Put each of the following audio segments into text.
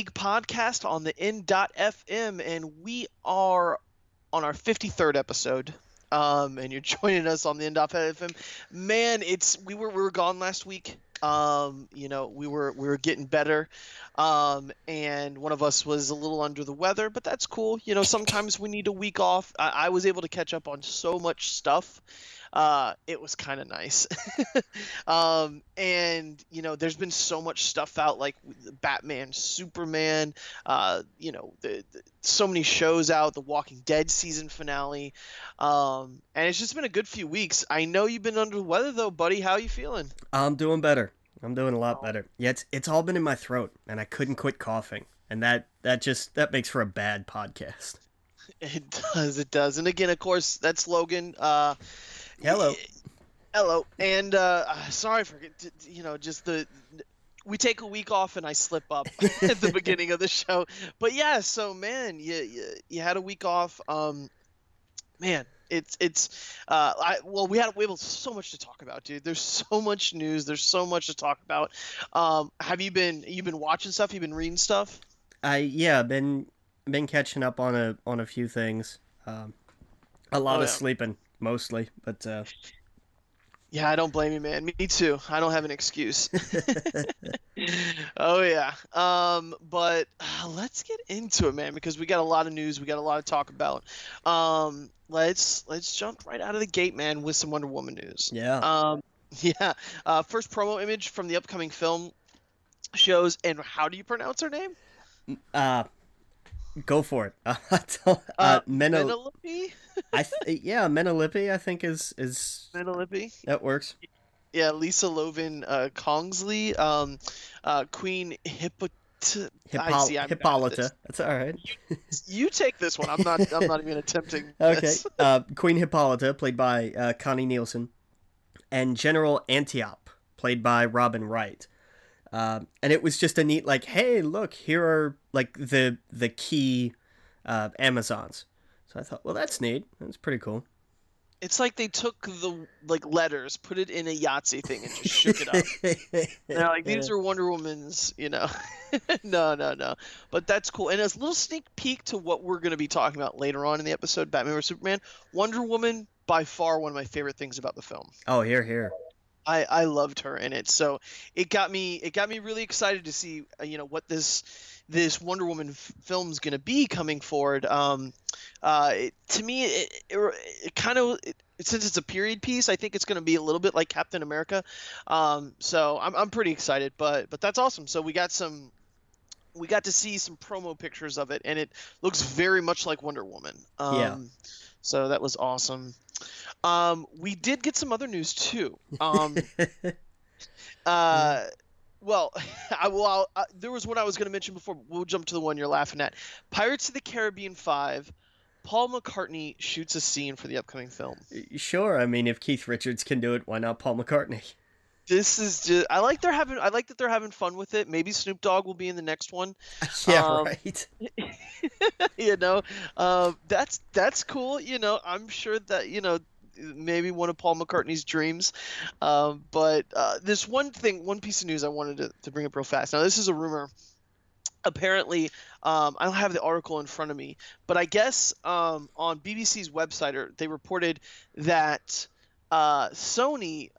Geek Podcast on the N.FM, and we are on our 53rd episode. Um, and you're joining us on the N.FM. Man, it's we were we were gone last week. Um, you know, we were we were getting better. Um, and one of us was a little under the weather, but that's cool. You know, sometimes we need a week off. I, I was able to catch up on so much stuff uh, it was kind of nice. um, and you know, there's been so much stuff out like Batman, Superman, uh, you know, the, the, so many shows out, the Walking Dead season finale, um, and it's just been a good few weeks. I know you've been under the weather though, buddy. How you feeling? I'm doing better. I'm doing a lot better. Yeah, it's it's all been in my throat, and I couldn't quit coughing, and that that just that makes for a bad podcast. It does. It does. And again, of course, that's Logan. Uh, Hello. Hello. And uh, sorry for you know just the we take a week off and I slip up at the beginning of the show. But yeah, so man, you you, you had a week off. Um, man, it's it's uh, I well we had we have so much to talk about, dude. There's so much news. There's so much to talk about. Um, have you been you been watching stuff? You been reading stuff? I yeah, been been catching up on a on a few things. Um, a lot oh, of yeah. sleeping mostly, but uh... yeah, I don't blame you, man. Me too. I don't have an excuse. oh yeah. Um, but uh, let's get into it, man, because we got a lot of news. We got a lot to talk about. Um, let's let's jump right out of the gate, man, with some Wonder Woman news. Yeah. Um, yeah. Uh, first promo image from the upcoming film shows, and how do you pronounce her name? Uh, Go for it. Uh, uh, Menelippe? I th- yeah, Menelippe. I think is is Menelippe. That works. Yeah, Lisa Lovin uh, Kongsley, um, uh, Queen Hippo. Hippol- Hippolyta. That's all right. you, you, take this one. I'm not. I'm not even attempting. okay. Uh, Queen Hippolyta, played by uh, Connie Nielsen, and General Antiope, played by Robin Wright. Uh, and it was just a neat like, hey, look, here are like the the key uh, Amazons. So I thought, well, that's neat. That's pretty cool. It's like they took the like letters, put it in a Yahtzee thing, and just shook it up. they're like, these are Wonder Woman's, you know. no, no, no. But that's cool. And as a little sneak peek to what we're going to be talking about later on in the episode, Batman vs Superman, Wonder Woman, by far one of my favorite things about the film. Oh, here, here. I, I loved her in it. So it got me it got me really excited to see uh, you know what this this Wonder Woman f- film is going to be coming forward. Um, uh, it, to me, it, it, it kind of since it's a period piece, I think it's going to be a little bit like Captain America. Um, so I'm, I'm pretty excited, but but that's awesome. So we got some we got to see some promo pictures of it, and it looks very much like Wonder Woman. Um, yeah. So that was awesome. Um, we did get some other news too. Um, uh, well, I will. Uh, there was one I was going to mention before. We'll jump to the one you're laughing at. Pirates of the Caribbean Five. Paul McCartney shoots a scene for the upcoming film. Sure, I mean, if Keith Richards can do it, why not Paul McCartney? This is just. I like they're having. I like that they're having fun with it. Maybe Snoop Dogg will be in the next one. Yeah, um, right. you know, uh, that's that's cool. You know, I'm sure that you know maybe one of Paul McCartney's dreams. Um, but uh, this one thing, one piece of news I wanted to, to bring up real fast. Now, this is a rumor. Apparently, um, I don't have the article in front of me, but I guess um, on BBC's website, or they reported that uh, Sony.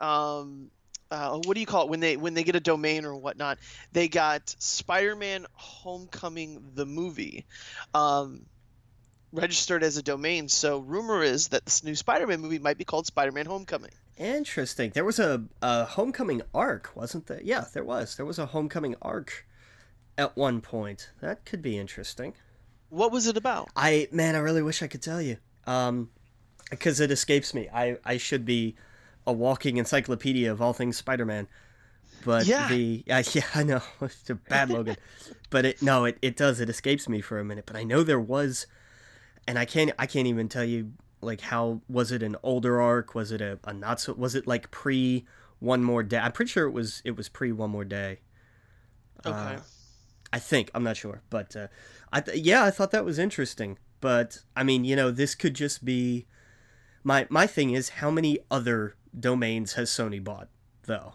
Uh, what do you call it when they when they get a domain or whatnot? They got Spider-Man: Homecoming the movie. Um, registered as a domain. So rumor is that this new Spider-Man movie might be called Spider-Man: Homecoming. Interesting. There was a, a Homecoming arc, wasn't there? Yeah, there was. There was a Homecoming arc at one point. That could be interesting. What was it about? I man, I really wish I could tell you. Um, because it escapes me. I I should be a walking encyclopedia of all things Spider-Man. But yeah. the uh, yeah, I know it's a bad Logan, but it no, it, it does it escapes me for a minute. But I know there was and I can't I can't even tell you like how was it an older arc? Was it a, a not so? Was it like pre one more day? I'm pretty sure it was it was pre one more day. Okay. Uh, I think I'm not sure, but uh, I th- yeah I thought that was interesting. But I mean, you know, this could just be my my thing is how many other domains has Sony bought though?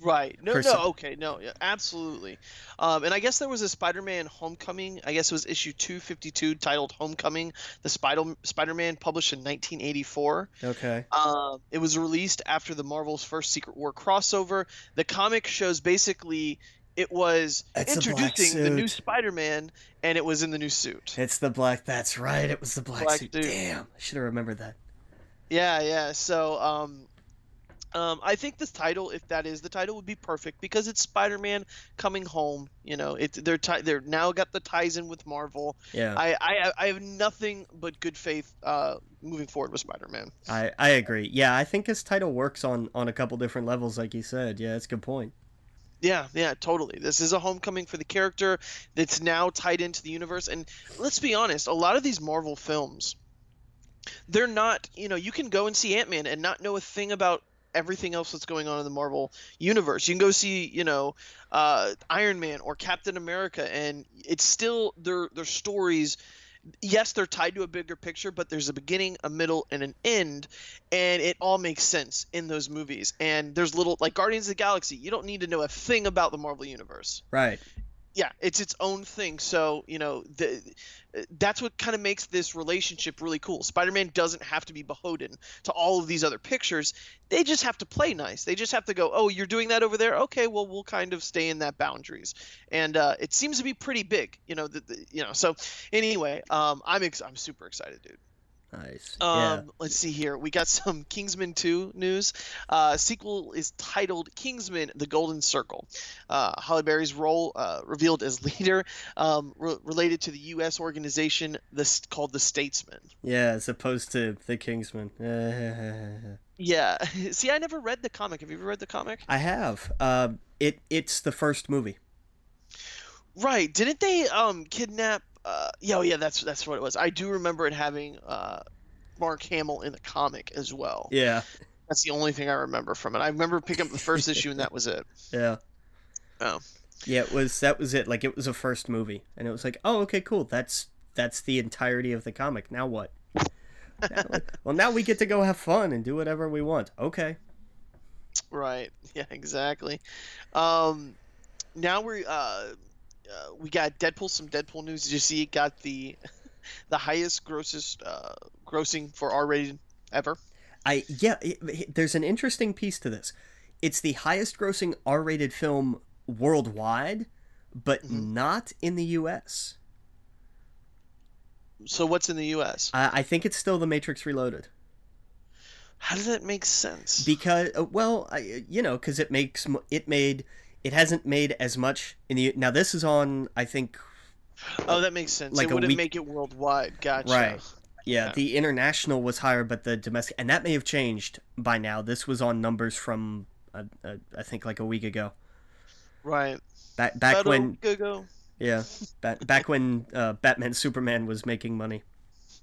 Right. No, no, okay. No, yeah, absolutely. Um, and I guess there was a Spider-Man Homecoming. I guess it was issue 252 titled Homecoming, the Spider Spider-Man published in 1984. Okay. Um, it was released after the Marvel's first Secret War crossover. The comic shows basically it was It's introducing the new. Spider-Man and it was in the new suit. It's the black. That's right. It was the black, Black suit. suit. Damn, I should have remembered that. Yeah, yeah. So, um, um, I think this title, if that is the title, would be perfect because it's Spider-Man coming home. You know, it, they're ti- they're now got the ties in with Marvel. Yeah, I, I I have nothing but good faith uh, moving forward with Spider-Man. I, I agree. Yeah, I think his title works on on a couple different levels, like you said. Yeah, that's a good point. Yeah, yeah, totally. This is a homecoming for the character that's now tied into the universe. And let's be honest, a lot of these Marvel films, they're not, you know, you can go and see Ant Man and not know a thing about everything else that's going on in the Marvel universe. You can go see, you know, uh, Iron Man or Captain America, and it's still their their stories. Yes, they're tied to a bigger picture, but there's a beginning, a middle, and an end, and it all makes sense in those movies. And there's little like Guardians of the Galaxy. You don't need to know a thing about the Marvel universe Right. Yeah it's its own thing. So you know the, that's what kind of makes this relationship really cool. Spider-man doesn't have to be beholden to all of these other pictures. They just have to play nice. They just have to go oh you're doing that over there? Okay well we'll kind of stay in that boundaries. And uh, it seems to be pretty big you know the, the, you know so anyway um, i'm ex- i'm super excited dude Nice. um, yeah. Let's see here. We got some Kingsman 2 news. Uh, sequel is titled Kingsman: The Golden Circle. Uh, Halle Berry's role uh, revealed as leader, um, re- related to the U.S. organization this called the Statesman. Yeah, as opposed to the Kingsman. Yeah. See, I never read the comic. Have you ever read the comic? I have. Uh, it it's the first movie. Right. Didn't they um kidnap? Uh, yeah, oh, yeah. That's that's what it was. I do remember it having uh, Mark Hamill in the comic as well. Yeah. That's the only thing I remember from it. I remember picking up the first issue and that was it. Yeah. Oh. Yeah, it was that was it. Like it was a first movie, and it was like, oh, okay, cool. That's that's the entirety of the comic. Now what? Now- well, now we get to go have fun and do whatever we want. Okay. Right. Yeah, exactly. Um, now we're uh, uh, we got Deadpool. Some Deadpool news. Did you see? It got the the highest grossest uh, grossing for R-rated ever. I yeah. It, it- there's an interesting piece to this. It's the highest grossing R-rated film worldwide, but Mhm. not in the U.S. So what's in the U.S.? I, I think it's still The Matrix Reloaded. How does that make sense? because uh, well I, you know because it makes it made it hasn't made as much in the now this is on i think oh, that makes sense. like it wouldn't week- make it worldwide. Gotcha. Right. yeah Yeah. the international was higher but the domestic and that may have changed by now this was on numbers from uh, uh, i think like a week ago Right. back back Beto, when go go. yeah back, back when uh, batman superman was making money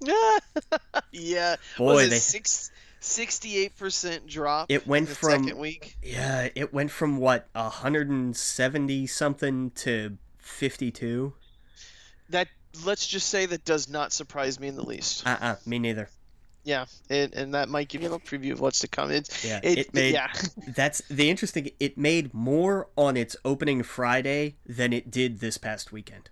yeah. boy was it they six, 68% drop It went in the from- second week. yeah it went from what 170 something to 52 That let's just say that does not surprise me in the least. uh-uh me neither Yeah, and, and that might give you a little preview of what's to come. It's yeah it, it made yeah, That's the interesting. It made more on its opening Friday than it did this past weekend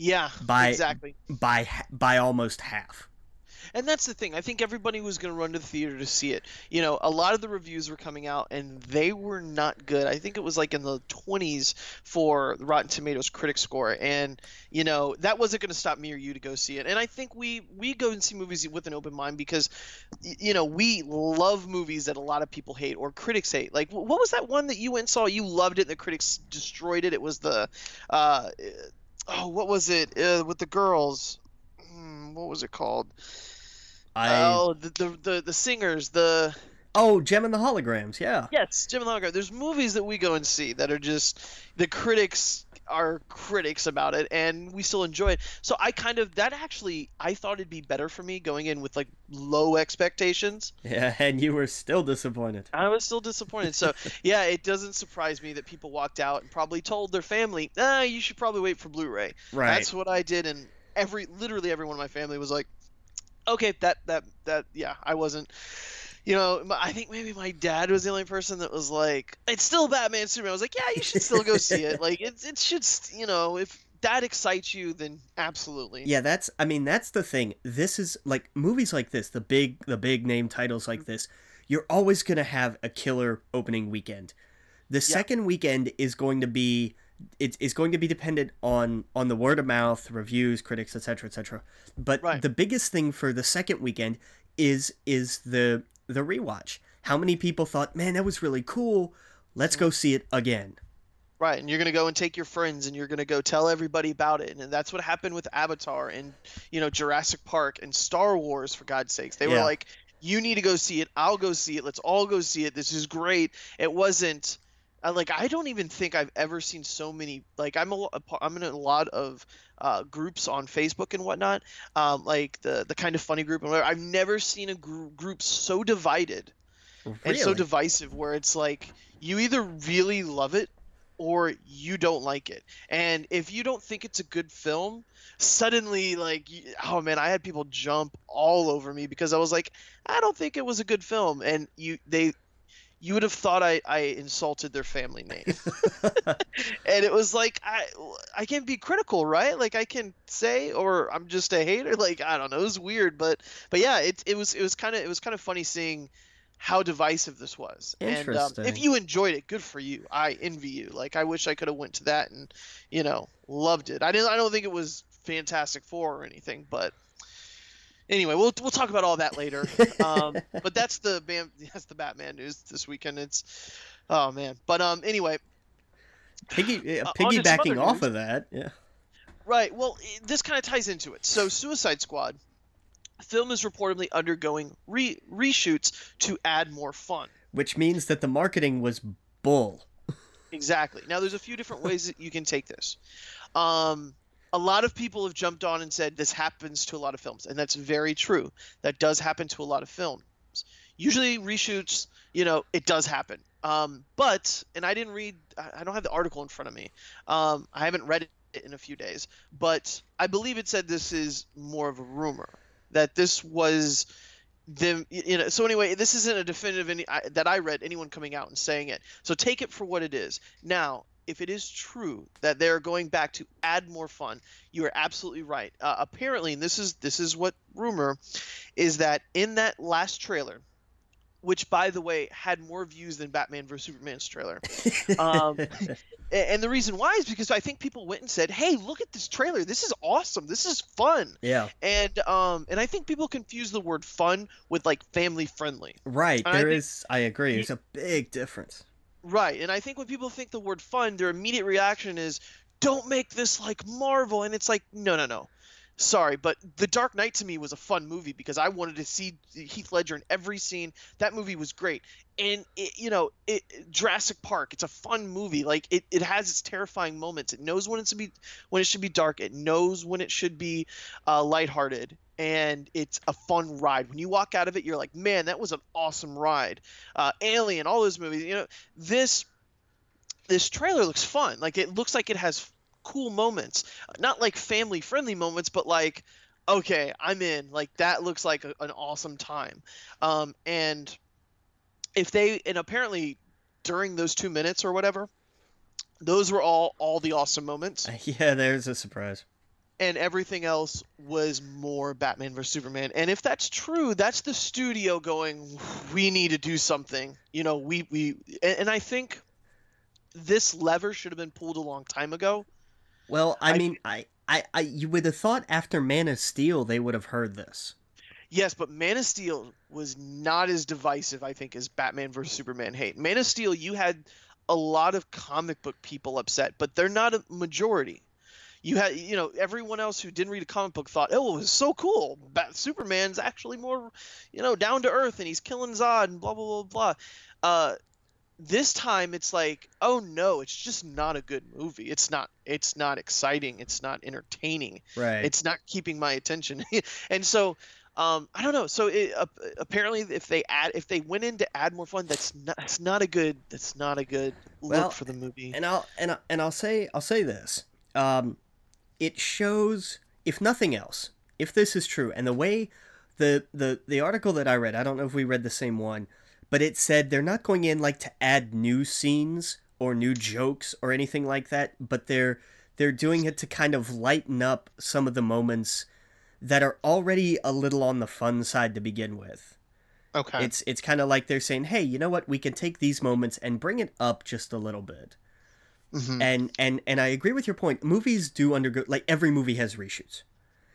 yeah, By- exactly. by by almost half. And that's the thing. I think everybody was going to run to the theater to see it. You know, a lot of the reviews were coming out, and they were not good. I think it was like in the 20s for Rotten Tomatoes critic score, and you know that wasn't going to stop me or you to go see it. And I think we we go and see movies with an open mind because, you know, we love movies that a lot of people hate or critics hate. Like, what was that one that you went and saw? You loved it, and the critics destroyed it. It was the, uh, oh, what was it uh, with the girls? Hmm, what was it called? I oh, the, the the the singers, the oh Jem and the Holograms. Yeah, yes, Jem and the Holograms. There's movies that we go and see that are just the critics are critics about it, and we still enjoy it. So I kind of that actually I thought it'd be better for me going in with like low expectations. yeah, and you were still disappointed. I was still disappointed. So yeah, it doesn't surprise me that people walked out and probably told their family, "Ah, you should probably wait for Blu-ray." Right. That's what I did, and every literally everyone in my family was like, "Okay, that that that yeah." I wasn't, you know, I think maybe my dad was the only person that was like, "It's still Batman Superman." I was like, "Yeah, you should still go see it. Like, it it should, you know, if that excites you, then absolutely." Yeah, that's. I mean, that's the thing. This is like movies like this, the big, the big name titles like mm-hmm. this. You're always gonna have a killer opening weekend. The second weekend is going to be it is going to be dependent on on the word of mouth, reviews, critics, etc., etc. But right. the biggest thing for the second weekend is is the the rewatch. How many people thought, "Man, that was really cool. Let's go see it again." Right, and you're gonna go and take your friends, and you're gonna go tell everybody about it, and that's what happened with Avatar and you know Jurassic Park and Star Wars. For God's sakes, they yeah. were like, "You need to go see it. I'll go see it. Let's all go see it. This is great." It wasn't uh, like I don't even think I've ever seen so many. Like I'm a, I'm in a lot of uh, groups on Facebook and whatnot, um, like the the kind of funny group and whatever. I've never seen a gr- group so divided really? and so divisive where it's like you either really love it or you don't like it. And if you don't think it's a good film, suddenly like oh man, I had people jump all over me because I was like, I don't think it was a good film and you they you would have thought I, I insulted their family name. and it was like I I can be critical, right? Like I can say or I'm just a hater. Like I don't know, it was weird, but but yeah, it it was it was kind of it was kind of funny seeing how divisive this was. And um, if you enjoyed it, good for you. I envy you. Like I wish I could have went to that and you know loved it. I didn't. I don't think it was Fantastic Four or anything, but anyway, we'll we'll talk about all that later. Um, but that's the that's the Batman news this weekend. It's oh man. But um anyway, Piggy uh, piggybacking off news. of that, yeah. Right. Well, this kind of ties into it. So, Suicide Squad film is reportedly undergoing re- reshoots to add more fun. Which means that the marketing was bull. exactly. Now, there's a few different ways that you can take this. Um, a lot of people have jumped on and said this happens to a lot of films, and that's very true. That does happen to a lot of films. Usually reshoots, you know, it does happen. Um, but and I didn't read. I don't have the article in front of me. Um, I haven't read it in a few days, but I believe it said this is more of a rumor that this was them you know so anyway this isn't a definitive any I, that i read anyone coming out and saying it so take it for what it is now if it is true that they're going back to add more fun, you are absolutely right. Uh, apparently, and this is this is what rumor is that in that last trailer, which by the way had more views than Batman vs Superman's trailer. Um, and the reason why is because I think people went and said, "Hey, look at this trailer. This is awesome. This is fun." Yeah. And um and I think people confuse the word fun with like family friendly. Right. And there I is. I agree. There's a big difference. Right. And I think when people think the word fun, their immediate reaction is, don't make this like Marvel. And it's like, no, no, no. Sorry, but The Dark Knight to me was a fun movie because I wanted to see Heath Ledger in every scene. That movie was great. And, it, you know, it, Jurassic Park, it's a fun movie. Like, it, it has its terrifying moments. It knows when, it's to be, when it should be dark, it knows when it should be uh, lighthearted and it's a fun ride. When you walk out of it, you're like, man, that was an awesome ride. Uh, Alien, all those movies. You know, this this trailer looks fun. Like it looks like it has cool moments, not like family friendly moments, but like, okay, I'm in. Like that looks like a, an awesome time. Um, and if they and apparently during those two minutes or whatever, those were all all the awesome moments. Yeah, there's a surprise and everything else was more Batman vs Superman. And if that's true, that's the studio going, we need to do something. You know, we we and, and I think this lever should have been pulled a long time ago. Well, I, I mean, I, I, I, you would have thought after Man of Steel they would have heard this. Yes, but Man of Steel was not as divisive, I think, as Batman vs Superman. Hate. Man of Steel, you had a lot of comic book people upset, but they're not a majority. You had you know everyone else who didn't read a comic book thought oh it was so cool. Bat- superman's actually more you know down to earth and he's killing zod and blah blah blah blah. Uh, this time it's like oh no it's just not a good movie. It's not it's not exciting. It's not entertaining. Right. It's not keeping my attention. And so um, I don't know. So it, uh, apparently, if they add, if they went in to add more fun, that's not, that's not a good, that's not a good look well, for the movie. And I'll and I, and I'll say I'll say this. Um, it shows, if nothing else, if this is true, and the way the the the article that I read, I don't know if we read the same one, but it said they're not going in like to add new scenes or new jokes or anything like that, but they're they're doing it to kind of lighten up some of the moments that are already a little on the fun side to begin with. Okay. It's it's kind of like they're saying, "Hey, you know what? We can take these moments and bring it up just a little bit." Mm-hmm. And and and I agree with your point. Movies do undergo like every movie has reshoots.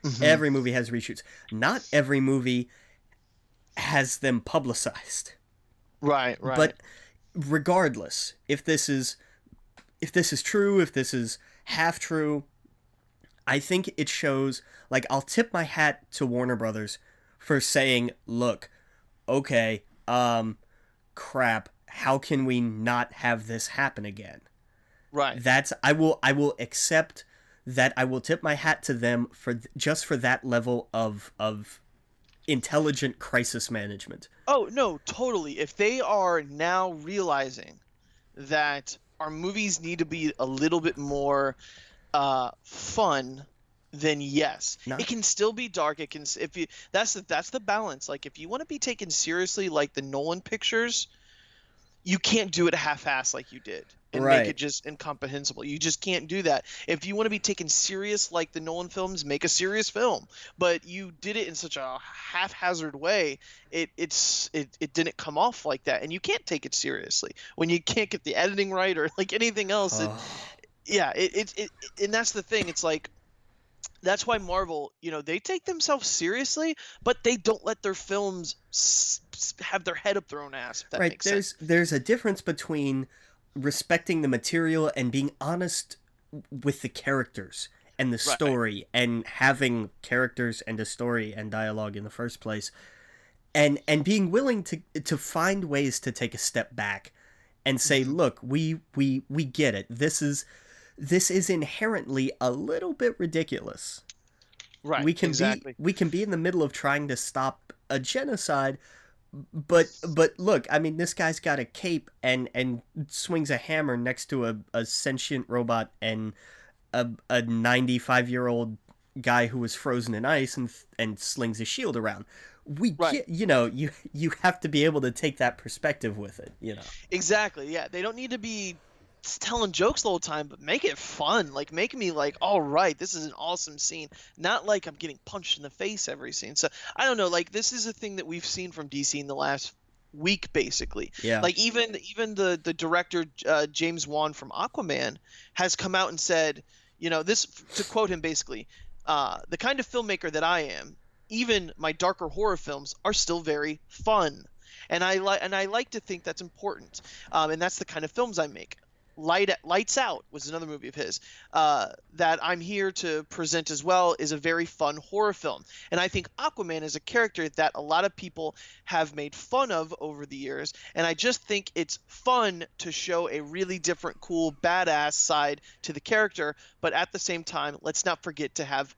Mm-hmm. Every movie has reshoots. Not every movie has them publicized. Right, right. But regardless, if this is if this is true, if this is half true, I think it shows like I'll tip my hat to Warner Brothers for saying, "Look, okay, um crap, how can we not have this happen again?" Right. That's I will I will accept that I will tip my hat to them for just for that level of of intelligent crisis management. Oh, no, totally. If they are now realizing that our movies need to be a little bit more uh, fun, then yes, No. it can still be dark. It can if you that's the that's the balance. Like if you want to be taken seriously, like the Nolan pictures, you can't do it half-ass like you did and Right. make it just incomprehensible. You just can't do that. If you want to be taken serious like the Nolan films, make a serious film. But you did it in such a haphazard way. It it's it, it didn't come off like that, and you can't take it seriously when you can't get the editing right or like anything else. It, Oh, yeah, it, it, it and that's the thing. It's like that's why Marvel, you know, they take themselves seriously, but they don't let their films s- s- have their head up their own ass. Right, makes there's sense. there's a difference between respecting the material and being honest with the characters and the Right. story and having characters and a story and dialogue in the first place and and being willing to to find ways to take a step back and say Mhm. look we we we get it this is this is inherently a little bit ridiculous Right. we can exactly. be we can be in the middle of trying to stop a genocide but but look i mean this guy's got a cape and and swings a hammer next to a, a sentient robot and a, a 95 year old guy who was frozen in ice and and slings a shield around we Right. get you know you you have to be able to take that perspective with it you know Exactly. Yeah, they don't need to be telling jokes the whole time, but make it fun. Like make me like, all right, this is an awesome scene. Not like I'm getting punched in the face every scene. So I don't know. Like this is a thing that we've seen from DC in the last week, basically. yeah Like even even the the director uh, James Wan from Aquaman has come out and said, you know, this to quote him basically, uh, the kind of filmmaker that I am, even my darker horror films are still very fun, and I like and I like to think that's important, um, and that's the kind of films I make. Light Lights Out was another movie of his uh, that I'm here to present as well is a very fun horror film, and I think Aquaman is a character that a lot of people have made fun of over the years, and I just think it's fun to show a really different, cool, badass side to the character, but at the same time, let's not forget to have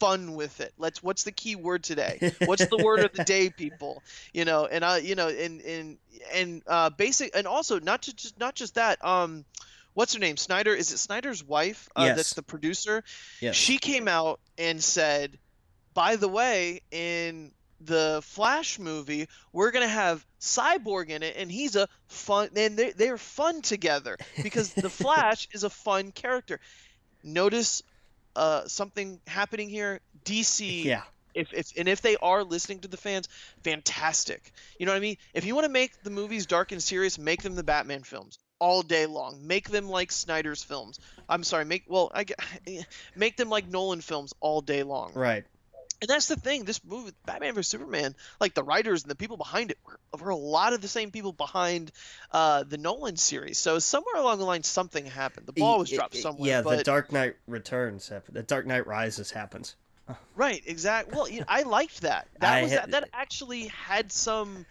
fun with it. Let's what's the key word today? What's the word of the day, people? You know, and I, you know, and and and uh, basic, and also not to just not just that. Um, what's her name? Snyder. Is it Snyder's wife? Uh, Yes. That's the producer. yes. She came out and said, by the way, in the Flash movie, we're gonna have Cyborg in it, and he's a fun, and they they're fun together because the Flash is a fun character. Notice uh, something happening here. DC, yeah if, if and if they are listening to the fans, fantastic. You know what I mean? If you want to make the movies dark and serious, make them the Batman films all day long. Make them like Snyder's films. I'm sorry, make well, I get, make them like Nolan films all day long. right And that's the thing. This movie, Batman vs Superman, like the writers and the people behind it were, were a lot of the same people behind uh, the Nolan series. So somewhere along the line, something happened. The ball was dropped somewhere. yeah but the dark knight returns happen the dark knight rises happens Right, exactly. Well, you know, I liked that. That I was ha- that, that actually had some.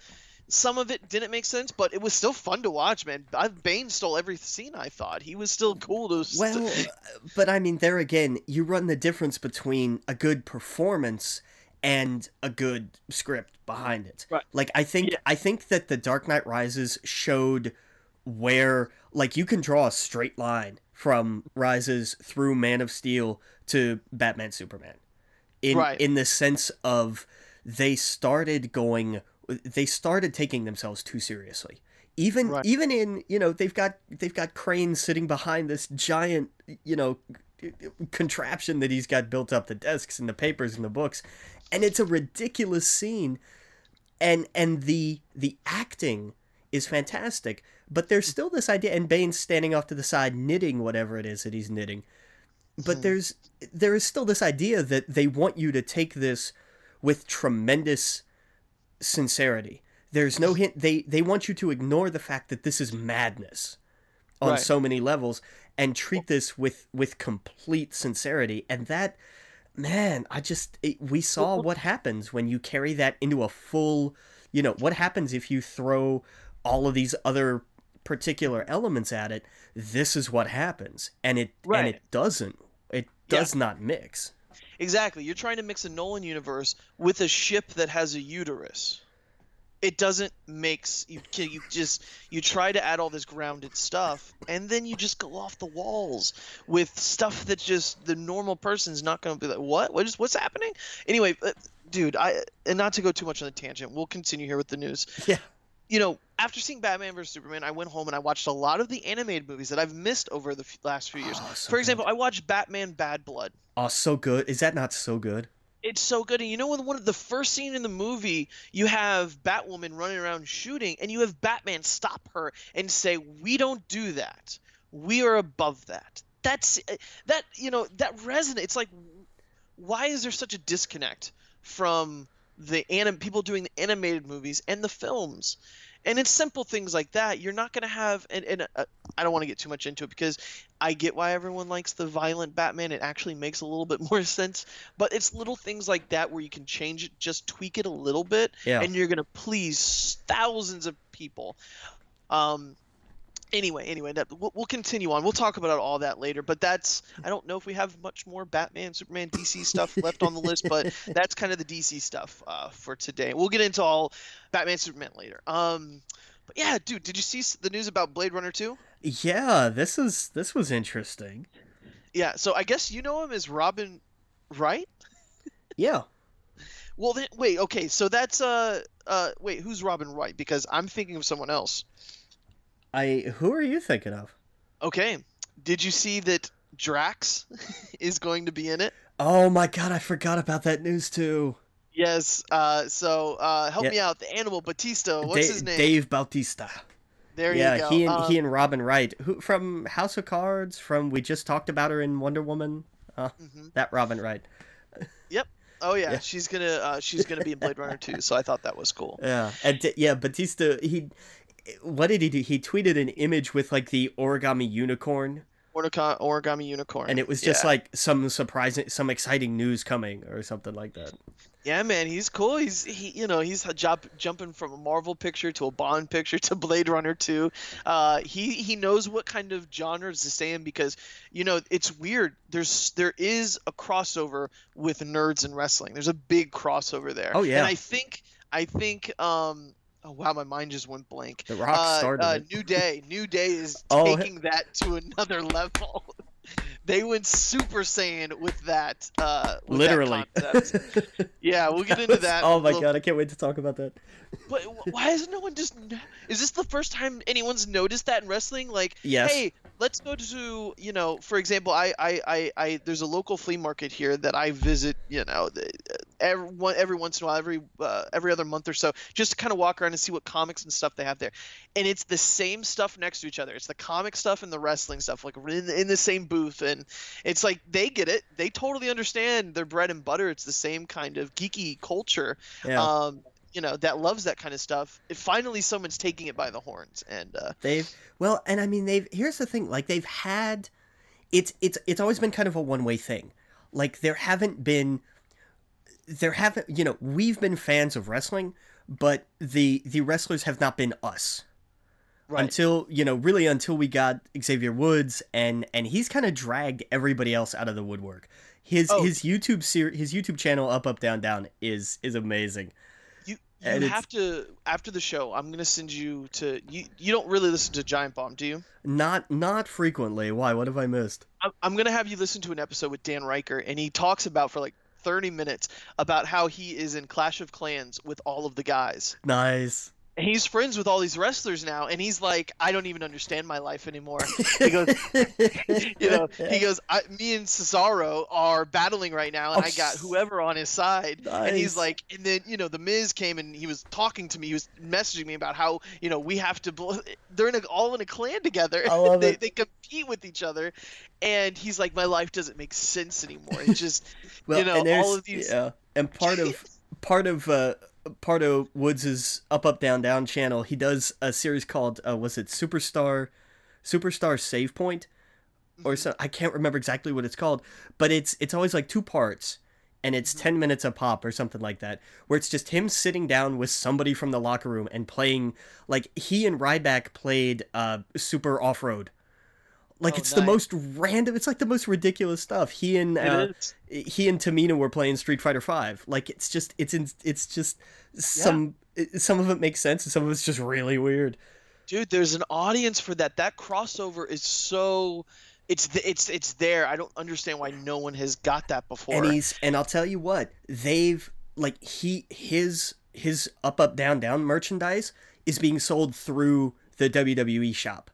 Some of it didn't make sense, but it was still fun to watch, man. I, Bane stole every scene. I thought he was still cool to. st- Well, uh, but I mean, there again, you run the difference between a good performance and a good script behind it. Right. Like I think Yeah. I think that the Dark Knight Rises showed where like you can draw a straight line from Rises through Man of Steel to Batman Superman. In Right. in the sense of they started going they started taking themselves too seriously even Right. even in you know they've got they've got cranes sitting behind this giant you know contraption that he's got built up the desks and the papers and the books and it's a ridiculous scene and and the the acting is fantastic but there's still this idea and Bane's standing off to the side knitting whatever it is that he's knitting but Mhm. there's there is still this idea that they want you to take this with tremendous sincerity. There's no hint they they want you to ignore the fact that this is madness on Right. so many levels and treat this with with complete sincerity. And that man i just it, we saw what happens when you carry that into a full you know what happens if you throw all of these other particular elements at it? This is what happens. And it and it doesn't it Yeah. does not mix Exactly. You're trying to mix a Nolan universe with a ship that has a uterus. It doesn't mix. You you just you try to add all this grounded stuff, and then you just go off the walls with stuff that just the normal person's not going to be like, what? What is what's happening? Anyway, uh, dude, I and not to go too much on a tangent. We'll continue here with the news. yeah you know, after seeing Batman vs Superman, I went home and I watched a lot of the animated movies that I've missed over the f- last few years. Oh, so For good. example, I watched Batman Bad Blood. oh so good is that not so good It's so good, and you know when one of the first scene in the movie, you have Batwoman running around shooting, and you have Batman stop her and say, "We don't do that. We are above that." That's uh, that you know that resonates. It's like, why is there such a disconnect from the anim people doing the animated movies and the films? And it's simple things like that. You're not going to have, and, and uh, I don't want to get too much into it because I get why everyone likes the violent Batman. It actually makes a little bit more sense. But it's little things like that where you can change it, just tweak it a little bit, yeah and you're going to please thousands of people. Um, anyway, anyway, that, we'll, we'll continue on. We'll talk about all that later. But that's, I don't know if we have much more Batman, Superman, DC stuff left on the list, but that's kind of the DC stuff uh, for today. We'll get into all Batman, Superman later. Um, but yeah, dude, did you see the news about Blade Runner 2? yeah this is this was interesting Yeah, so I guess you know him as Robin right? yeah Well, then, wait, okay, so that's, uh, uh, wait, who's Robin Wright? Because I'm thinking of someone else. I who are you thinking of Okay, did you see that Drax is going to be in it? Oh my god, I forgot about that news too. Yes, uh, so, uh, help Yeah. me out, the animal Batista, what's Da- his name? Dave Bautista. there yeah, you go. he and Um, he and Robin Wright, who from House of Cards, from we just talked about her in Wonder Woman. mhm. That Robin Wright. Yep. Oh yeah, Yeah. she's gonna, uh, she's gonna be in Blade Runner too. so I thought that was cool. Yeah, and yeah, Batista. He, what did he do? He tweeted an image with like the origami unicorn, Origami, origami unicorn. and it was just Yeah. like some surprising, some exciting news coming or something like that. Yeah, man, he's cool. He's he, you know, he's jump, jumping from a Marvel picture to a Bond picture to Blade Runner 2. Uh, he he knows what kind of genres to stay in because you know it's weird. There's there is a crossover with nerds and wrestling. There's a big crossover there. Oh, yeah. And I think I think um oh wow my mind just went blank. The Rock Uh, started uh. New Day. New Day is Oh, he- taking that to another level. they went Super Saiyan with that. Uh, with that Literally. concept. Yeah, we'll get into that. oh my little- god, I can't wait to talk about that. But wh- why has no one just? Is this the first time anyone's noticed that in wrestling? Like, Yes. hey, let's go to you know, for example, I I I, I there's a local flea market here that I visit. You know, every every once in a while, every uh, every other month or so, just to kind of walk around and see what comics and stuff they have there. And it's the same stuff next to each other. It's the comic stuff and the wrestling stuff, like in, in the same booth. And it's like they get it. They totally understand their bread and butter. It's the same kind of geeky culture Yeah, um, you know, that loves that kind of stuff. It, finally, someone's taking it by the horns, and uh, they've well, and I mean they've. Here's the thing, like they've had, it's it's it's always been kind of a one way thing. Like there haven't been, there haven't you know we've been fans of wrestling, but the the wrestlers have not been us. right, until you know really until we got Xavier Woods and and he's kind of dragged everybody else out of the woodwork. His Oh. his YouTube ser- his YouTube channel up up down down is is amazing. You and have to after the show. I'm gonna send you to you. You don't really listen to Giant Bomb, do you? Not not frequently. Why? What have I missed? I'm, I'm gonna have you listen to an episode with Dan Ryckert, and he talks about for like 30 minutes about how he is in Clash of Clans with all of the guys. Nice he's friends with all these wrestlers now and he's like i don't even understand my life anymore. He goes you know he goes me and cesaro are battling right now and oh, i got whoever on his side. Nice. and he's like and then you know the miz came and he was talking to me he was messaging me about how you know we have to bl- they're in a, all in a clan together. I love they, it. they compete with each other. And he's like my life doesn't make sense anymore. It just well, you know all of these yeah and part of part of uh part of Woods's Up Up Down Down channel, he does a series called uh, was it Superstar Superstar Save Point? Or so I can't remember exactly what it's called, but it's it's always like two parts and it's mm-hmm. 10 minutes a pop or something like that where it's just him sitting down with somebody from the locker room and playing like he and Ryback played uh super off-road like oh, it's nice. the most random. It's like the most ridiculous stuff. He and uh, he and Tamina were playing Street Fighter Five. Like it's just it's in, it's just some yeah. some of it makes sense and some of it's just really weird. Dude, there's an audience for that. That crossover is so it's it's it's there. I don't understand why no one has got that before. And he's and I'll tell you what they've like he his his up up down down merchandise is being sold through the WWE shop.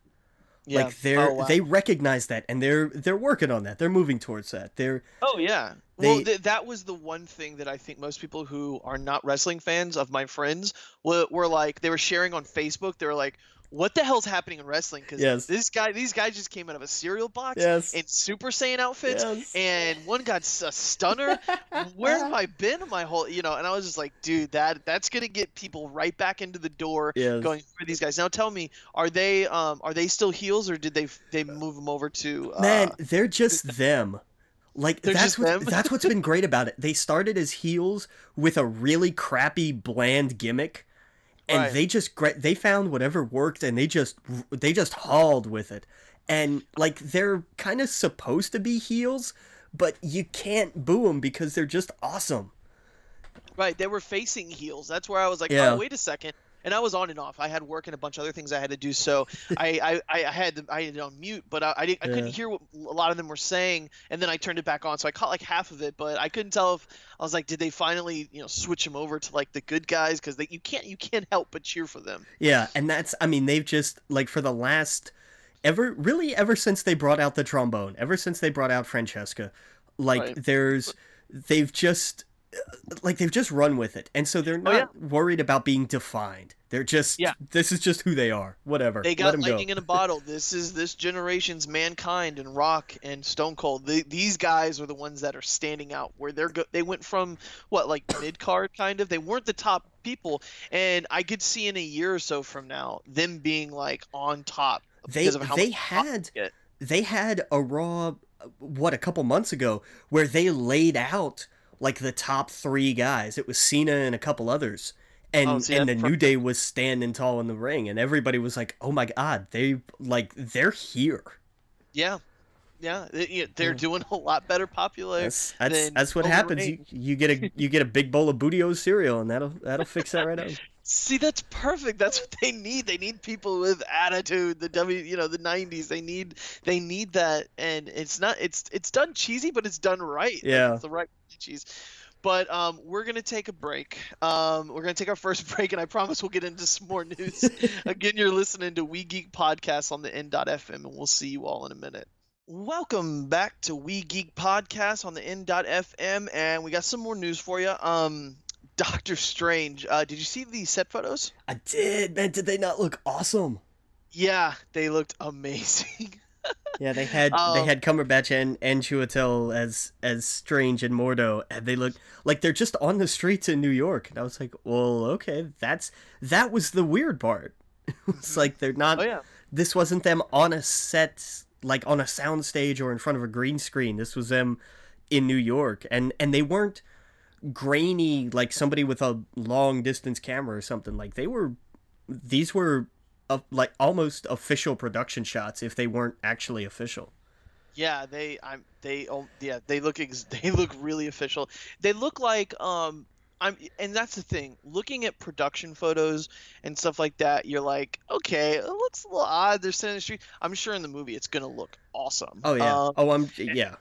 Yeah. Like they're oh, wow. they recognize that and they're they're working on that. They're moving towards that. They're Oh yeah. They, well, th- that was the one thing that I think most people who are not wrestling fans of my friends were, were like they were sharing on Facebook. They were like, what the hell's happening in wrestling? Because yes. this guy, these guys just came out of a cereal box yes. in Super Saiyan outfits, yes. and one got a stunner. Where have I been my whole, you know? And I was just like, dude, that that's gonna get people right back into the door yes. going for these guys. Now tell me, are they um are they still heels or did they they move them over to? Uh, Man, they're just them. Like They're that's what, that's what's been great about it. They started as heels with a really crappy bland gimmick and right. they just they found whatever worked and they just they just hauled with it and like they're kind of supposed to be heels but you can't boo them because they're just awesome right they were facing heels that's where i was like oh, yeah. oh wait a second and I was on and off. I had work and a bunch of other things I had to do, so I, I, I had I had it on mute, but I I, didn't, I couldn't hear what a lot of them were saying, and then I turned it back on, so I caught like half of it, but I couldn't tell if I was like, did they finally you know switch them over to like the good guys because you can't you can't help but cheer for them. Yeah, and that's I mean they've just like for the last ever really ever since they brought out the trombone, ever since they brought out Francesca, like right. there's they've just like they've just run with it. And so they're not oh, yeah. worried about being defined. They're just yeah. this is just who they are. Whatever. They got lightning go. in a bottle. This is this generation's mankind and rock and stone cold. The, these guys are the ones that are standing out where they're go- they went from what like mid card kind of? They weren't the top people. And i could see in a year or so from now them being like on top they they had they had a raw what a couple months ago where they laid out like the top three guys. It was Cena and a couple others. And oh, and the New Day was standing tall in the ring and everybody was like, "Oh my god, they like they're here." Yeah. Yeah, they're doing a lot better popular. That's that's, that's what happens. You, you get a you get a big bowl of Booty-O's cereal, and that'll that'll fix that right out. See, that's perfect. That's what they need. They need people with attitude. The W, you know, the '90s. They need they need that, and it's not. It's it's done cheesy, but it's done right. Yeah, it's the right cheese. But um, we're gonna take a break. Um, we're gonna take our first break, and I promise we'll get into some more news. Again, you're listening to We Geek Podcast on the N.FM, and we'll see you all in a minute. Welcome back to We Geek Podcast on the N.FM, and we got some more news for you. Um, Doctor Strange. Uh, did you see the set photos? I did, man. Did they not look awesome? Yeah, they looked amazing. yeah, they had um, they had Cumberbatch and and Chiwetel as as Strange and Mordo, and they look like they're just on the streets in New York. And I was like, well, okay, that's that was the weird part. it's mm-hmm. like they're not. Oh yeah. This wasn't them on a set, like on a soundstage or in front of a green screen. This was them in New York, and and they weren't grainy like somebody with a long distance camera or something. Like they were, these were uh, like almost official production shots if they weren't actually official. Yeah, they I'm they oh yeah they look ex- they look really official. They look like um I'm and that's the thing. Looking at production photos and stuff like that, you're like, okay, it looks a little odd. They're sitting in the street. I'm sure in the movie it's gonna look awesome. Oh yeah. Um, oh, I'm yeah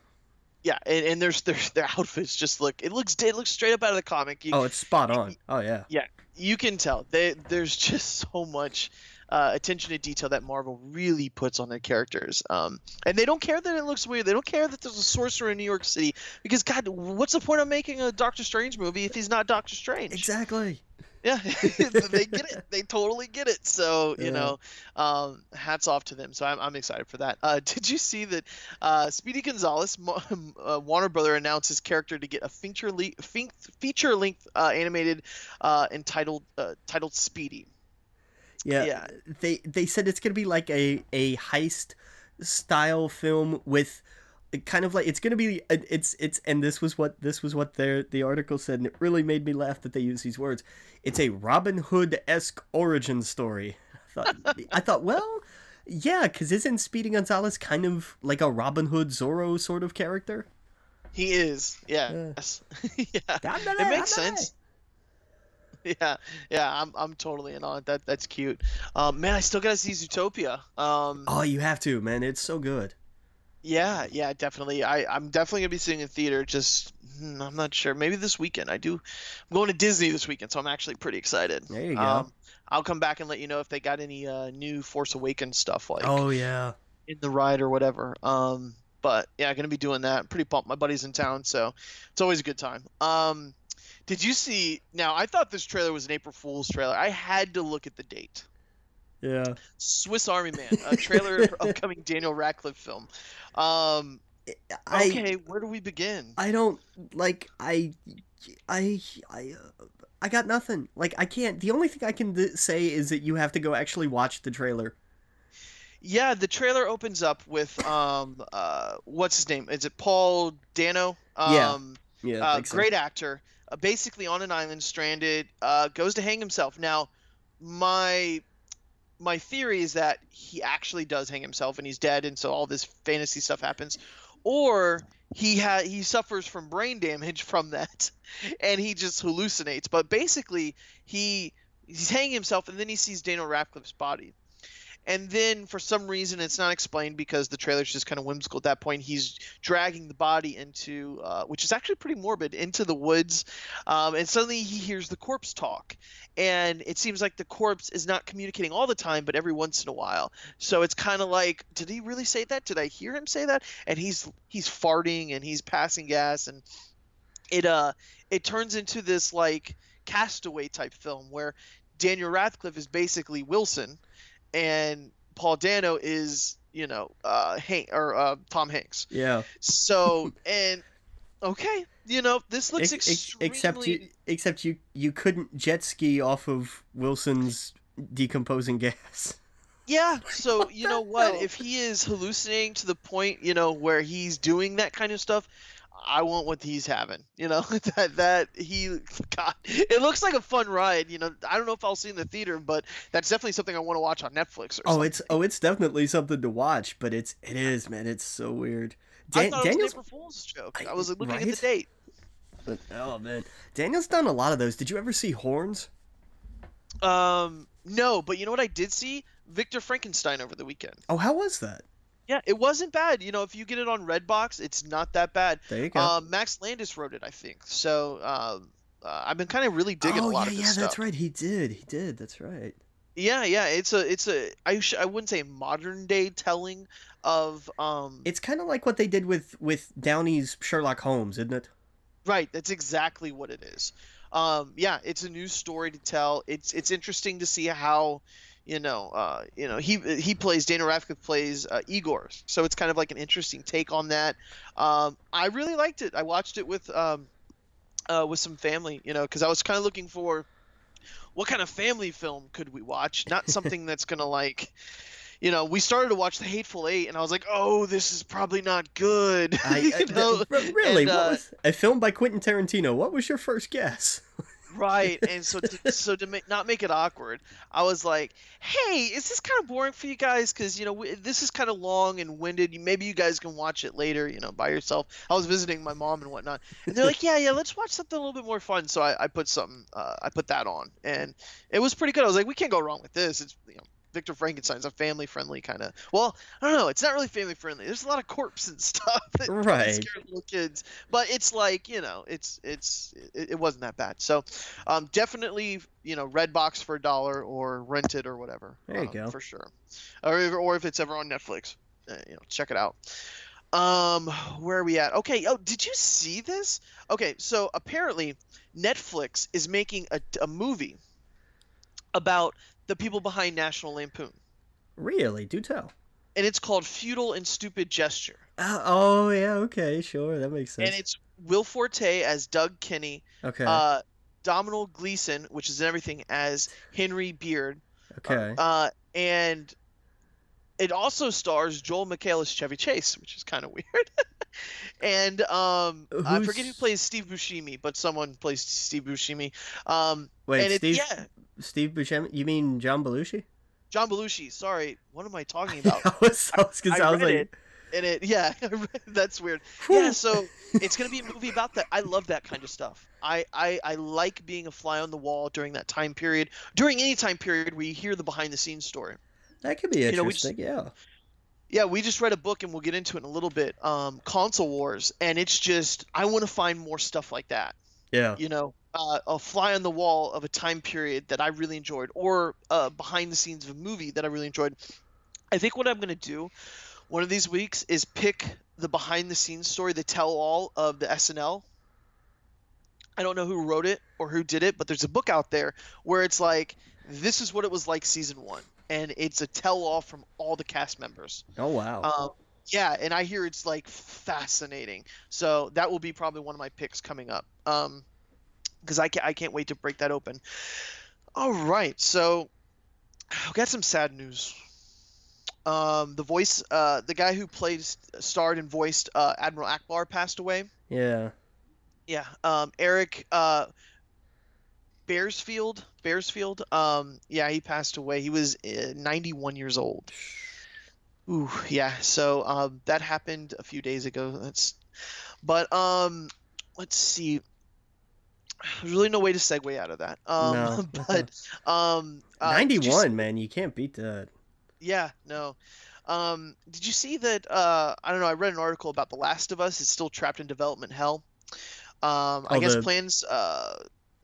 yeah, and, and there's their their outfits just look it looks it looks straight up out of the comic. You, oh, it's spot on. Oh yeah. Yeah, you can tell. They, there's just so much uh, attention to detail that Marvel really puts on their characters. Um, and they don't care that it looks weird. They don't care that there's a sorcerer in New York City because God, what's the point of making a Doctor Strange movie if he's not Doctor Strange? Exactly. Yeah, they get it. They totally get it. So you yeah. know, um, hats off to them. So I'm, I'm excited for that. Uh, did you see that uh, Speedy Gonzalez, uh, Warner Brother, announced his character to get a feature le- feature length uh, animated uh, entitled uh, titled Speedy. Yeah, yeah. They they said it's gonna be like a a heist style film with kind of like it's gonna be it's it's and this was what this was what their the article said and it really made me laugh that they use these words it's a robin hood esque origin story i thought i thought well yeah because isn't speedy gonzalez kind of like a robin hood zorro sort of character he is yeah yes yeah it makes sense yeah, yeah, I'm, I'm totally in on it. That that's cute. Um, man, I still gotta see Zootopia. Um, oh, you have to, man. It's so good. Yeah, yeah, definitely. I I'm definitely gonna be seeing in theater. Just hmm, I'm not sure. Maybe this weekend. I do. I'm going to Disney this weekend, so I'm actually pretty excited. There you go. Um, I'll come back and let you know if they got any uh, new Force Awakens stuff like. Oh yeah. In the ride or whatever. Um, but yeah, I'm gonna be doing that. I'm Pretty pumped. My buddy's in town, so it's always a good time. Um, did you see? Now I thought this trailer was an April Fool's trailer. I had to look at the date. Yeah. Swiss Army Man, a trailer for upcoming Daniel Radcliffe film. Um, I, okay, where do we begin? I don't like. I, I, I, uh, I got nothing. Like I can't. The only thing I can th- say is that you have to go actually watch the trailer. Yeah, the trailer opens up with um, uh, what's his name? Is it Paul Dano? Um, yeah. Yeah. Uh, great so. actor. Uh, basically on an island, stranded, uh, goes to hang himself. Now, my my theory is that he actually does hang himself and he's dead, and so all this fantasy stuff happens, or he ha- he suffers from brain damage from that, and he just hallucinates. But basically, he he's hanging himself, and then he sees Daniel Radcliffe's body and then for some reason it's not explained because the trailer's just kind of whimsical at that point. He's dragging the body into uh, which is actually pretty morbid into the woods um, and suddenly he hears the corpse talk. And it seems like the corpse is not communicating all the time but every once in a while. So it's kind of like did he really say that? Did i hear him say that? And he's he's farting and he's passing gas and it uh it turns into this like castaway type film where daniel radcliffe is basically wilson and Paul Dano is you know uh Hank or uh, Tom Hanks. Yeah. So and okay, you know this looks ex- extremely... except you except you you couldn't jet ski off of Wilson's decomposing gas. Yeah, so you know what? If he is hallucinating to the point, you know, where he's doing that kind of stuff, I want what he's having. You know that that he God, it looks like a fun ride. You know, I don't know if I'll see in the theater, but that's definitely something I want to watch on Netflix. oh, something. it's oh, it's definitely something to watch. But it's it is man, it's so weird. Dan- I thought Daniel's... it was April Fool's joke. I, I was looking right? at the date. But, oh man, Daniel's done a lot of those. Did you ever see Horns? Um, no, but you know what I did see? Victor Frankenstein over the weekend. Oh, how was that? Yeah, it wasn't bad. You know, if you get it on Redbox, it's not that bad. There you go. Um, Max Landis wrote it, I think. So um, uh, I've been kind of really digging oh, a lot yeah, of this yeah, stuff. that's right. He did. He did. That's right. Yeah, yeah. It's a, it's a. I sh- I wouldn't say modern day telling of. Um. It's kind of like what they did with with Downey's Sherlock Holmes, isn't it? Right. That's exactly what it is. Um. Yeah. It's a new story to tell. It's it's interesting to see how you know, uh, you know, he he plays Dana Radcliffe plays uh, Igor, so it's kind of like an interesting take on that. Um, I really liked it. I watched it with um, uh, with some family, you know, because I was kind of looking for what kind of family film could we watch, not something that's gonna like. You know, we started to watch The Hateful Eight, and I was like, "Oh, this is probably not good." I, you know? really, and, uh, was, a film by Quentin Tarantino. What was your first guess? right and so to, so to make, not make it awkward i was like hey is this kind of boring for you guys? Because you know this is kind of long and winded maybe you guys can watch it later you know by yourself. I was visiting my mom and whatnot and they're like yeah yeah let's watch something a little bit more fun. So i, I put something uh, i put that on and it was pretty good. I was like we can't go wrong with this. It's you know Victor Frankenstein's a family friendly kind of. Well, I don't know. It's not really family friendly. There's a lot of corpse and stuff that right. scare little kids. But it's like you know, it's it's it, it wasn't that bad. So, um, definitely you know, Redbox for a dollar or rent it or whatever. There you um, go. For sure. Or if, or if it's ever on Netflix, uh, you know, check it out. Um, where are we at? Okay. Oh, did you see this? Okay, so apparently Netflix is making a, a movie about the people behind National Lampoon. Really? Do tell. And it's called Futile and Stupid Gesture. Uh, oh yeah, okay, sure, that makes sense. And it's Will Forte as Doug Kenney. Okay. Uh, Domhnall Gleeson, which is everything, as Henry Beard. okay. Uh, and it also stars Joel McHale as Chevy Chase, which is kind of weird. And um, I forget who plays Steve Buscemi, but someone plays Steve Buscemi. Um, Wait, it, Steve yeah, Steve Buscemi? You mean John Belushi? John Belushi. Sorry, what am I talking about? I was, I was, I I was like, it, and it, yeah, that's weird. Yeah, so it's gonna be a movie about that. I love that kind of stuff. I, I I like being a fly on the wall during that time period, during any time period where you hear the behind the scenes story. that could be you know, we interesting. yeah. Yeah, we just read a book and we'll get into it in a little bit. Um, Console Wars, and it's just I want to find more stuff like that. Yeah. You know, uh, a fly on the wall of a time period that I really enjoyed, or uh, behind the scenes of a movie that I really enjoyed. I think what I'm gonna do one of these weeks is pick the behind the scenes story, the tell all of the SNL. I don't know who wrote it or who did it, but there's a book out there where it's like this is what it was like season one, and it's a tell all from all the cast members. Oh wow. Um, yeah, and I hear it's like fascinating. So that will be probably one of my picks coming up. Um, because I can't, I can't wait to break that open. All right, so we got some sad news. Um, the voice, uh, the guy who played, starred, and voiced uh, Admiral Ackbar passed away. yeah. Yeah, um, Erik uh, Bauersfeld, Bauersfeld. Um, yeah, he passed away. He was uh, 91 years old. Ooh, yeah. So um, that happened a few days ago. That's, but um, let's see. There's really no way to segue out of that. Um, No. but um, uh, did you 91, man. You can't beat that. yeah, no. Um, did you see that? Uh, I don't know. I read an article about The Last of Us is still trapped in development hell. Um, I Oh, guess the- plans. Uh,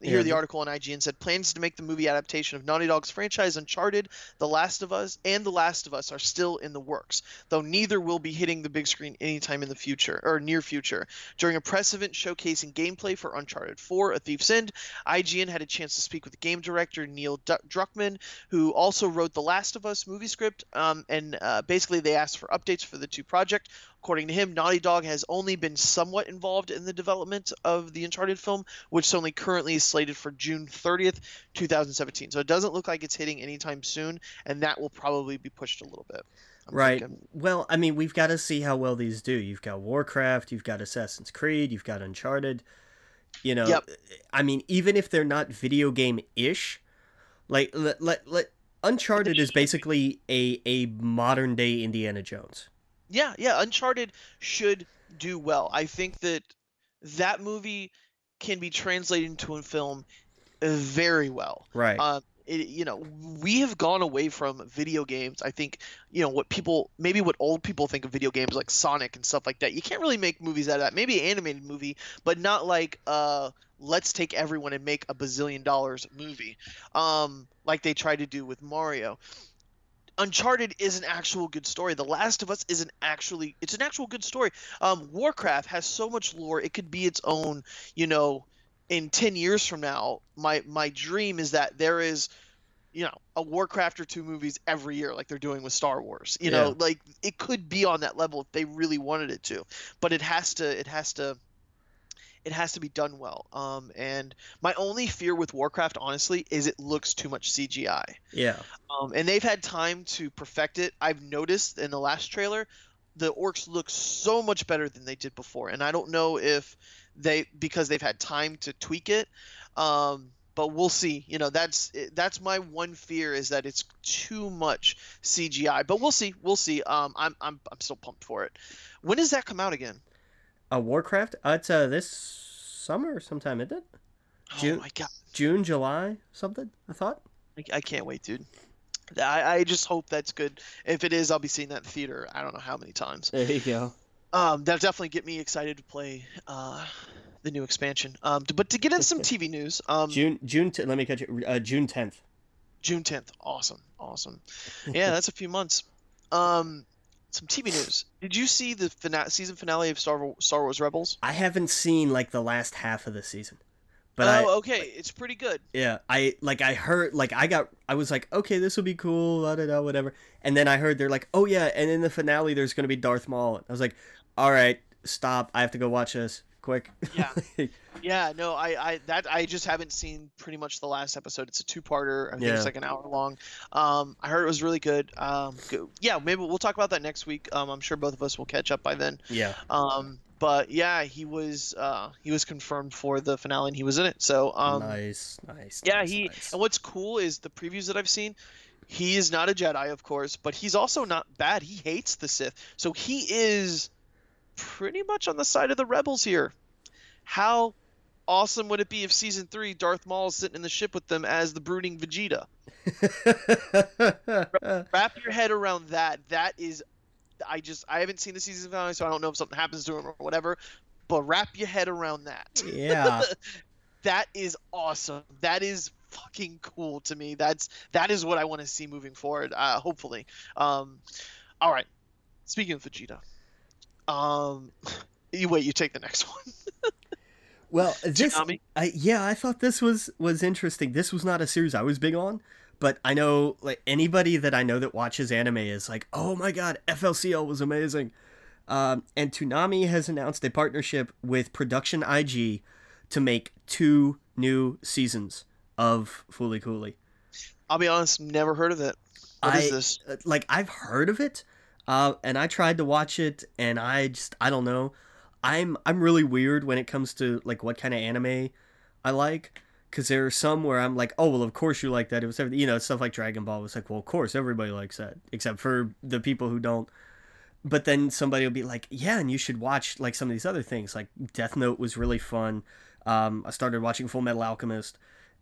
here, the the- article on IGN said plans to make the movie adaptation of Naughty Dog's franchise Uncharted, The Last of Us, and The Last of Us are still in the works, though neither will be hitting the big screen anytime in the future or near future. During a press event showcasing gameplay for Uncharted 4: A Thief's End, IGN had a chance to speak with game director Neil D- Druckmann, who also wrote the Last of Us movie script. Um, and uh, basically, they asked for updates for the two project. According to him, Naughty Dog has only been somewhat involved in the development of the Uncharted film, which is only currently is slated for June 30th, 2017. So it doesn't look like it's hitting anytime soon, and that will probably be pushed a little bit. I'm right. thinking. Well, I mean, we've got to see how well these do. You've got Warcraft, you've got Assassin's Creed, you've got Uncharted. You know, Yep. I mean, even if they're not video game ish, like let, let, let Uncharted is basically a a modern day Indiana Jones. Yeah, yeah, Uncharted should do well. I think that that movie can be translated into a film very well. Right. Um, it, you know, we have gone away from video games. I think, you know, what people maybe what old people think of video games like Sonic and stuff like that. You can't really make movies out of that. Maybe an animated movie, but not like uh, let's take everyone and make a bazillion dollars movie, um, like they tried to do with Mario. Uncharted is an actual good story. The Last of Us is an actually it's an actual good story. Um, Warcraft has so much lore; it could be its own. You know, in ten years from now, my my dream is that there is, you know, a Warcraft or two movies every year, like they're doing with Star Wars. You know, like it could be on that level if they really wanted it to, but it has to it has to it has to be done well. Um, and my only fear with Warcraft, honestly, is it looks too much CGI. yeah. Um, and they've had time to perfect it. I've noticed in the last trailer, the orcs look so much better than they did before, and I don't know if they because they've had time to tweak it. Um, but we'll see. You know, that's that's my one fear is that it's too much CGI. But we'll see. We'll see. Um, I'm I'm I'm still pumped for it. When does that come out again? A Warcraft. Uh, it's uh, this summer sometime, isn't it? Oh June- my god, June, July, something. I thought. I, I can't wait, dude. I, I just hope that's good. If it is, I'll be seeing that in theater. I don't know how many times. There you go. Um, that'll definitely get me excited to play uh, the new expansion. Um, to, but to get in some TV news, um, June June. T- let me catch you. Uh, June tenth. June tenth. Awesome, awesome. Yeah, that's a few months. Um, some TV news. Did you see the fina- season finale of Star Star Wars Rebels? I haven't seen like the last half of the season. But oh, I, okay, it's pretty good. Yeah, I like I heard like I got I was like, okay, this will be cool, da da da, whatever. And then I heard they're like, oh yeah, and in the finale there's gonna be Darth Maul. I was like, all right, stop, I have to go watch this quick. Yeah, yeah, no, I I that I just haven't seen pretty much the last episode. It's a two-parter. I think yeah. it's like an hour long. Um, I heard it was really good. Um, good. yeah, maybe we'll talk about that next week. Um, I'm sure both of us will catch up by then. Yeah. Um, but yeah, he was uh, he was confirmed for the finale and he was in it. So um, nice, nice. Yeah, nice, he nice. and what's cool is the previews that I've seen. He is not a Jedi, of course, but he's also not bad. He hates the Sith, so he is pretty much on the side of the rebels here. How awesome would it be if season three Darth Maul is sitting in the ship with them as the brooding Vegeta? Wrap your head around that. That is I just I haven't seen the season finale, so I don't know if something happens to him or whatever. But wrap your head around that. Yeah. that is awesome. That is fucking cool to me. That's that is what I want to see moving forward. Uh, hopefully. Um, all right. Speaking of Vegeta, um, you wait. You take the next one. Well, this, I, yeah, I thought this was was interesting. This was not a series I was big on, but I know like anybody that I know that watches anime is like, oh my god, FLCL was amazing. Um, and Toonami has announced a partnership with Production IG to make two new seasons of Fooly Cooly. I'll be honest, never heard of it. What I, is this? Uh, like I've heard of it, uh, and I tried to watch it, and I just I don't know. I'm I'm really weird when it comes to like what kind of anime I like because there are some where I'm like, oh well, of course you like that. It was everything, you know stuff like Dragon Ball. was like, well, of course everybody likes that, except for the people who don't. But then somebody will be like, yeah, and you should watch like some of these other things. Like Death Note was really fun. Um, I started watching Full Metal Alchemist,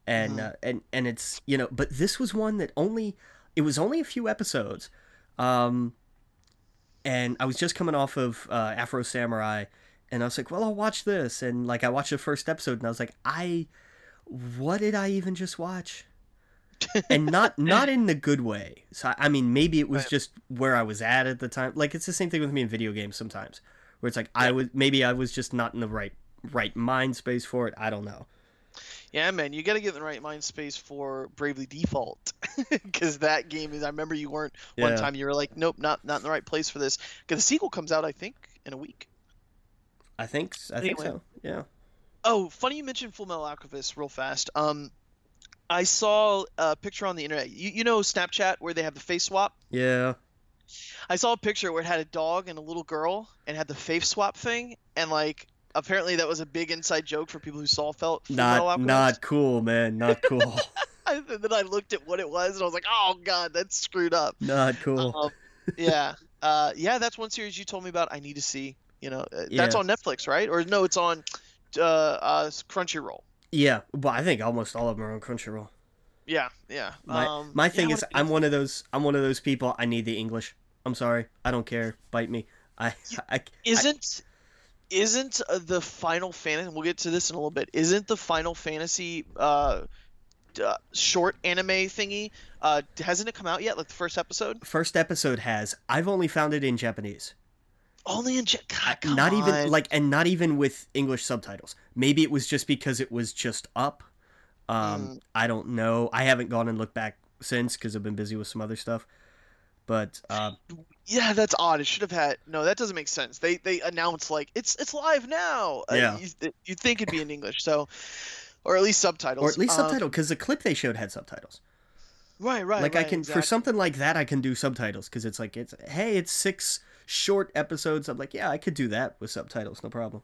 and mm-hmm. uh, and and it's you know, but this was one that only it was only a few episodes, um, and I was just coming off of uh, Afro Samurai, and I was like, well, I'll watch this, and like I watched the first episode, and I was like, I what did I even just watch? and not not in the good way. So I mean, maybe it was right. just where I was at at the time. Like it's the same thing with me in video games sometimes, where it's like yeah. I was maybe I was just not in the right right mind space for it. I don't know. Yeah, man, you got to get in the right mind space for Bravely Default, because that game is. I remember you weren't yeah. one time. You were like, nope, not not in the right place for this. Because the sequel comes out, I think, in a week. I think I anyway. think so. Yeah. Oh, funny you mentioned Full Metal Alchemist real fast. Um, I saw a picture on the internet. You, you know Snapchat where they have the face swap? Yeah. I saw a picture where it had a dog and a little girl and had the face swap thing and like apparently that was a big inside joke for people who saw felt not not cool, man. Not cool. and then I looked at what it was and I was like, "Oh god, that's screwed up." Not cool. Um, yeah. Uh, yeah, that's one series you told me about. I need to see. You know, uh, yeah. that's on Netflix, right? Or no, it's on uh, uh, Crunchyroll. Yeah, well, I think almost all of them are on Crunchyroll. Yeah, yeah. My, um, my thing yeah, is, I'm one of those. I'm one of those people. I need the English. I'm sorry. I don't care. Bite me. I. I isn't. I, isn't uh, the Final Fantasy? We'll get to this in a little bit. Isn't the Final Fantasy uh, uh, short anime thingy? Uh, hasn't it come out yet? Like the first episode? First episode has. I've only found it in Japanese. Only in God, not on. even like, and not even with English subtitles. Maybe it was just because it was just up. Um, mm. I don't know. I haven't gone and looked back since because I've been busy with some other stuff. But uh, yeah, that's odd. It should have had no. That doesn't make sense. They they announced like it's it's live now. Uh, yeah, uh, you, you think it'd be in English, so or at least subtitles, or at least um, subtitle because the clip they showed had subtitles. Right, right. Like right, I can exactly. for something like that, I can do subtitles because it's like it's hey, it's six short episodes. I'm like, yeah, I could do that with subtitles, no problem.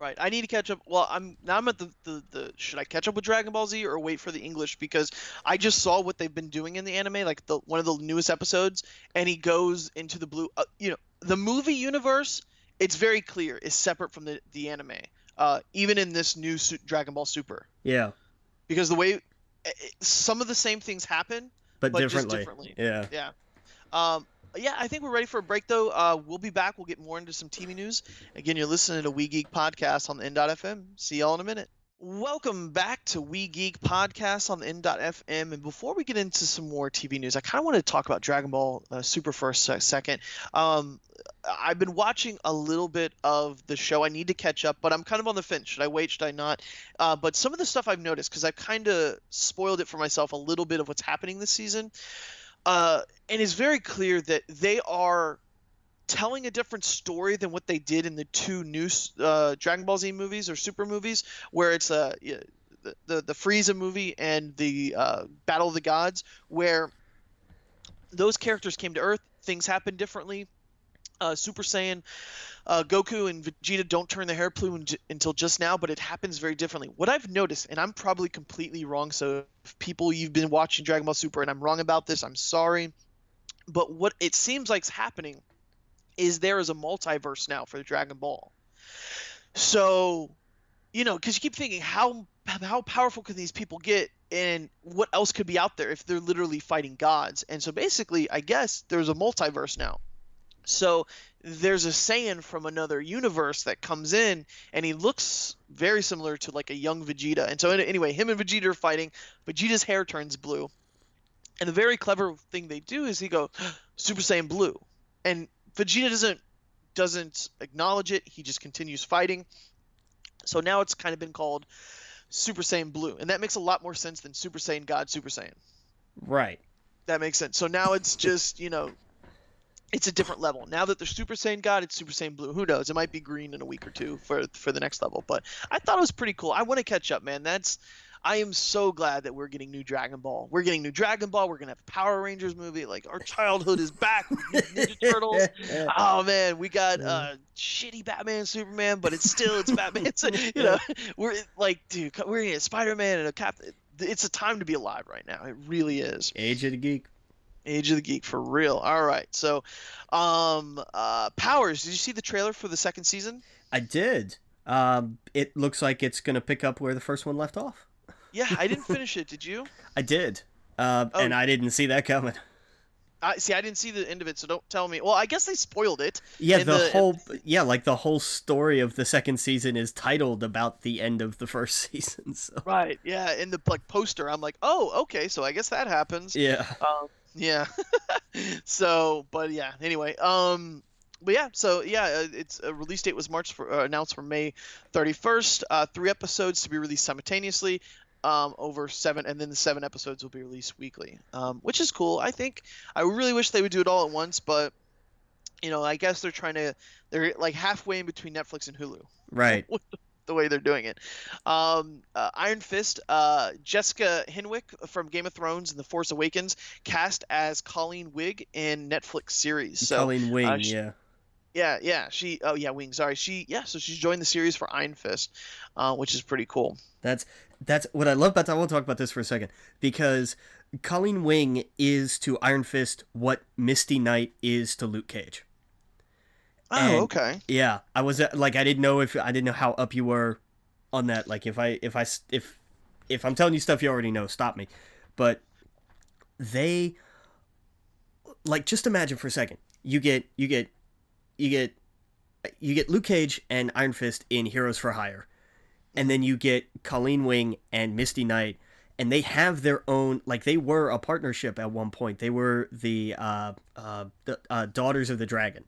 Right. I need to catch up. Well, I'm now I'm at the, the, the should I catch up with Dragon Ball Z or wait for the English because I just saw what they've been doing in the anime, like the one of the newest episodes, and he goes into the blue. Uh, you know, the movie universe. It's very clear is separate from the the anime. Uh, even in this new Su- Dragon Ball Super. Yeah. Because the way it, some of the same things happen, but, but differently. differently. Yeah. Yeah. Um, yeah, I think we're ready for a break though. Uh, we'll be back. We'll get more into some TV news. Again, you're listening to We Geek Podcast on the N.FM. See y'all in a minute. Welcome back to We Geek Podcast on the N.FM. And before we get into some more TV news, I kind of want to talk about Dragon Ball uh, Super for a second. Um, I've been watching a little bit of the show. I need to catch up, but I'm kind of on the fence. Should I wait? Should I not? Uh, but some of the stuff I've noticed, because I've kind of spoiled it for myself a little bit of what's happening this season. Uh, and it's very clear that they are telling a different story than what they did in the two new uh, Dragon Ball Z movies or Super movies, where it's a the the, the Frieza movie and the uh, Battle of the Gods, where those characters came to Earth, things happened differently. Uh, Super Saiyan, uh, Goku and Vegeta don't turn the hair blue until just now, but it happens very differently. What I've noticed, and I'm probably completely wrong, so if people you've been watching Dragon Ball Super and I'm wrong about this, I'm sorry. But what it seems like's happening is there is a multiverse now for the Dragon Ball. So, you know, because you keep thinking how how powerful can these people get, and what else could be out there if they're literally fighting gods? And so basically, I guess there's a multiverse now. So there's a Saiyan from another universe that comes in, and he looks very similar to like a young Vegeta. And so anyway, him and Vegeta are fighting. Vegeta's hair turns blue, and the very clever thing they do is he go Super Saiyan Blue, and Vegeta doesn't doesn't acknowledge it. He just continues fighting. So now it's kind of been called Super Saiyan Blue, and that makes a lot more sense than Super Saiyan God Super Saiyan. Right. That makes sense. So now it's just you know, it's a different level. Now that they're Super Saiyan God, it's Super Saiyan Blue. Who knows? It might be green in a week or two for for the next level. But I thought it was pretty cool. I want to catch up, man. That's I am so glad that we're getting new Dragon Ball. We're getting new Dragon Ball. We're gonna have a Power Rangers movie. Like our childhood is back. Ninja Turtles. Oh man, we got uh shitty Batman, Superman, but it's still it's Batman. So, you know, we're like, dude, we're gonna get Spider Man and a Cap. It's a time to be alive right now. It really is. Age of the Geek. Age of the Geek for real. All right. So, um, uh, Powers. Did you see the trailer for the second season? I did. Um, it looks like it's gonna pick up where the first one left off. Yeah, I didn't finish it. Did you? I did, uh, oh. and I didn't see that coming. I see. I didn't see the end of it, so don't tell me. Well, I guess they spoiled it. Yeah, the, the, whole yeah, like the whole story of the second season is titled about the end of the first season. So. Right. Yeah. In the like poster, I'm like, oh, okay, so I guess that happens. Yeah. Um, yeah. so, but yeah. Anyway, um, but yeah, so yeah, uh, its a release date was March for, uh, announced for May 31st. Uh, three episodes to be released simultaneously um, over seven, and then the seven episodes will be released weekly, um, which is cool. I think I really wish they would do it all at once, but you know, I guess they're trying to they're like halfway in between Netflix and Hulu. Right. the way they're doing it. Um, uh, Iron Fist, uh, Jessica Henwick from Game of Thrones and The Force Awakens, cast as Colleen Wing in Netflix series. So, Colleen Wing, uh, she, yeah. Yeah, yeah. She, oh yeah, Wing. Sorry, she, yeah. So she's joined the series for Iron Fist, uh, which is pretty cool. That's that's what I love about that. I want to talk about this for a second because Colleen Wing is to Iron Fist what Misty Knight is to Luke Cage. Oh, and, okay. Yeah, I was uh, like, I didn't know if I didn't know how up you were on that. Like, if I if I if if I'm telling you stuff you already know, stop me. But they like just imagine for a second. You get you get you get you get Luke Cage and Iron Fist in Heroes for Hire and then you get Colleen Wing and Misty Knight, and they have their own like they were a partnership at one point. They were the uh, uh, the uh, Daughters of the Dragon,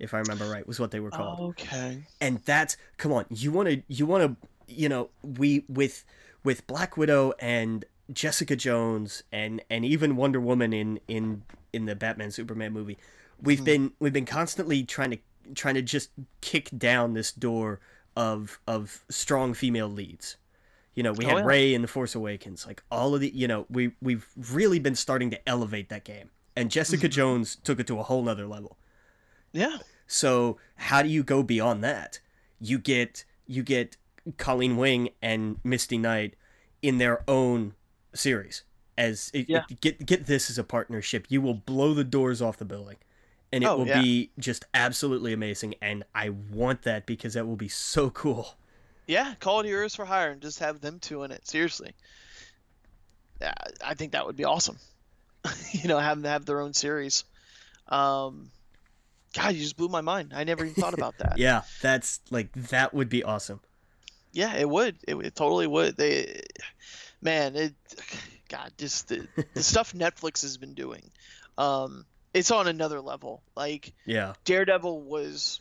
if I remember right, was what they were called. okay. And that's come on, you want to you want to you know we with with Black Widow and Jessica Jones and and even Wonder Woman in in in the Batman Superman movie, we've mm-hmm. been we've been constantly trying to trying to just kick down this door of of strong female leads. You know, we had oh, yeah. Rey in The Force Awakens. Like all of the, you know, we we've really been starting to elevate that game. And Jessica mm-hmm. Jones took it to a whole nother level. Yeah. So how do you go beyond that? You get you get Colleen Wing and Misty Knight in their own series. As it, yeah. it, get get this as a partnership, you will blow the doors off the building and it oh, will yeah. be just absolutely amazing and i want that because that will be so cool yeah call it heroes for hire and just have them two in it seriously i think that would be awesome you know, have them have their own series. Um, God, you just blew my mind. I never even thought about that. yeah, that's like that would be awesome. Yeah, it would. It, it totally would. They, man, it. God, just the, the stuff Netflix has been doing. Um, it's on another level. Like, yeah, Daredevil was.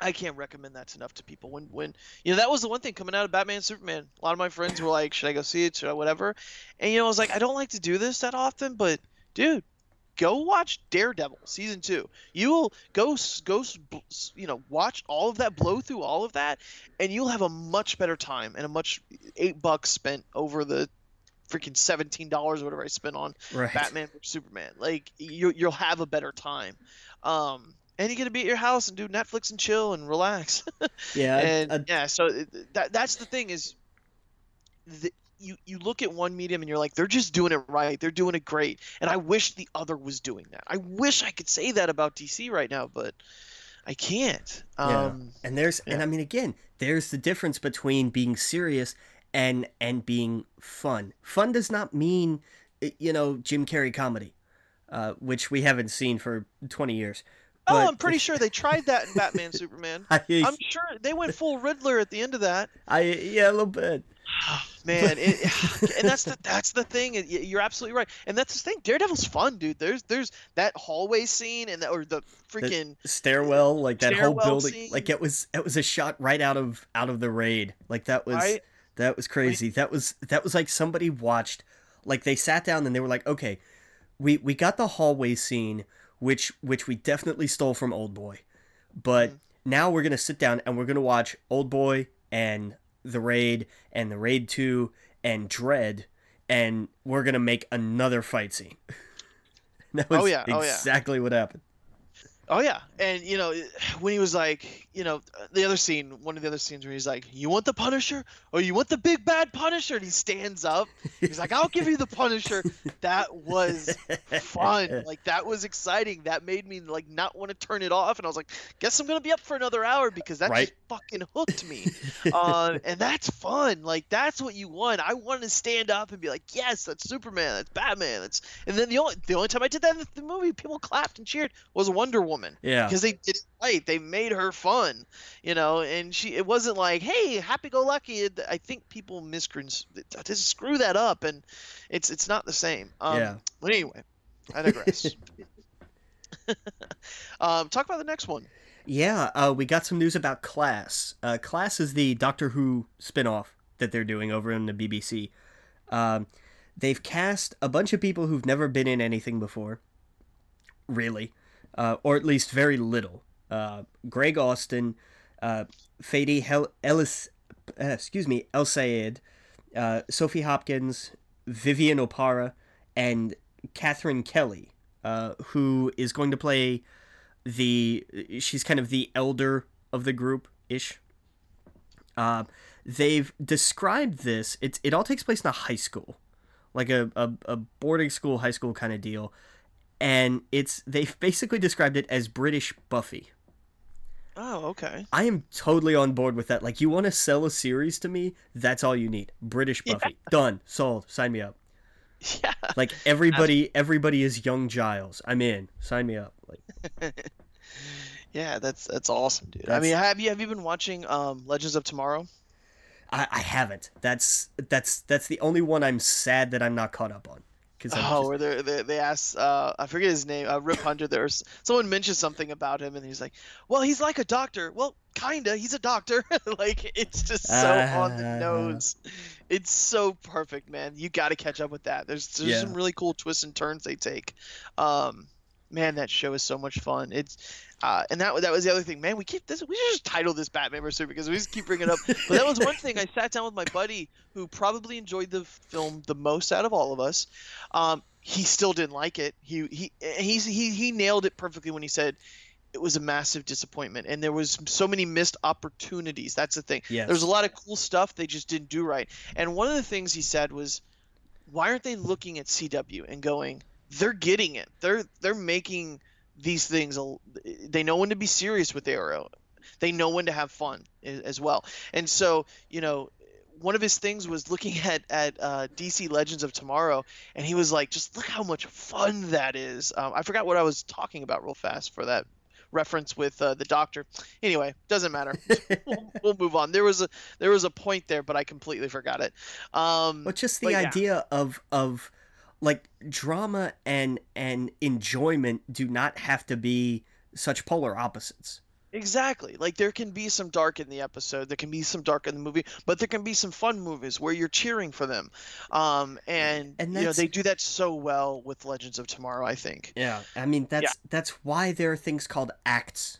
I can't recommend that enough to people. When when you know that was the one thing coming out of Batman Superman. A lot of my friends were like, "Should I go see it? Should I whatever?" And you know, I was like, I don't like to do this that often, but dude, go watch Daredevil season two. You will go go you know watch all of that, blow through all of that, and you'll have a much better time and a much eight bucks spent over the freaking seventeen dollars whatever I spent on right. Batman or Superman. Like you you'll have a better time. Um, and you get to be at your house and do Netflix and chill and relax. yeah, and I, yeah. So that that's the thing is, the, you you look at one medium and you're like, they're just doing it right. They're doing it great. And I wish the other was doing that. I wish I could say that about DC right now, but I can't. Yeah. Um, and there's yeah. and I mean again, there's the difference between being serious and and being fun. Fun does not mean you know Jim Carrey comedy, uh, which we haven't seen for 20 years. Oh, but... Oh, I'm pretty sure they tried that in Batman Superman. I, am sure they went full Riddler at the end of that. I yeah, a little bit. Man, it, and that's the that's the thing. You're absolutely right, and that's the thing. Daredevil's fun, dude. There's there's that hallway scene and that, or the freaking the stairwell, like that whole building. Scene. Like it was it was a shot right out of out of the raid. Like that was right? that was crazy. Right? That was that was like somebody watched. Like they sat down and they were like, okay, we we got the hallway scene, which which we definitely stole from Old Boy, but. Mm. Now we're gonna sit down and we're gonna watch Old Boy and the raid and the raid 2 and Dredd and we're gonna make another fight scene that oh, was oh, yeah. exactly oh, yeah. what happened Oh yeah, and you know when he was like, you know, the other scene, one of the other scenes where he's like, "You want the Punisher, or you want the big bad Punisher?" And he stands up. He's like, "I'll give you the Punisher." That was fun. Like that was exciting. That made me like not want to turn it off. And I was like, "Guess I'm gonna be up for another hour because that right? just fucking hooked me." uh, and that's fun. Like that's what you want. I wanted to stand up and be like, "Yes, that's Superman. That's Batman." That's and then the only the only time I did that in the movie, people clapped and cheered was Wonder Woman woman. Yeah. Because they did it right. They made her fun, you know, and she it wasn't like, hey, happy go lucky. I think people miscreants just screw that up and it's it's not the same. Um, yeah. But anyway, I digress. um, talk about the next one. Yeah, uh, we got some news about Class. Uh, Class is the Doctor Who spinoff that they're doing over in the BBC. Um, they've cast a bunch of people who've never been in anything before. Really uh, or at least very little. Uh, Greg Austin, uh, Hel- Ellis, uh, excuse me, El Sayed, uh, Sophie Hopkins, Vivian Oparah, and Katherine Kelly, uh, who is going to play the. She's kind of the elder of the group ish. Uh, they've described this. It's it all takes place in a high school, like a, a, a boarding school, high school kind of deal and it's they've basically described it as British Buffy. Oh, okay. I am totally on board with that. Like, you want to sell a series to me? That's all you need. British Buffy. Yeah. Done. Sold. Sign me up. Yeah. Like everybody, everybody is young Giles. I'm in. Sign me up. Like. yeah, that's that's awesome, dude. That's... I mean, have you have you been watching um, Legends of Tomorrow? I, I haven't. That's that's that's the only one I'm sad that I'm not caught up on. Oh, where they they asked uh, I forget his name uh, Rip Hunter. There's someone mentioned something about him, and he's like, "Well, he's like a doctor." Well, kinda. He's a doctor. like it's just so uh... on the uh-huh. nose. It's so perfect, man. You got to catch up with that. There's there's yeah. some really cool twists and turns they take. Um, man, that show is so much fun. It's uh, and that that was the other thing, man. We keep this. We should just title this Batman vs because we just keep bringing it up. But that was one thing. I sat down with my buddy who probably enjoyed the film the most out of all of us. Um, he still didn't like it. He he he's, he he nailed it perfectly when he said it was a massive disappointment and there was so many missed opportunities. That's the thing. Yes. There's a lot of cool stuff they just didn't do right. And one of the things he said was, why aren't they looking at CW and going? They're getting it. They're they're making these things they know when to be serious with arrow they know when to have fun as well and so you know one of his things was looking at at uh, DC Legends of Tomorrow, and he was like, "Just look how much fun that is." Um, I forgot what I was talking about real fast for that reference with uh, the Doctor. Anyway, doesn't matter. we'll, we'll, move on. There was a there was a point there, but I completely forgot it. Um, but just the idea yeah. of of like drama and and enjoyment do not have to be such polar opposites. Exactly. Like there can be some dark in the episode, there can be some dark in the movie, but there can be some fun movies where you're cheering for them. Um, and, and you know they do that so well with Legends of Tomorrow. I think. Yeah, I mean that's yeah. that's why there are things called acts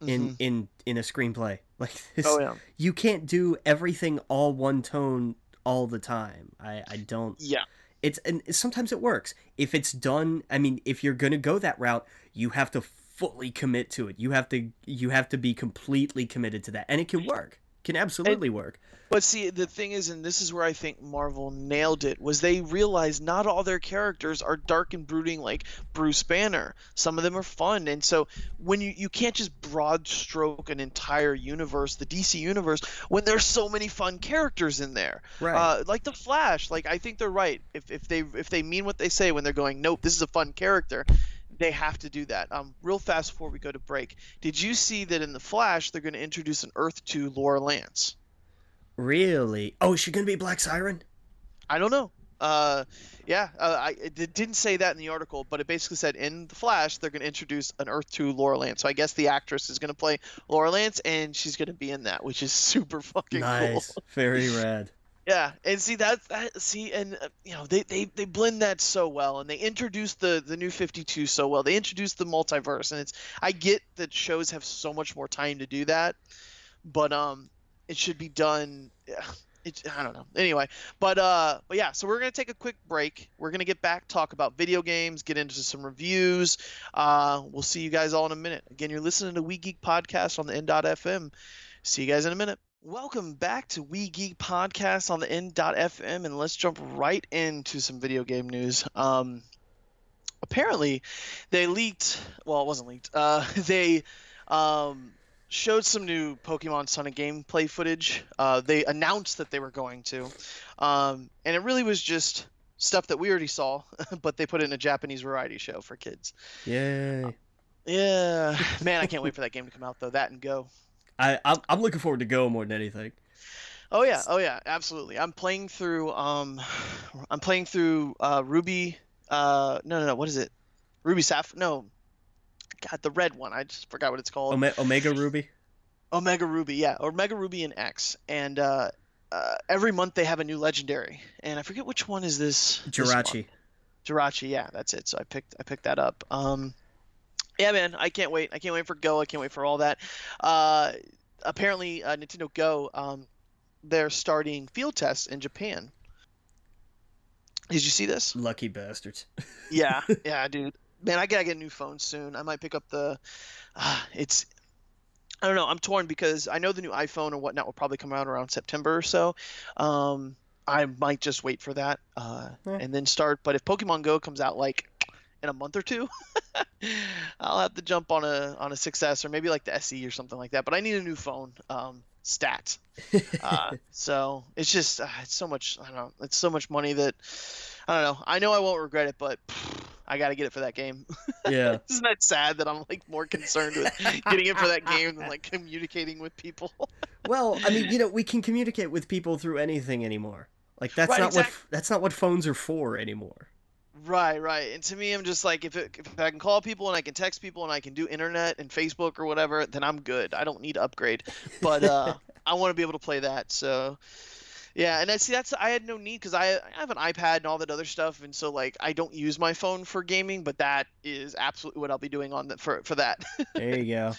in mm-hmm. in in a screenplay. Like this, oh yeah, you can't do everything all one tone all the time. I I don't. Yeah. It's and sometimes it works if it's done. I mean, if you're gonna go that route, you have to fully commit to it. You have to you have to be completely committed to that, and it can work. Can absolutely and, work. But see, the thing is, and this is where I think Marvel nailed it, was they realized not all their characters are dark and brooding like Bruce Banner. Some of them are fun, and so when you you can't just broad stroke an entire universe, the DC universe, when there's so many fun characters in there. Right. Uh, like the Flash. Like I think they're right if if they if they mean what they say when they're going, nope, this is a fun character they have to do that. Um, real fast before we go to break, did you see that in the Flash they're going to introduce an Earth Two Laurel Lance? Really? Oh, is she going to be Black Siren? I don't know. Uh, yeah, uh, I it didn't say that in the article, but it basically said in the Flash they're going to introduce an Earth Two Laurel Lance. So I guess the actress is going to play Laurel Lance, and she's going to be in that, which is super fucking nice. cool. Very rad. Yeah, and see that that see and uh, you know they, they they blend that so well, and they introduce the the new Fifty Two so well. They introduce the multiverse, and it's I get that shows have so much more time to do that, but um, it should be done. It, I don't know. Anyway, but uh, but yeah, so we're gonna take a quick break. We're gonna get back, talk about video games, get into some reviews. Uh, we'll see you guys all in a minute. Again, you're listening to We Geek Podcast on the N.FM. See you guys in a minute. Welcome back to We Geek Podcast on the N.FM, and let's jump right into some video game news. Um, apparently, they leaked. Well, it wasn't leaked. Uh, they um, showed some new Pokemon Sun and gameplay footage. Uh, they announced that they were going to, um, and it really was just stuff that we already saw, but they put it in a Japanese variety show for kids. Yay! Uh, yeah, man, I can't wait for that game to come out though. That and Go. I I'm, I'm looking forward to Go more than anything. Oh yeah, oh yeah, absolutely. I'm playing through um, I'm playing through uh, Ruby. Uh, no, no, no. What is it? Ruby Sapphire? No, God, the red one. I just forgot what it's called. Ome- Omega Ruby. Omega Ruby, yeah, Omega Ruby and X, and uh, uh, every month they have a new legendary, and I forget which one is this. Jirachi. Jirachi, yeah, that's it. So I picked I picked that up. Um, yeah, man, I can't wait. I can't wait for Go. I can't wait for all that. Uh, apparently, uh, Nintendo Go, um, they're starting field tests in Japan. Did you see this? Lucky bastards. yeah, yeah, dude. Man, I gotta get a new phone soon. I might pick up the. Uh, it's. I don't know. I'm torn because I know the new iPhone or whatnot will probably come out around September or so. Um, I might just wait for that uh, yeah. and then start. But if Pokemon Go comes out like in a month or two, I'll have to jump on a on a 6S or maybe like the SE or something like that. But I need a new phone. Um, stat. Uh, so it's just uh, it's so much. I don't know. It's so much money that I don't know. I know I won't regret it, but. Pff, I got to get it for that game. Yeah. Isn't that sad that I'm like more concerned with getting it for that game than like communicating with people? well, I mean, you know, we can communicate with people through anything anymore. Like that's right, not exactly. what that's not what phones are for anymore. Right, right. And to me, I'm just like, if, it, if I can call people and I can text people and I can do internet and Facebook or whatever, then I'm good. I don't need to upgrade. But uh, I want to be able to play that. So, yeah. And I see that's I had no need because I, I have an iPad and all that other stuff, and so like I don't use my phone for gaming, but that is absolutely what I'll be doing on the, for for that. there you go.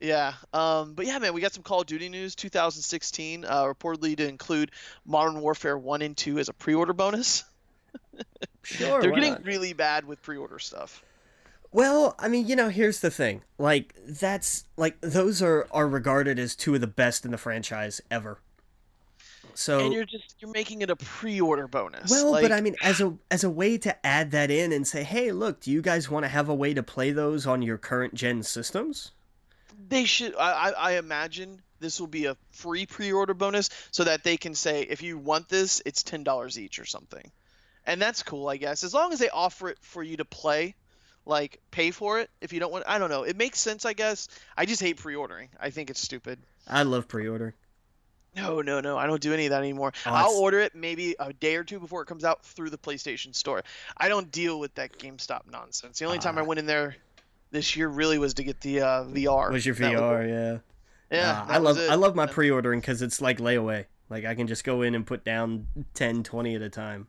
Yeah. Um, but yeah, man, we got some Call of Duty news 2016, uh, reportedly to include Modern Warfare 1 and 2 as a pre order bonus. Sure. They're getting not? really bad with pre-order stuff. Well, I mean, you know, here's the thing. Like that's like those are are regarded as two of the best in the franchise ever. So And you're just you're making it a pre-order bonus. Well, like, but I mean as a as a way to add that in and say, "Hey, look, do you guys want to have a way to play those on your current gen systems?" They should I I, I imagine this will be a free pre-order bonus so that they can say if you want this, it's ten dollars each or something, and that's cool, I guess. As long as they offer it for you to play, like pay for it if you don't want. I don't know. It makes sense, I guess. I just hate pre-ordering. I think it's stupid. I love pre-ordering. No, no, no. I don't do any of that anymore. Oh, I'll order it maybe a day or two before it comes out through the PlayStation Store. I don't deal with that GameStop nonsense. The only uh, time I ah. went in there this year really was to get the uh, VR. Was your VR? Was, yeah. Yeah. Uh, I love I love my pre-ordering because it's like layaway. Like I can just go in and put down 10, 20 at a time.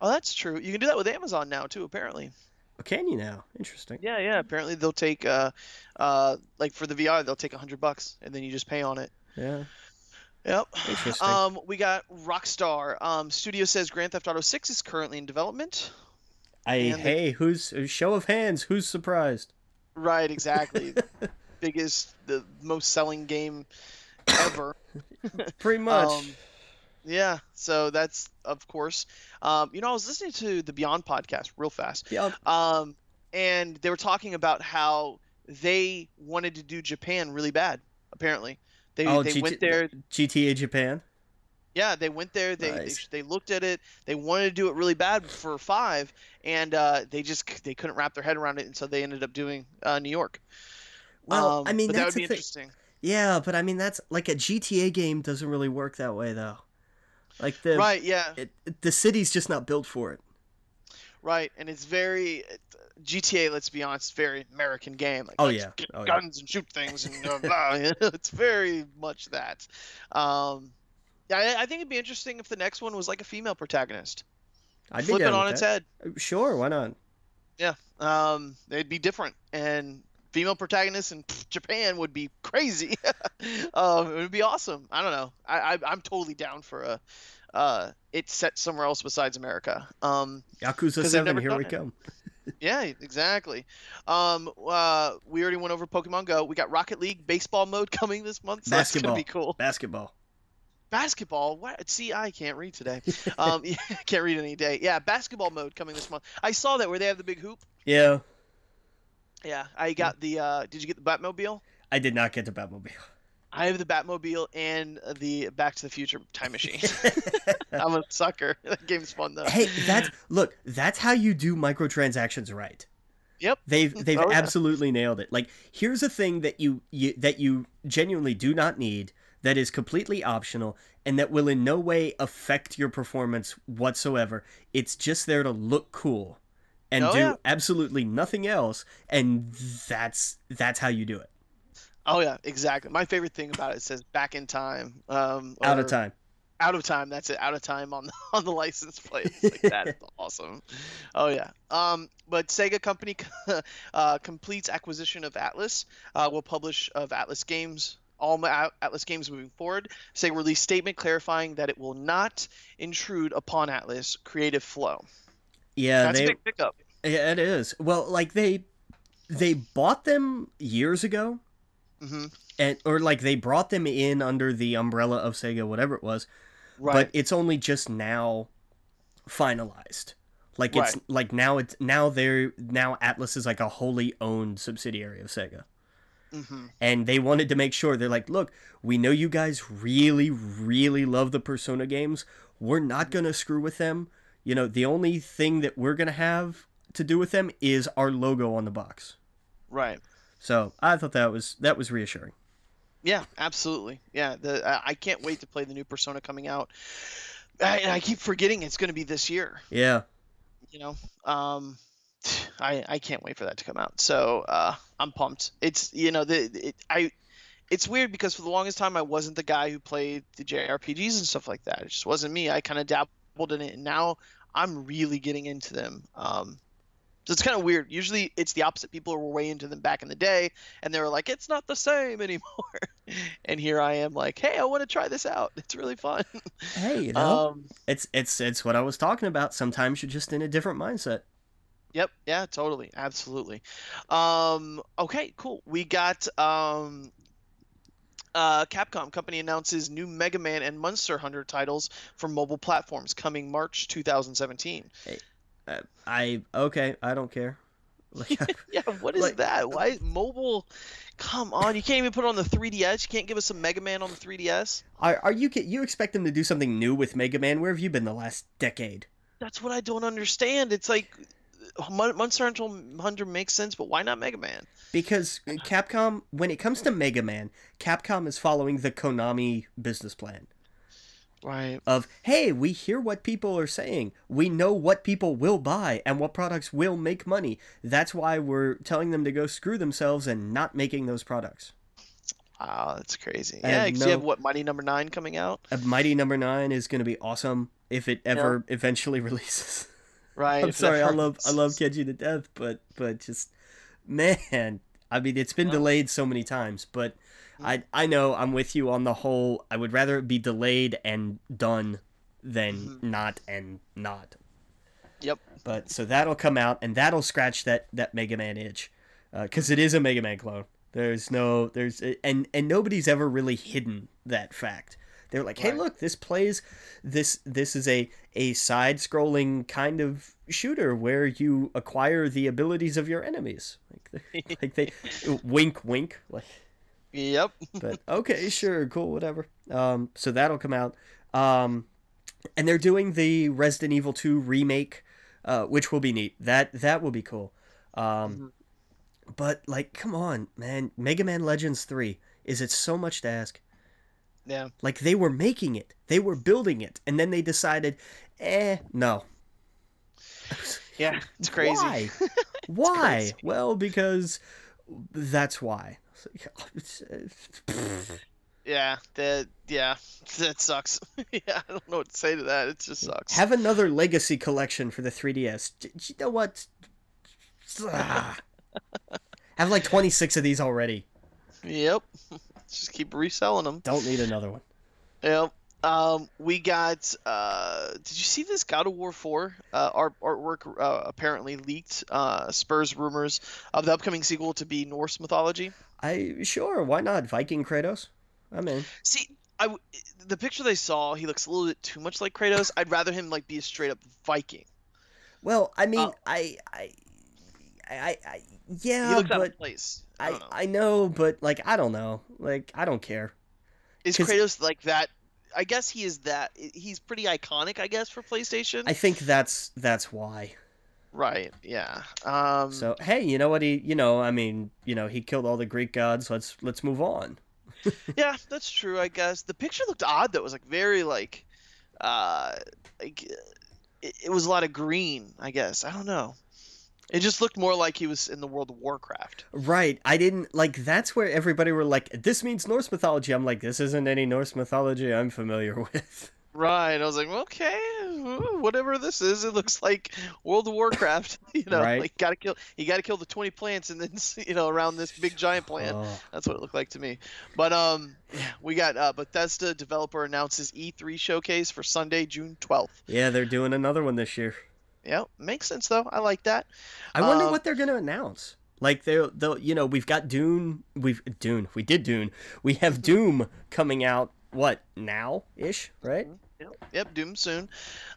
Oh, that's true. You can do that with Amazon now too. Apparently. Oh, can you now? Interesting. Yeah, yeah. Apparently they'll take uh, uh, like for the VR they'll take a hundred bucks and then you just pay on it. Yeah. Yep. Interesting. Um, we got Rockstar. Um, studio says Grand Theft Auto Six is currently in development. I hey, who's show of hands? Who's surprised? Right, exactly. Biggest, the most selling game ever. Pretty much. Um, yeah, so that's of course. Um, you know, I was listening to the Beyond podcast real fast. Yeah. Um, and they were talking about how they wanted to do Japan really bad. Apparently, they oh, they G- went there. GTA Japan. Yeah, they went there. They, nice. they, they looked at it. They wanted to do it really bad for five, and uh, they just they couldn't wrap their head around it, and so they ended up doing uh, New York. Well, um, I mean, that would be interesting. Yeah, but I mean, that's like a GTA game doesn't really work that way, though. Like the right, yeah, it, the city's just not built for it. Right, and it's very GTA. Let's be honest, very American game. Like, oh yeah, oh, guns yeah. and shoot things and blah, blah. it's very much that. Um, yeah, I, I, think it'd be interesting if the next one was like a female protagonist. I'd flip it on its head. Uh, sure, why not? Yeah, um, it'd be different, and female protagonists in Japan would be crazy. uh, it would be awesome. I don't know. I, I am totally down for a uh, it set somewhere else besides America. Um, Yakuza Seven, here we it. come. yeah, exactly. Um, uh, we already went over Pokemon Go. We got Rocket League baseball mode coming this month. So Basketball. That's gonna be cool. Basketball basketball. What? See, I can't read today. Um, can't read any day. Yeah, basketball mode coming this month. I saw that where they have the big hoop. Yeah. Yeah, I got the. uh Did you get the Batmobile? I did not get the Batmobile. I have the Batmobile and the Back to the Future time machine. I'm a sucker. That game's fun though. Hey, that's look. That's how you do microtransactions right. Yep. They've they've oh, absolutely yeah. nailed it. Like here's a thing that you, you that you genuinely do not need that is completely optional and that will in no way affect your performance whatsoever. It's just there to look cool and oh, do yeah. absolutely nothing else and that's that's how you do it. Oh yeah, exactly. My favorite thing about it says back in time. Um, out of time. Out of time. That's it. Out of time on the on the license plate. Like, that's awesome. Oh yeah. Um, but Sega company uh, completes acquisition of Atlus Uh, will publish of Atlus games all Atlus games moving forward. Sega released statement clarifying that it will not intrude upon Atlus creative flow. Yeah, that's they, a big pickup. Yeah, it is. Well, like they they bought them years ago, mm-hmm. and or like they brought them in under the umbrella of Sega, whatever it was. Right. But it's only just now finalized. Like it's right. like now it's now they're now Atlus is like a wholly owned subsidiary of Sega. Mm-hmm. And they wanted to make sure they're like, look, we know you guys really, really love the Persona games. We're not gonna screw with them. You know, the only thing that we're gonna have to do with them is our logo on the box. Right. So I thought that was that was reassuring. Yeah, absolutely. Yeah, the I can't wait to play the new Persona coming out. I, I keep forgetting it's going to be this year. Yeah. You know, um, I I can't wait for that to come out. So uh, I'm pumped. It's you know the it, I. It's weird because for the longest time I wasn't the guy who played the JRPGs and stuff like that. It just wasn't me. I kind of dabbled in it, and now I'm really getting into them. Um, so it's kind of weird. Usually it's the opposite. People were way into them back in the day, and they were like, "It's not the same anymore." and here I am, like, "Hey, I want to try this out. It's really fun." hey, you know, um, it's it's it's what I was talking about. Sometimes you're just in a different mindset. Yep. Yeah. Totally. Absolutely. Um, okay. Cool. We got um, uh, Capcom company announces new Mega Man and Monster Hunter titles for mobile platforms coming March 2017. Hey, uh, I okay. I don't care. Like, yeah, what is like- that? Why mobile? Come on, you can't even put it on the 3DS. You can't give us some Mega Man on the 3DS. are, are you you expect them to do something new with Mega Man? Where have you been the last decade? That's what I don't understand. It's like Monster Hunter Hunter makes sense, but why not Mega Man? Because Capcom, when it comes to Mega Man, Capcom is following the Konami business plan Right. of hey, we hear what people are saying, we know what people will buy and what products will make money. That's why we're telling them to go screw themselves and not making those products. Wow, that's crazy. I Yeah, have no- you have what Mighty Number Nine coming out. A Mighty Number Nine is going to be awesome if it ever eventually releases. Right. I'm sorry, I love I love. Keiji to death, but but just man, I mean it's been Well- delayed so many times, but I I know I'm with you on the whole. I would rather it be delayed and done than Mhm. not and not. Yep. But so that'll come out and that'll scratch that that Mega Man itch, because it is a Mega Man clone. There's no there's and and nobody's ever really hidden that fact. They're like, hey, Right. look, this plays this this is a a side scrolling kind of shooter where you acquire the abilities of your enemies. Like they, like they wink wink like Yep. but okay, sure, cool, whatever. Um, so that'll come out. Um, and they're doing the Resident Evil 2 remake, uh, which will be neat. That that will be cool. Um, but like, come on, man, Mega Man Legends 3 is it so much to ask? Yeah. Like they were making it, they were building it, and then they decided, eh, no. Yeah. It's crazy. Why? Why? crazy. Well, because that's why. It's Yeah. That. Yeah. That sucks. yeah. I don't know what to say to that. It just sucks. Have another legacy collection for the 3DS. D- You know what? Have like 26 of these already. Yep. Just keep reselling them. Don't need another one. Yep. Um, we got. Uh, did you see this God of War Four uh, art artwork? Uh, apparently leaked. Uh, spurs rumors of the upcoming sequel to be Norse mythology. I sure, why not Viking Kratos? I'm in. See, I the picture they saw, he looks a little bit too much like Kratos. I'd rather him like be a straight up Viking. Well, I mean, Oh. I, I, I, I, He yeah, looks out but of place. I I, know. I know, but like, I don't know. Like, I don't care. Is 'cause- Kratos like that? I guess he is that. He's pretty iconic, I guess, for PlayStation. I think that's that's why. Right. Yeah. Um, So hey, you know what he? You know, I mean, you know, he killed all the Greek gods. Let's let's move on. Yeah, that's true. I guess the picture looked odd. That was like very like, uh, like it, it was a lot of green. I guess I don't know. It just looked more like he was in the World of Warcraft. Right. I didn't like that's where everybody were like this means Norse mythology. I'm like this isn't any Norse mythology I'm familiar with. Right. I was like, okay, whatever this is, it looks like World of Warcraft. You know, Right. like gotta kill. You gotta kill the twenty plants, and then you know around this big giant plant. Oh, That's what it looked like to me. But um, yeah, we got uh, Bethesda developer announces E3 showcase for Sunday, June 12th. yeah, they're doing another one this year. Yeah, makes sense though. I like that. I wonder Um, what they're going to announce. Like they'll they'll you know, we've got Dune, we've Dune. We did Dune. We have Doom coming out what, now-ish, right? Yep, yep Doom soon.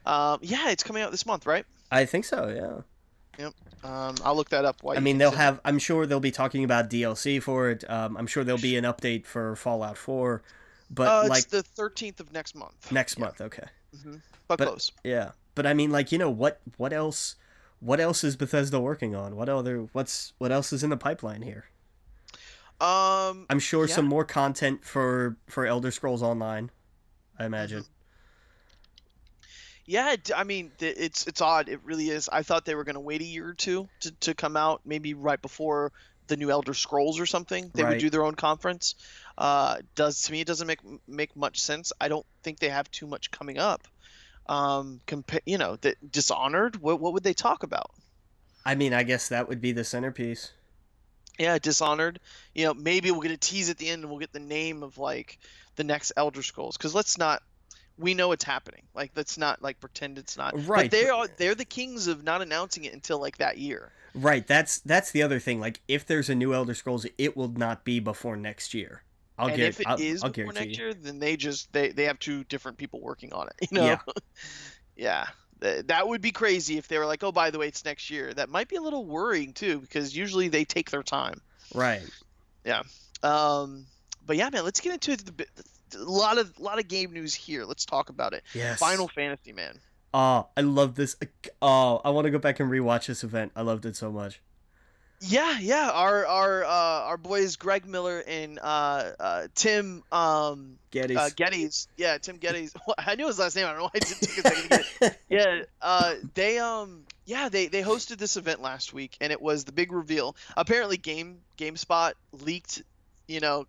Um, yeah, it's coming out this month, right? I think so, yeah. Yep. Um, I'll look that up. I mean, they'll have I'm sure they'll be talking about DLC for it. Um, I'm sure there'll be an update for Fallout 4, but Uh, it's like the 13th of next month. next Yeah. month, okay. hmm But, But- close. Yeah, but I mean, like you know, what what else? What else is Bethesda working on? What other? What's what else is in the pipeline here? Um, I'm sure Yeah. some more content for for Elder Scrolls Online. I imagine. yeah, I mean, it's it's odd. It really is. I thought they were gonna wait a year or two to, to come out, maybe right before the new Elder Scrolls or something. They would do their own conference. Uh, does to me it doesn't make make much sense. I don't think they have too much coming up. Um, compa- you know, that Dishonored. What what would they talk about? I mean, I guess that would be the centerpiece. Yeah, Dishonored. You know, maybe we'll get a tease at the end and we'll get the name of like the next Elder Scrolls. Because let's not, we know it's happening. Like let's not like pretend it's not. Right, But they are they're the kings of not announcing it until like that year. Right. That's that's the other thing. Like, if there's a new Elder Scrolls, it will not be before next year. I'll and get. if it I'll, is I'll before next year, then they just they they have two different people working on it. You know. Yeah. yeah. that would be crazy if they were like, oh, by the way, it's next year. That might be a little worrying too, because usually they take their time. Right. Yeah. Um, but yeah, man, let's get into the, a lot of a lot of game news here. Let's talk about it. Yes. Final Fantasy, man. Oh, I love this. Oh, I want to go back and rewatch this event. I loved it so much. Yeah, yeah. Our our uh, our boys Greg Miller and uh, uh, Tim um, Gettys. Uh, Gettys. Yeah, Tim Gettys. I knew his last name. I don't know why it didn't take a second to get it. Yeah, uh, they um yeah they they hosted this event last week and it was the big reveal. Apparently, Game GameSpot leaked, you know,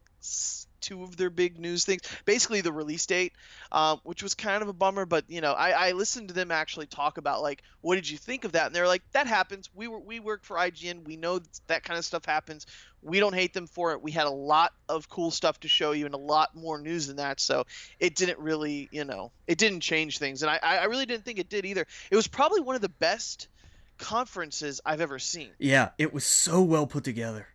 two of their big news things. Basically, the release date, um, which was kind of a bummer. But you know, I, I, listened to them actually talk about like, what did you think of that? And they're like, that happens. We were we work for IGN. We know that kind of stuff happens. We don't hate them for it. We had a lot of cool stuff to show you and a lot more news than that. So it didn't really, you know, it didn't change things. And I, I really didn't think it did either. It was probably one of the best conferences I've ever seen. Yeah, it was so well put together.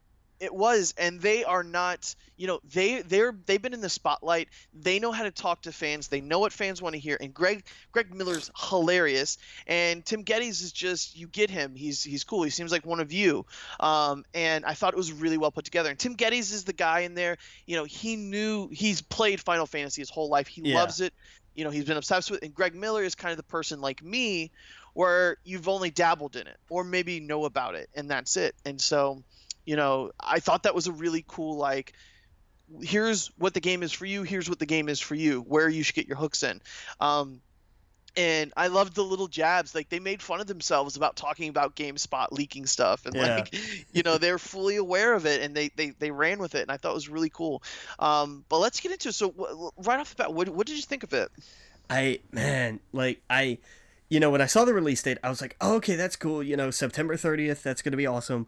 It was, and they are not. You know, they they're they've been in the spotlight. They know how to talk to fans. They know what fans want to hear. And Greg Greg Miller's hilarious, and Tim Gettys is just you get him. He's he's cool. He seems like one of you. Um, and I thought it was really well put together. And Tim Gettys is the guy in there. You know, he knew he's played Final Fantasy his whole life. He yeah. loves it. You know, he's been obsessed with. And Greg Miller is kind of the person like me, where you've only dabbled in it or maybe know about it, and that's it. And so you know, I thought that was a really cool like here's what the game is for you, here's what the game is for you, where you should get your hooks in. Um, and I loved the little jabs. Like they made fun of themselves about talking about GameSpot leaking stuff, and yeah. like, you know, they're fully aware of it, and they, they they ran with it, and I thought it was really cool. Um, but let's get into it. So w- right off the bat, what what did you think of it? I man, like I, you know, when I saw the release date, I was like, oh, okay, that's cool. You know, September thirtieth, that's gonna be awesome.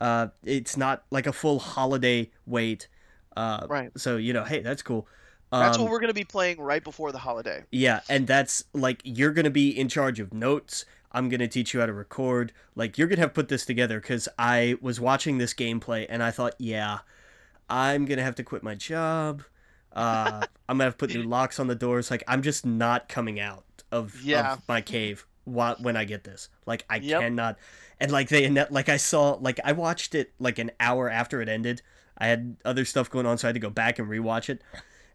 Uh, it's not like a full holiday wait. Uh, right. So you know, hey, that's cool. Um, that's what um, we're gonna be playing right before the holiday. Yeah, and that's like you're gonna be in charge of notes. I'm gonna teach you how to record. Like you're gonna have put this together because I was watching this gameplay and I thought, yeah, I'm gonna have to quit my job. Uh, I'm gonna have to put new locks on the doors. Like I'm just not coming out of, yeah. of my cave when I get this. Like I yep. cannot and like they like I saw like I watched it like an hour after it ended. I had other stuff going on, so I had to go back and rewatch it.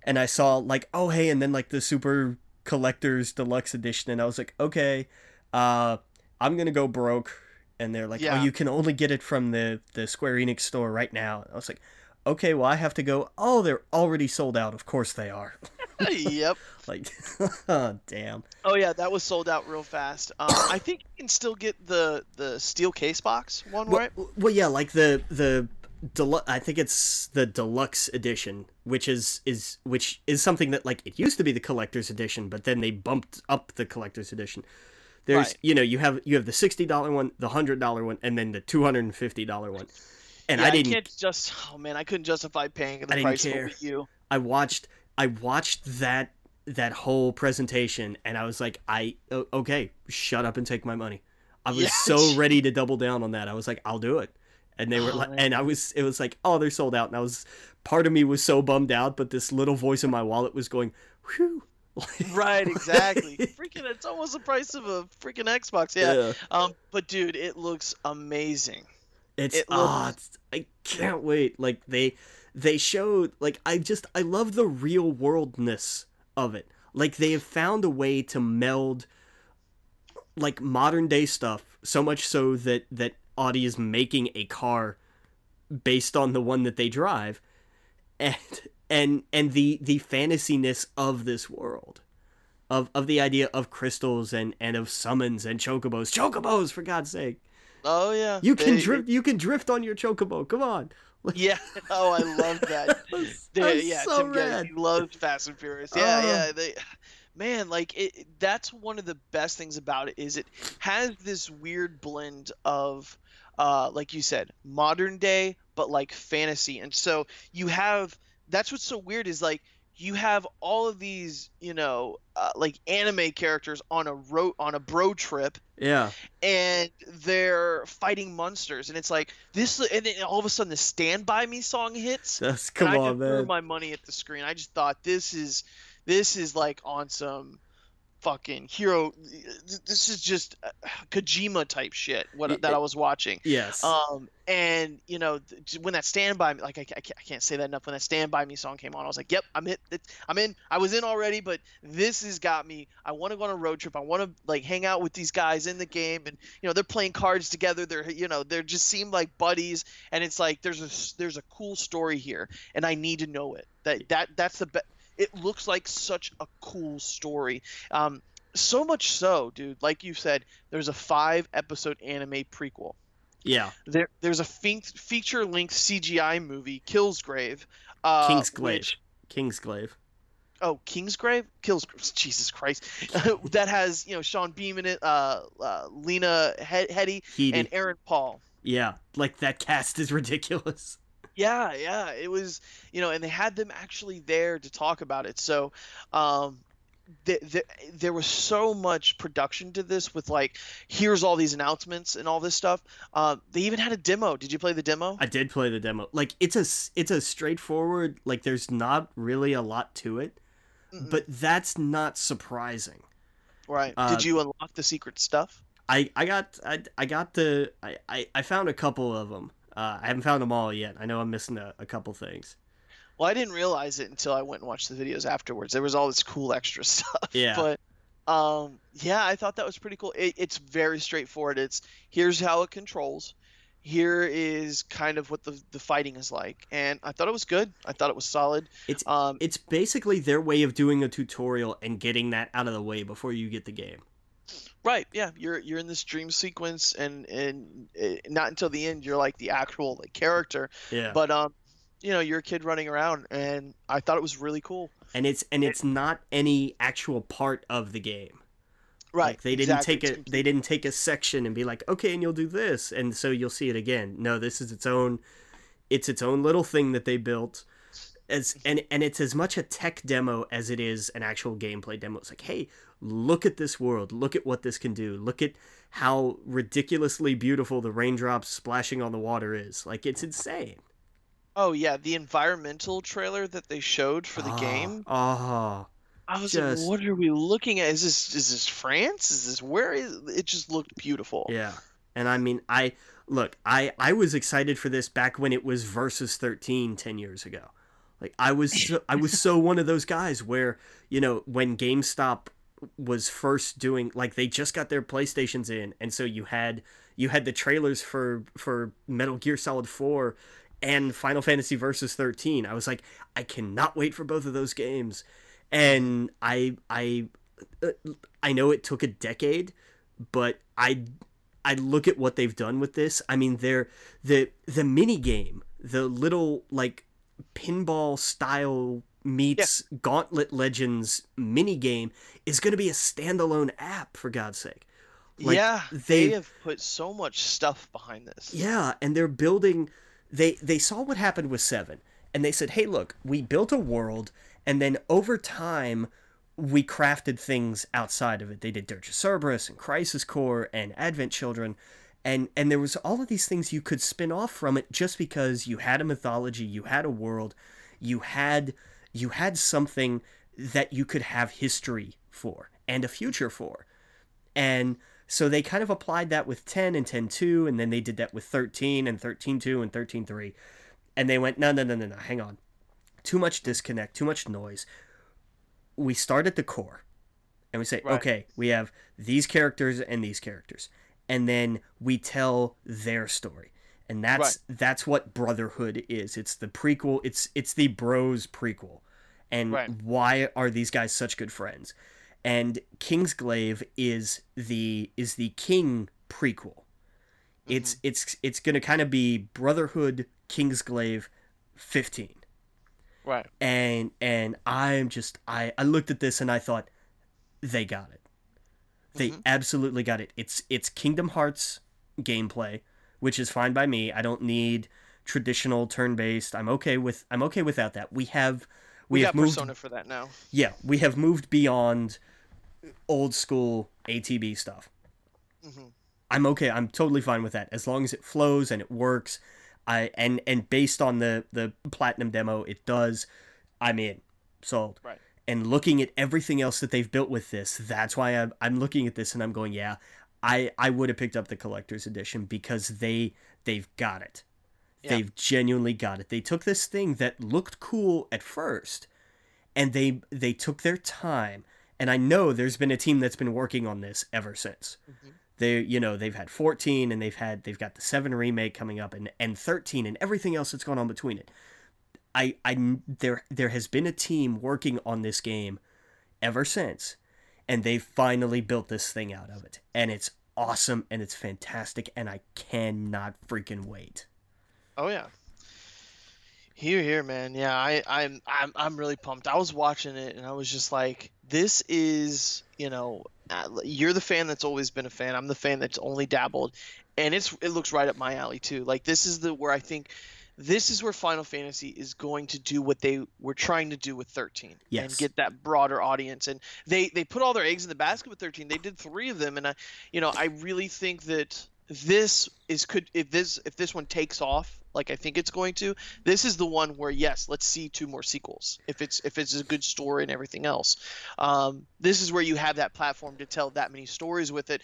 And I saw like, oh hey, and then like the super collector's deluxe edition, and I was like, okay, uh, I'm gonna go broke. And they're like, oh, yeah. oh, you can only get it from the the Square Enix store right now. And I was like, okay, well I have to go. Oh, they're already sold out. Of course they are. yep. like, oh, damn. Oh yeah, that was sold out real fast. Um, I think you can still get the the steel case box one, well, right? Well, yeah, like the the Delu- I think it's the deluxe edition, which is is which is something that like it used to be the collector's edition, but then they bumped up the collector's edition. There's right. you know you have you have the sixty dollar one, the hundred dollar one, and then the two hundred and fifty dollar one. And yeah, I didn't. I can't just. Oh man, I couldn't justify paying the price care. for you. I watched I watched that that whole presentation and I was like, I okay, shut up and take my money. I was yes. so ready to double down on that. I was like, I'll do it. And they were oh, like, man. and I was, it was like, oh, they're sold out. And I was, part of me was so bummed out, but this little voice in my wallet was going, whew. right, exactly. freaking, it's almost the price of a freaking Xbox. Yeah. yeah. Um, but dude, it looks amazing. It's, it looks... oh, it's, I can't wait. Like they, they showed like I just I love the real worldness of it. Like they have found a way to meld like modern day stuff so much so that that Audi is making a car based on the one that they drive and and and the the fantasyness of this world of of the idea of crystals and and of summons and chocobos. Chocobos for god's sake. Oh yeah. You can they, drift you can drift on your chocobo. Come on yeah. Oh, I love that. They, yeah, so Tim rad. He loves Fast and Furious. Yeah, uh, yeah. They, man, like it. That's one of the best things about it is it has this weird blend of, uh, like you said, modern day, but like fantasy, and so you have. That's what's so weird is like you have all of these, you know, uh, like anime characters on a ro- on a bro trip. Yeah. And they're fighting monsters, and it's like this, and then all of a sudden the "Stand by Me" song hits. That's come on, I man. Threw my money at the screen. I just thought this is, this is like on some fucking hero. This is just uh, Kojima type shit. What that I was watching. Yes. Um, and you know when that Stand by Me, like I, I can't say that enough. When that Stand by Me song came on, I was like, yep, I'm hit. I'm in. I was in already, but this has got me. I want to go on a road trip. I want to like hang out with these guys in the game, and you know they're playing cards together. They're you know they're just seem like buddies, and it's like there's a there's a cool story here, and I need to know it. That that that's the best it looks like such a cool story. Um, so much so, dude. Like you said, there's a five episode anime prequel. Yeah. There, there's a fe- feature length CGI movie, Killsgrave. Uh, Kingsglaive. Which, Kingsglaive. Oh, Kingsgrave, Kills. Jesus Christ, that has you know Sean Bean in it, uh, uh, Lena he- Headey, and Aaron Paul. Yeah, like that cast is ridiculous. Yeah, yeah, it was, you know, and they had them actually there to talk about it. So, um, the, the, there was so much production to this with like here's all these announcements and all this stuff uh, they even had a demo did you play the demo? I did play the demo like it's a it's a straightforward like there's not really a lot to it mm but that's not surprising. Right uh, did you unlock the secret stuff? I i got i, I got the I, I i found a couple of them uh, I haven't found them all yet. I know I'm missing a, a couple things. Well, I didn't realize it until I went and watched the videos afterwards. There was all this cool extra stuff. Yeah. But um, yeah, I thought that was pretty cool. It, it's very straightforward. It's here's how it controls. Here is kind of what the, the fighting is like, and I thought it was good. I thought it was solid. It's um, it's basically their way of doing a tutorial and getting that out of the way before you get the game. Right. Yeah. You're you're in this dream sequence, and and eh, not until the end you're like the actual like character. Yeah. But um, you know, you're a kid running around, and I thought it was really cool. And it's and it's not any actual part of the game. Right. Like they didn't exactly. take a they didn't take a section and be like, okay, and you'll do this, and so you'll see it again. No, this is its own. It's its own little thing that they built as and and it's as much a tech demo as it is an actual gameplay demo. It's like, hey, look at this world. Look at what this can do. Look at how ridiculously beautiful the raindrops splashing on the water is. Like it's insane. Oh yeah, the environmental trailer that they showed for the oh, game. Oh. I was just, like, what are we looking at? Is this is this France? Is this where is it just looked beautiful. Yeah. And I mean, I look, I I was excited for this back when it was versus 13 10 years ago. Like I was so, I was so one of those guys where, you know, when GameStop was first doing like they just got their PlayStations in and so you had you had the trailers for for Metal Gear Solid 4 and Final Fantasy Versus 13. I was like I cannot wait for both of those games. And I I uh, I know it took a decade, but I I look at what they've done with this. I mean, they're the the mini game, the little like pinball style meets yeah. Gauntlet Legends mini game is going to be a standalone app for God's sake. Like, yeah, they, they have put so much stuff behind this. Yeah, and they're building. They they saw what happened with Seven, and they said, "Hey, look, we built a world, and then over time." We crafted things outside of it. They did Dirge of Cerberus and Crisis Core and Advent Children, and and there was all of these things you could spin off from it just because you had a mythology you had a world you had you had something that you could have history for and a future for. And so they kind of applied that with 10 and 10.2 and then they did that with 13 and 13.2 and 13.3 and they went no no no no no hang on. Too much disconnect too much noise. We start at the core and we say right. okay we have these characters and these characters. And then we tell their story and that's right. that's what brotherhood is it's the prequel it's it's the bros prequel and right. why are these guys such good friends and kingsglaive is the is the king prequel mm-hmm. it's it's it's gonna kind of be brotherhood kingsglaive 15 right and and i'm just i i looked at this and i thought they got it they mm-hmm. absolutely got it. It's it's Kingdom Hearts gameplay, which is fine by me. I don't need traditional turn-based. I'm okay with I'm okay without that. We have we, we have moved, Persona for that now. Yeah, we have moved beyond old school ATB stuff. Mm-hmm. I'm okay. I'm totally fine with that as long as it flows and it works. I and and based on the the platinum demo, it does. I'm in, sold. Right. and looking at everything else that they've built with this, that's why I'm, I'm looking at this and I'm going, yeah, I, I would have picked up the collector's edition because they they've got it. Yeah. They've genuinely got it. They took this thing that looked cool at first and they they took their time. And I know there's been a team that's been working on this ever since. Mm-hmm. They you know, they've had 14 and they've had they've got the 7 remake coming up and and 13 and everything else that's gone on between it. I I there there has been a team working on this game ever since and they finally built this thing out of it and it's awesome and it's fantastic and I cannot freaking wait. Oh yeah. Here here man. Yeah, I I'm I'm I'm really pumped. I was watching it and I was just like this is, you know, uh, you're the fan that's always been a fan. I'm the fan that's only dabbled and it's it looks right up my alley too. Like this is the where I think this is where Final Fantasy is going to do what they were trying to do with 13 yes. and get that broader audience. And they they put all their eggs in the basket with 13. They did three of them, and I, you know, I really think that this is could if this if this one takes off like I think it's going to, this is the one where yes, let's see two more sequels if it's if it's a good story and everything else. Um, this is where you have that platform to tell that many stories with it.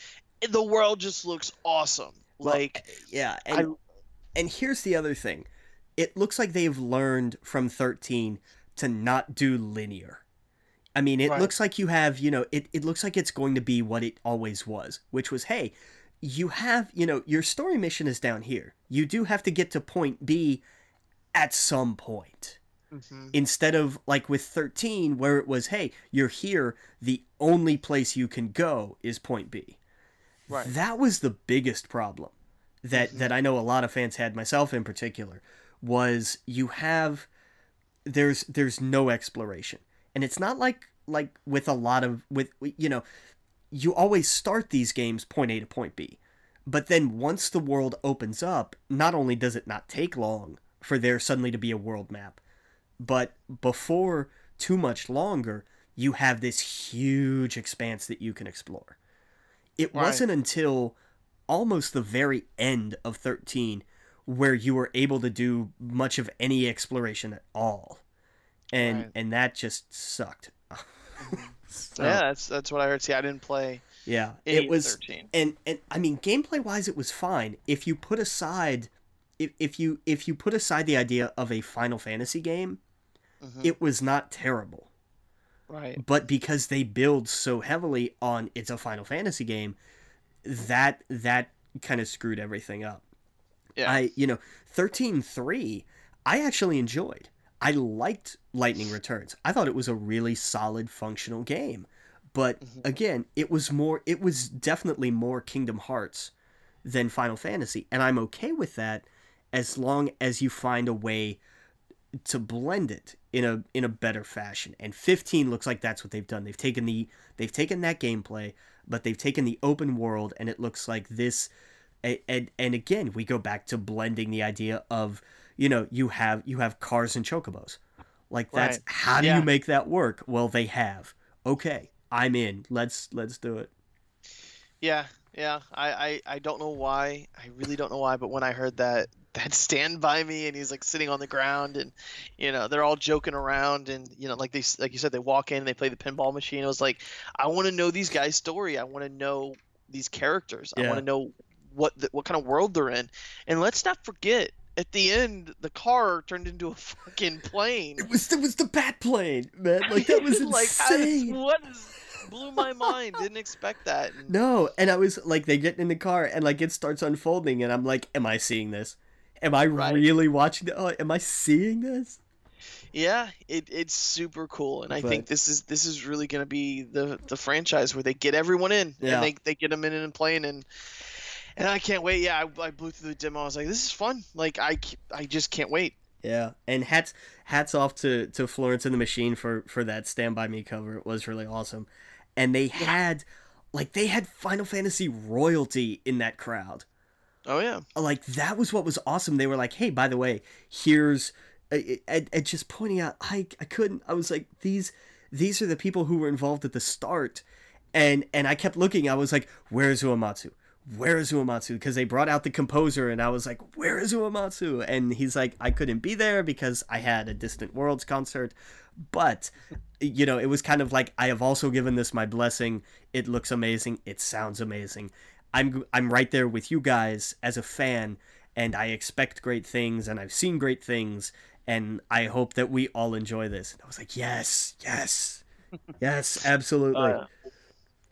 The world just looks awesome. Well, like yeah, and I, and here's the other thing it looks like they've learned from 13 to not do linear. I mean, it right. looks like you have, you know, it, it looks like it's going to be what it always was, which was, hey, you have, you know, your story mission is down here. You do have to get to point B at some point. Mm-hmm. Instead of like with 13, where it was, hey, you're here, the only place you can go is point B. Right. That was the biggest problem that, mm-hmm. that I know a lot of fans had, myself in particular, was you have there's there's no exploration. And it's not like like with a lot of with you know you always start these games point A to point B. But then once the world opens up not only does it not take long for there suddenly to be a world map but before too much longer you have this huge expanse that you can explore. It right. wasn't until almost the very end of 13 where you were able to do much of any exploration at all, and right. and that just sucked. so, yeah, that's that's what I heard. See, I didn't play. Yeah, it was 13. and and I mean, gameplay wise, it was fine. If you put aside, if if you if you put aside the idea of a Final Fantasy game, mm-hmm. it was not terrible. Right. But because they build so heavily on it's a Final Fantasy game, that that kind of screwed everything up. Yeah. I, you know, 13.3, I actually enjoyed. I liked Lightning Returns. I thought it was a really solid, functional game. But mm-hmm. again, it was more, it was definitely more Kingdom Hearts than Final Fantasy. And I'm okay with that as long as you find a way to blend it in a in a better fashion. And 15 looks like that's what they've done. They've taken the they've taken that gameplay, but they've taken the open world and it looks like this and, and and again we go back to blending the idea of you know you have you have cars and chocobos. Like that's right. how do yeah. you make that work? Well they have. Okay i'm in. Let's let's do it. Yeah yeah. I, I i don't know why. I really don't know why but when i heard that that stand by me and he's like sitting on the ground and you know they're all joking around and you know like they like you said they walk in and they play the pinball machine. It was like i want to know these guys story. I want to know these characters. Yeah. i want to know what the, what kind of world they're in. And let's not forget at the end, the car turned into a fucking plane. It was it was the bat plane, man. Like that was like, insane. what is, blew my mind. Didn't expect that. And... No, and I was like, they get in the car and like it starts unfolding, and I'm like, am I seeing this? Am I right. really watching? The, oh, am I seeing this? Yeah, it, it's super cool, and I but, think this is this is really going to be the the franchise where they get everyone in yeah. and they they get them in and playing and and I can't wait. Yeah, I, I blew through the demo. I was like, this is fun. Like I, I just can't wait. Yeah, and hats hats off to to Florence and the Machine for for that Stand by Me cover. It was really awesome, and they had like they had Final Fantasy royalty in that crowd. Oh yeah, like that was what was awesome. They were like, hey, by the way, here's uh, uh, and just pointing out. I I couldn't. I was like these these are the people who were involved at the start, and and I kept looking. I was like, where's Uematsu? Where is Uematsu? Because they brought out the composer, and I was like, where is Uematsu? And he's like, I couldn't be there because I had a Distant Worlds concert. But, you know, it was kind of like, I have also given this my blessing. It looks amazing. It sounds amazing. I'm, I'm right there with you guys as a fan, and I expect great things, and I've seen great things, and I hope that we all enjoy this. And I was like, yes, yes, yes, absolutely. Uh,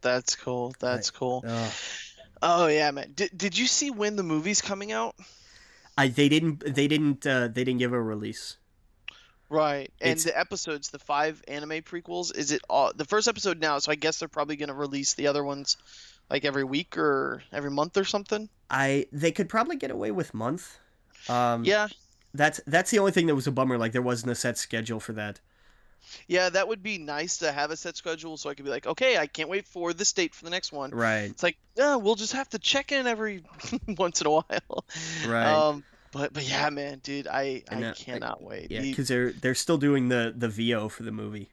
that's cool. That's cool. Uh, Oh yeah, man. Did Did you see when the movie's coming out? I they didn't they didn't uh, they didn't give a release. Right, and it's... the episodes, the five anime prequels, is it all the first episode now? So I guess they're probably going to release the other ones like every week or every month or something. I they could probably get away with month. Um, yeah, that's that's the only thing that was a bummer. Like there wasn't a set schedule for that. Yeah, that would be nice to have a set schedule so I could be like, okay, I can't wait for this date for the next one. Right. It's like, yeah, we'll just have to check in every once in a while. Right. Um, but but yeah, man, dude, I I uh, cannot wait. Yeah, because they're they're still doing the the VO for the movie.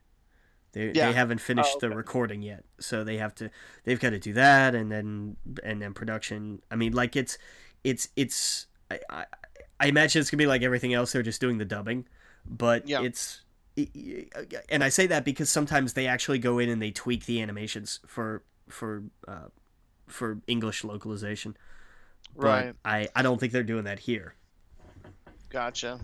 They, yeah. they haven't finished oh, okay. the recording yet, so they have to they've got to do that and then and then production. I mean, like it's it's it's I, I, I imagine it's gonna be like everything else. They're just doing the dubbing, but yeah. it's and I say that because sometimes they actually go in and they tweak the animations for for uh, for English localization. But right. I I don't think they're doing that here. Gotcha.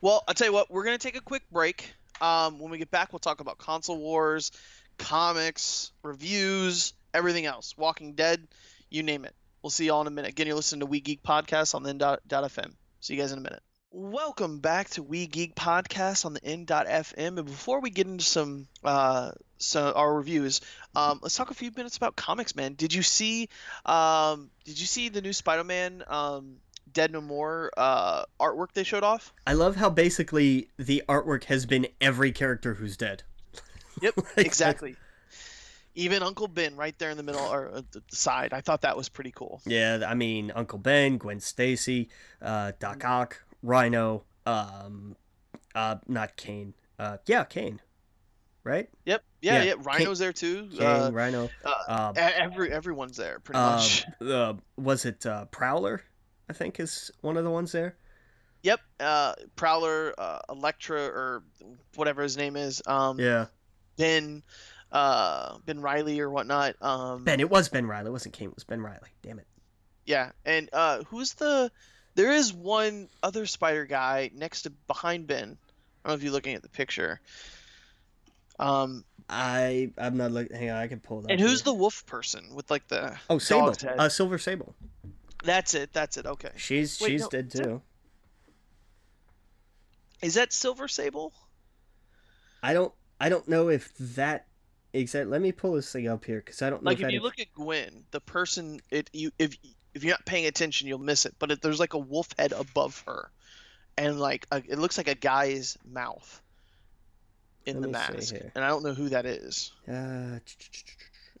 Well, I'll tell you what. We're gonna take a quick break. Um, when we get back, we'll talk about console wars, comics, reviews, everything else. Walking Dead, you name it. We'll see you all in a minute. Again, you're listening to We Geek Podcast on the N.FM. See you guys in a minute. Welcome back to We Geek Podcast on the N.FM. And before we get into some uh, so our reviews, um, let's talk a few minutes about comics, man. Did you see um, Did you see the new Spider-Man um, Dead No More uh, artwork they showed off? I love how basically the artwork has been every character who's dead. Yep, like, exactly. Even Uncle Ben right there in the middle or uh, the side. I thought that was pretty cool. Yeah, I mean Uncle Ben, Gwen Stacy, uh, Doc Ock, Rhino, um, uh, not Kaine. Uh, yeah, Kaine. Right. Yep. Yeah. Yeah. yeah. Rhino's Kaine, there too. Kaine, uh, Rhino. Uh, um, every everyone's there pretty uh, much. Uh, was it uh, Prowler? I think is one of the ones there. Yep. Uh, Prowler, uh, Elektra, or whatever his name is. Um, yeah. Ben, uh, Ben Riley or whatnot. Um, ben. It was Ben Riley. It wasn't Kaine. It was Ben Riley. Damn it. Yeah. And uh, who's the there is one other spider guy next to behind Ben. I don't know if you're looking at the picture. Um, I I'm not looking. Hang on, I can pull that. And who's here. the wolf person with like the oh Sable, uh, Silver Sable. That's it. That's it. Okay. She's Wait, she's no, dead too. Is that Silver Sable? I don't I don't know if that exact. Let me pull this thing up here because I don't like if, Like if you look at Gwen, the person it you if if you're not paying attention, you'll miss it. But it, there's like a wolf head above her, and like a, it looks like a guy's mouth in Let the mask, and I don't know who that is. Uh,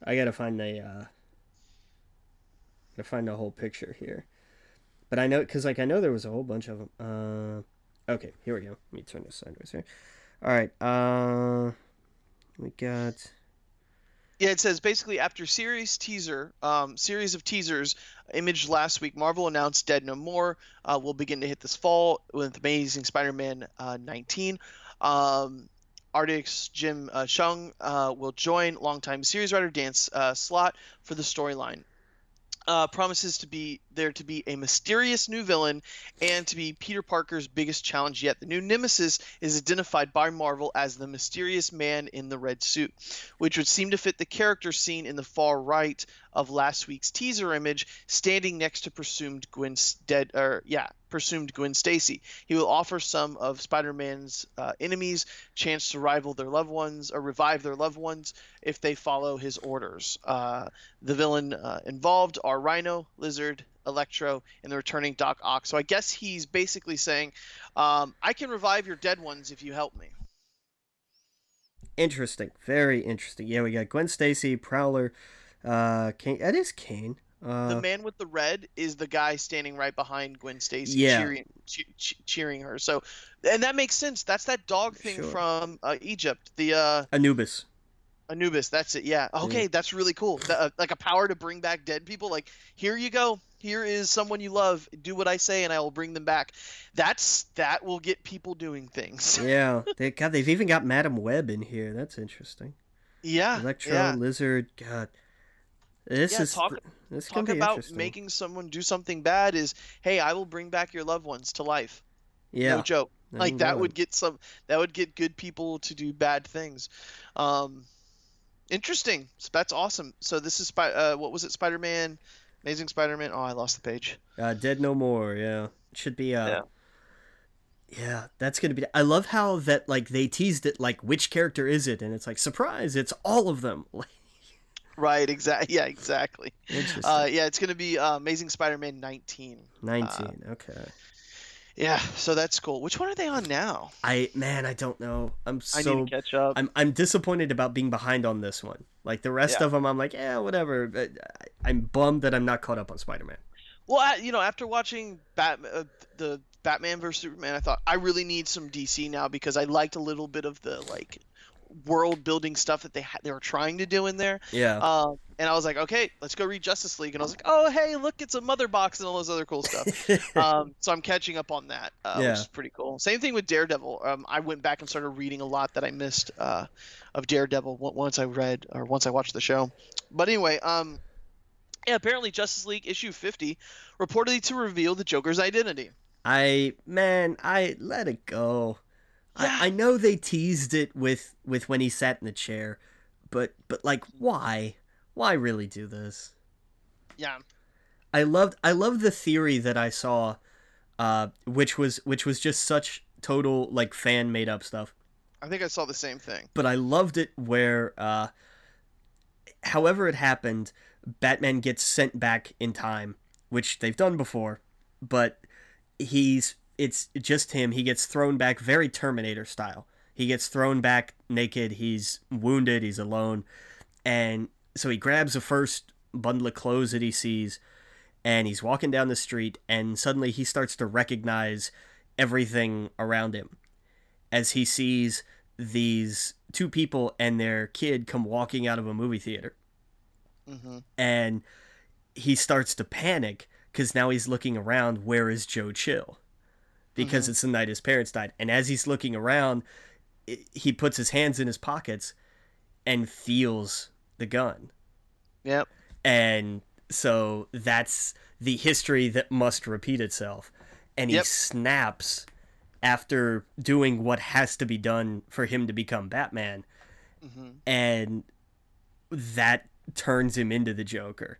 I gotta find the uh, gotta find the whole picture here. But I know because like I know there was a whole bunch of them. Uh, okay, here we go. Let me turn this sideways here. All right. Uh, we got. Yeah, it says basically after series teaser, um, series of teasers imaged last week, Marvel announced Dead No More uh, will begin to hit this fall with Amazing Spider-Man uh, 19. Um, artist Jim uh, Cheung uh, will join longtime series writer Dan uh, Slott for the storyline uh, promises to be there to be a mysterious new villain and to be Peter Parker's biggest challenge yet. The new nemesis is identified by Marvel as the mysterious man in the red suit, which would seem to fit the character seen in the far right of last week's teaser image, standing next to presumed Gwen's dead or yeah, presumed Gwen Stacy. He will offer some of Spider-Man's uh, enemies chance to rival their loved ones or revive their loved ones if they follow his orders. Uh, the villain uh, involved are Rhino, Lizard, Electro, and the returning Doc Ock. So I guess he's basically saying, um, "I can revive your dead ones if you help me." Interesting, very interesting. Yeah, we got Gwen Stacy, Prowler, uh, Kaine. That is Kaine. Uh, the man with the red is the guy standing right behind Gwen Stacy, yeah. cheering, che- cheering her. So, and that makes sense. That's that dog thing sure. from uh, Egypt. The uh, Anubis. Anubis, that's it. Yeah. Okay, yeah. that's really cool. The, uh, like a power to bring back dead people. Like here you go. Here is someone you love. Do what I say, and I will bring them back. That's that will get people doing things. yeah. They God, they've even got Madam Web in here. That's interesting. Yeah. Electro yeah. Lizard. God. This yeah, is talk, this talk about making someone do something bad. Is hey, I will bring back your loved ones to life. Yeah. No joke. Like that would get some. That would get good people to do bad things. Um, interesting. So That's awesome. So this is uh, what was it? Spider Man, Amazing Spider Man. Oh, I lost the page. Uh, Dead No More. Yeah, should be. Uh, yeah. Yeah, that's gonna be. I love how that like they teased it like which character is it, and it's like surprise, it's all of them. right. Exactly. Yeah. Exactly. Uh, yeah, it's gonna be uh, Amazing Spider-Man 19. 19. okay. Yeah, so that's cool. Which one are they on now? I man, I don't know. I'm so I need to catch up. I'm I'm disappointed about being behind on this one. Like the rest yeah. of them, I'm like, yeah, whatever. I'm bummed that I'm not caught up on Spider-Man. Well, I, you know, after watching Batman, uh, the Batman vs Superman, I thought I really need some DC now because I liked a little bit of the like world building stuff that they ha- they were trying to do in there. Yeah. Um, and I was like, okay, let's go read Justice League. And I was like, oh hey, look, it's a mother box and all those other cool stuff. um, so I'm catching up on that, uh, yeah. which is pretty cool. Same thing with Daredevil. Um, I went back and started reading a lot that I missed uh, of Daredevil once I read or once I watched the show. But anyway, um, yeah, apparently Justice League issue 50 reportedly to reveal the Joker's identity. I man, I let it go. Yeah. I, I know they teased it with with when he sat in the chair, but but like why? Why really do this? Yeah. I loved I loved the theory that I saw uh which was which was just such total like fan made up stuff. I think I saw the same thing. But I loved it where uh however it happened, Batman gets sent back in time, which they've done before, but he's it's just him. He gets thrown back very Terminator style. He gets thrown back naked. He's wounded. He's alone. And so he grabs the first bundle of clothes that he sees and he's walking down the street and suddenly he starts to recognize everything around him as he sees these two people and their kid come walking out of a movie theater. Mm-hmm. And he starts to panic because now he's looking around where is Joe Chill? Because mm-hmm. it's the night his parents died. And as he's looking around, he puts his hands in his pockets and feels the gun. Yep. And so that's the history that must repeat itself. And he yep. snaps after doing what has to be done for him to become Batman. Mm-hmm. And that turns him into the Joker.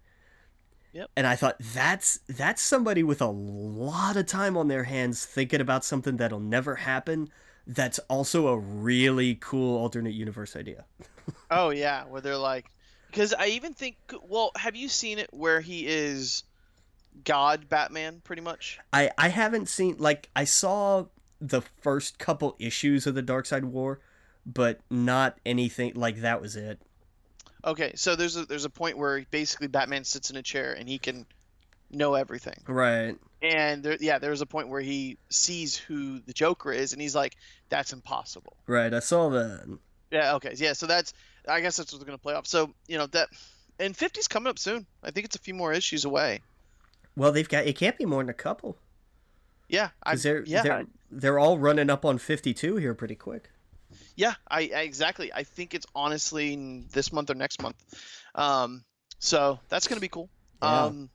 Yep. And I thought that's that's somebody with a lot of time on their hands thinking about something that'll never happen. That's also a really cool alternate universe idea. oh yeah, where they're like, because I even think, well, have you seen it where he is God Batman, pretty much? I I haven't seen like I saw the first couple issues of the Darkseid War, but not anything like that was it. Okay, so there's a there's a point where basically Batman sits in a chair and he can know everything. Right. And there, yeah, there's a point where he sees who the Joker is, and he's like, "That's impossible." Right. I saw that. Yeah. Okay. Yeah. So that's I guess that's what's going to play off. So you know that, and 50's coming up soon. I think it's a few more issues away. Well, they've got it can't be more than a couple. Yeah. Because they're yeah. They're, they're all running up on 52 here pretty quick. Yeah, I, I, exactly. I think it's honestly this month or next month. Um, so that's gonna be cool. Yeah. Um,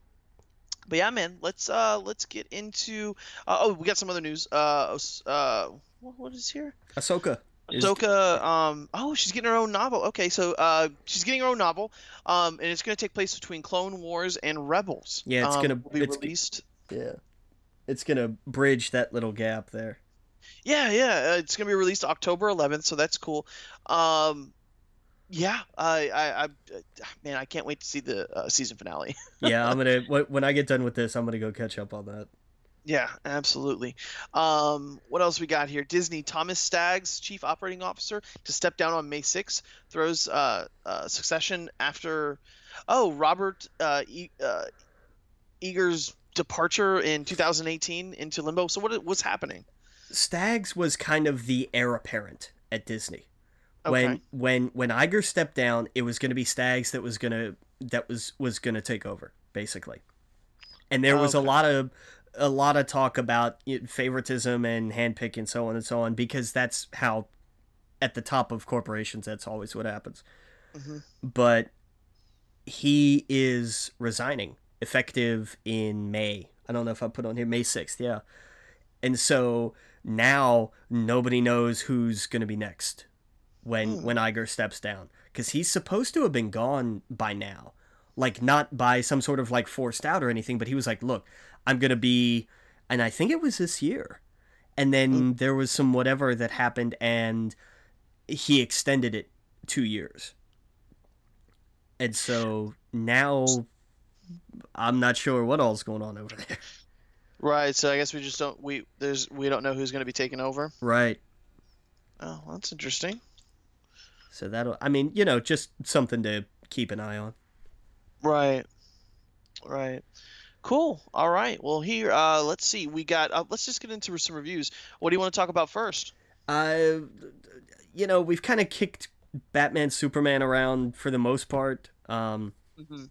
but yeah, man, let's uh let's get into. Uh, oh, we got some other news. Uh, uh, what is here? Ahsoka. Ahsoka, um, oh, she's getting her own novel. Okay, so uh, she's getting her own novel, um, and it's going to take place between Clone Wars and Rebels. Yeah, it's um, going to be released. Yeah, it's going to bridge that little gap there. Yeah, yeah, uh, it's gonna be released October 11th, so that's cool. Um, yeah, I, I, I, uh, man, I can't wait to see the uh, season finale. yeah, I'm gonna when I get done with this, I'm gonna go catch up on that. Yeah, absolutely. Um, what else we got here? Disney Thomas Staggs, chief operating officer, to step down on May 6th, throws uh, uh, succession after, oh, Robert uh, e- uh, Iger's departure in 2018 into limbo. So what what's happening? Staggs was kind of the heir apparent at Disney. Okay. When when when Iger stepped down, it was going to be Staggs that was going to that was was going to take over basically. And there was okay. a lot of a lot of talk about favoritism and handpick and so on and so on because that's how at the top of corporations that's always what happens. Mm-hmm. But he is resigning effective in May. I don't know if I put on here May 6th, yeah. And so now nobody knows who's going to be next when mm. when Iger steps down cuz he's supposed to have been gone by now. Like not by some sort of like forced out or anything, but he was like, "Look, I'm going to be and I think it was this year. And then mm. there was some whatever that happened and he extended it 2 years. And so now I'm not sure what all's going on over there. Right. So I guess we just don't we there's we don't know who's going to be taking over. Right. Oh, that's interesting. So that'll I mean, you know, just something to keep an eye on. Right. Right. Cool. All right. Well, here, uh, let's see. We got. Uh, let's just get into some reviews. What do you want to talk about first? Uh, you know, we've kind of kicked Batman, Superman around for the most part. Um, mm-hmm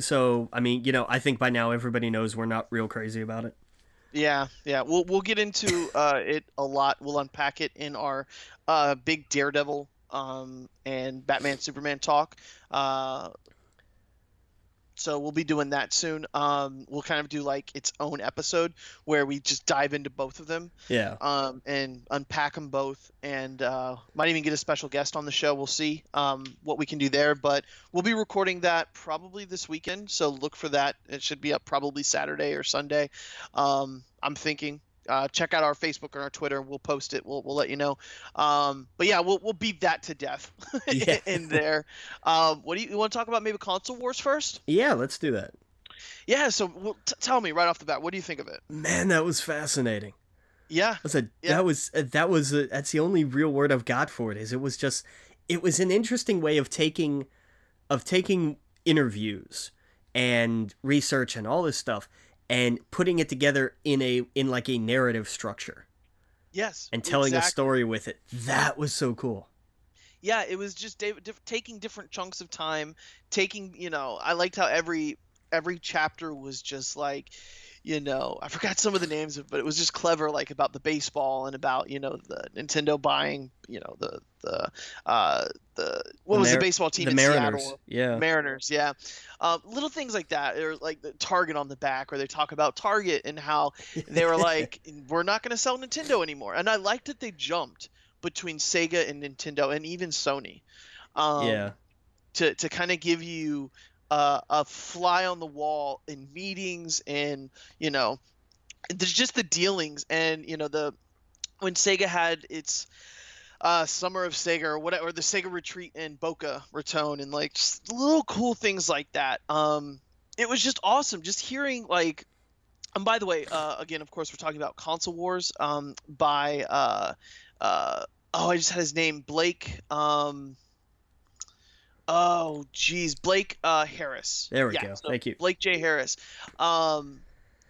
so I mean, you know, I think by now everybody knows we're not real crazy about it. Yeah, yeah. We'll we'll get into uh, it a lot. We'll unpack it in our uh, big Daredevil um, and Batman Superman talk. Uh, so we'll be doing that soon. Um, we'll kind of do like its own episode where we just dive into both of them. Yeah. Um, and unpack them both, and uh, might even get a special guest on the show. We'll see um, what we can do there, but we'll be recording that probably this weekend. So look for that. It should be up probably Saturday or Sunday. Um, I'm thinking uh, check out our Facebook or our Twitter. We'll post it. We'll, we'll let you know. Um, but yeah, we'll, we'll beat that to death yeah. in there. Um, what do you, you, want to talk about? Maybe console wars first? Yeah, let's do that. Yeah. So well, t- tell me right off the bat, what do you think of it? Man, that was fascinating. Yeah. That's a, yeah. That was, uh, that was, a, that's the only real word I've got for it is it was just, it was an interesting way of taking, of taking interviews and research and all this stuff and putting it together in a in like a narrative structure. Yes. And telling exactly. a story with it. That was so cool. Yeah, it was just taking different chunks of time, taking, you know, I liked how every every chapter was just like you know, I forgot some of the names, but it was just clever, like about the baseball and about you know the Nintendo buying, you know, the the uh, the what the was Mar- the baseball team the in Mariners. Seattle? Yeah, Mariners. Yeah, uh, little things like that, or like the Target on the back, where they talk about Target and how they were like, we're not going to sell Nintendo anymore, and I liked that they jumped between Sega and Nintendo and even Sony. Um, yeah. To to kind of give you uh, a fly on the wall in meetings and you know there's just the dealings and you know the when Sega had its uh, Summer of Sega or whatever, or the Sega Retreat in Boca Raton, and like just little cool things like that. Um, it was just awesome, just hearing like. And by the way, uh, again, of course, we're talking about Console Wars um, by uh, uh, oh, I just had his name, Blake. Um, Oh, geez, Blake uh, Harris. There we yeah, go. So Thank you, Blake J. Harris. Um,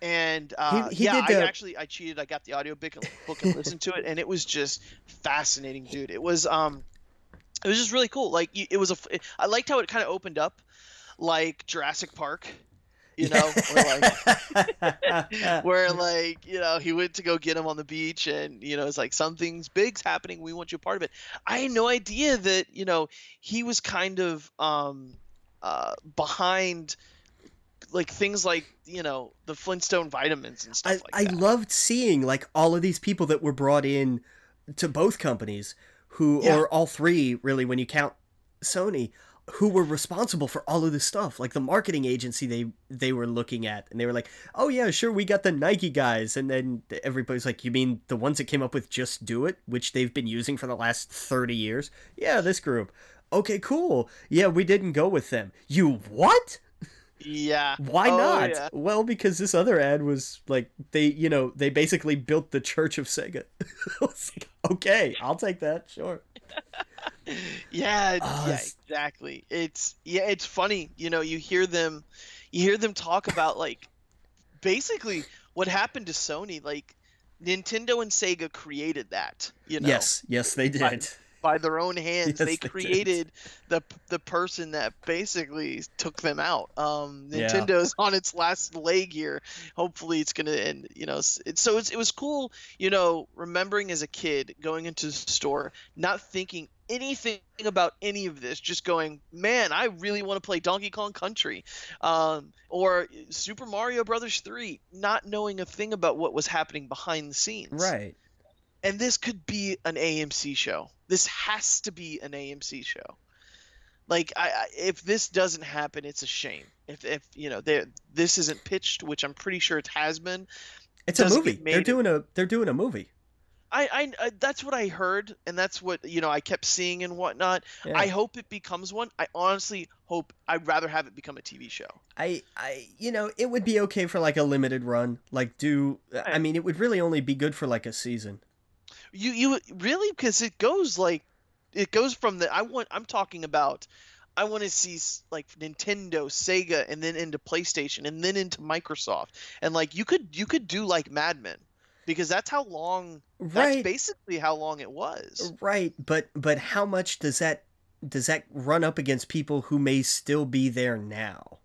and uh, he, he yeah, I actually I cheated. I got the audio book and listened to it, and it was just fascinating, dude. It was um, it was just really cool. Like it was a, I liked how it kind of opened up, like Jurassic Park you know, like, where like you know he went to go get him on the beach, and you know it's like something's big's happening. We want you a part of it. I had no idea that you know he was kind of um, uh, behind like things like you know the Flintstone vitamins and stuff I, like I loved seeing like all of these people that were brought in to both companies who yeah. or all three really when you count Sony who were responsible for all of this stuff like the marketing agency they they were looking at. And they were like oh yeah sure we got the nike guys. And then everybody's like you mean the ones that came up with just do it which they've been using for the last 30 years? Yeah this group. Okay cool. Yeah we didn't go with them. You what? Yeah. Why oh, not? yeah. well because this other ad was like they you know they basically built the church of sega. Like, okay i'll take that sure yeah, uh, yeah, exactly. It's yeah, it's funny. You know, you hear them, you hear them talk about like, basically what happened to Sony. Like, Nintendo and Sega created that. You know. Yes, yes, they did. by their own hands. Yes, they created they the the person that basically took them out. Um, Nintendo's yeah. on its last leg here. Hopefully, it's gonna end. You know, it, so it's, it was cool. You know, remembering as a kid going into the store, not thinking anything about any of this just going man i really want to play donkey kong country um, or super mario brothers 3 not knowing a thing about what was happening behind the scenes right and this could be an amc show this has to be an amc show like I, I if this doesn't happen it's a shame if, if you know this isn't pitched which i'm pretty sure it has been it's a movie they're doing a they're doing a movie I, I, I, that's what I heard, and that's what you know I kept seeing and whatnot. Yeah. I hope it becomes one. I honestly hope I'd rather have it become a TV show. I, I, you know, it would be okay for like a limited run. Like, do I mean it would really only be good for like a season. You, you really because it goes like, it goes from the I want I'm talking about. I want to see like Nintendo, Sega, and then into PlayStation, and then into Microsoft, and like you could you could do like Mad Men because that's how long right. that's basically how long it was right but but how much does that does that run up against people who may still be there now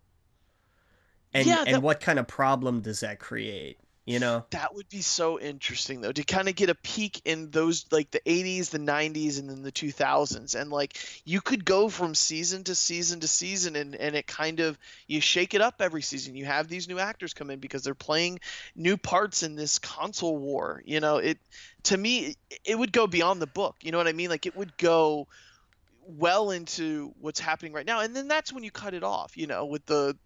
and yeah, that, and what kind of problem does that create you know? That would be so interesting though to kind of get a peek in those like the 80s the 90s and then the 2000s and like you could go from season to season to season and and it kind of you shake it up every season. You have these new actors come in because they're playing new parts in this console war you know? It to me it would go beyond the book you know what i mean? Like it would go well into what's happening right now and then that's when you cut it off you know with the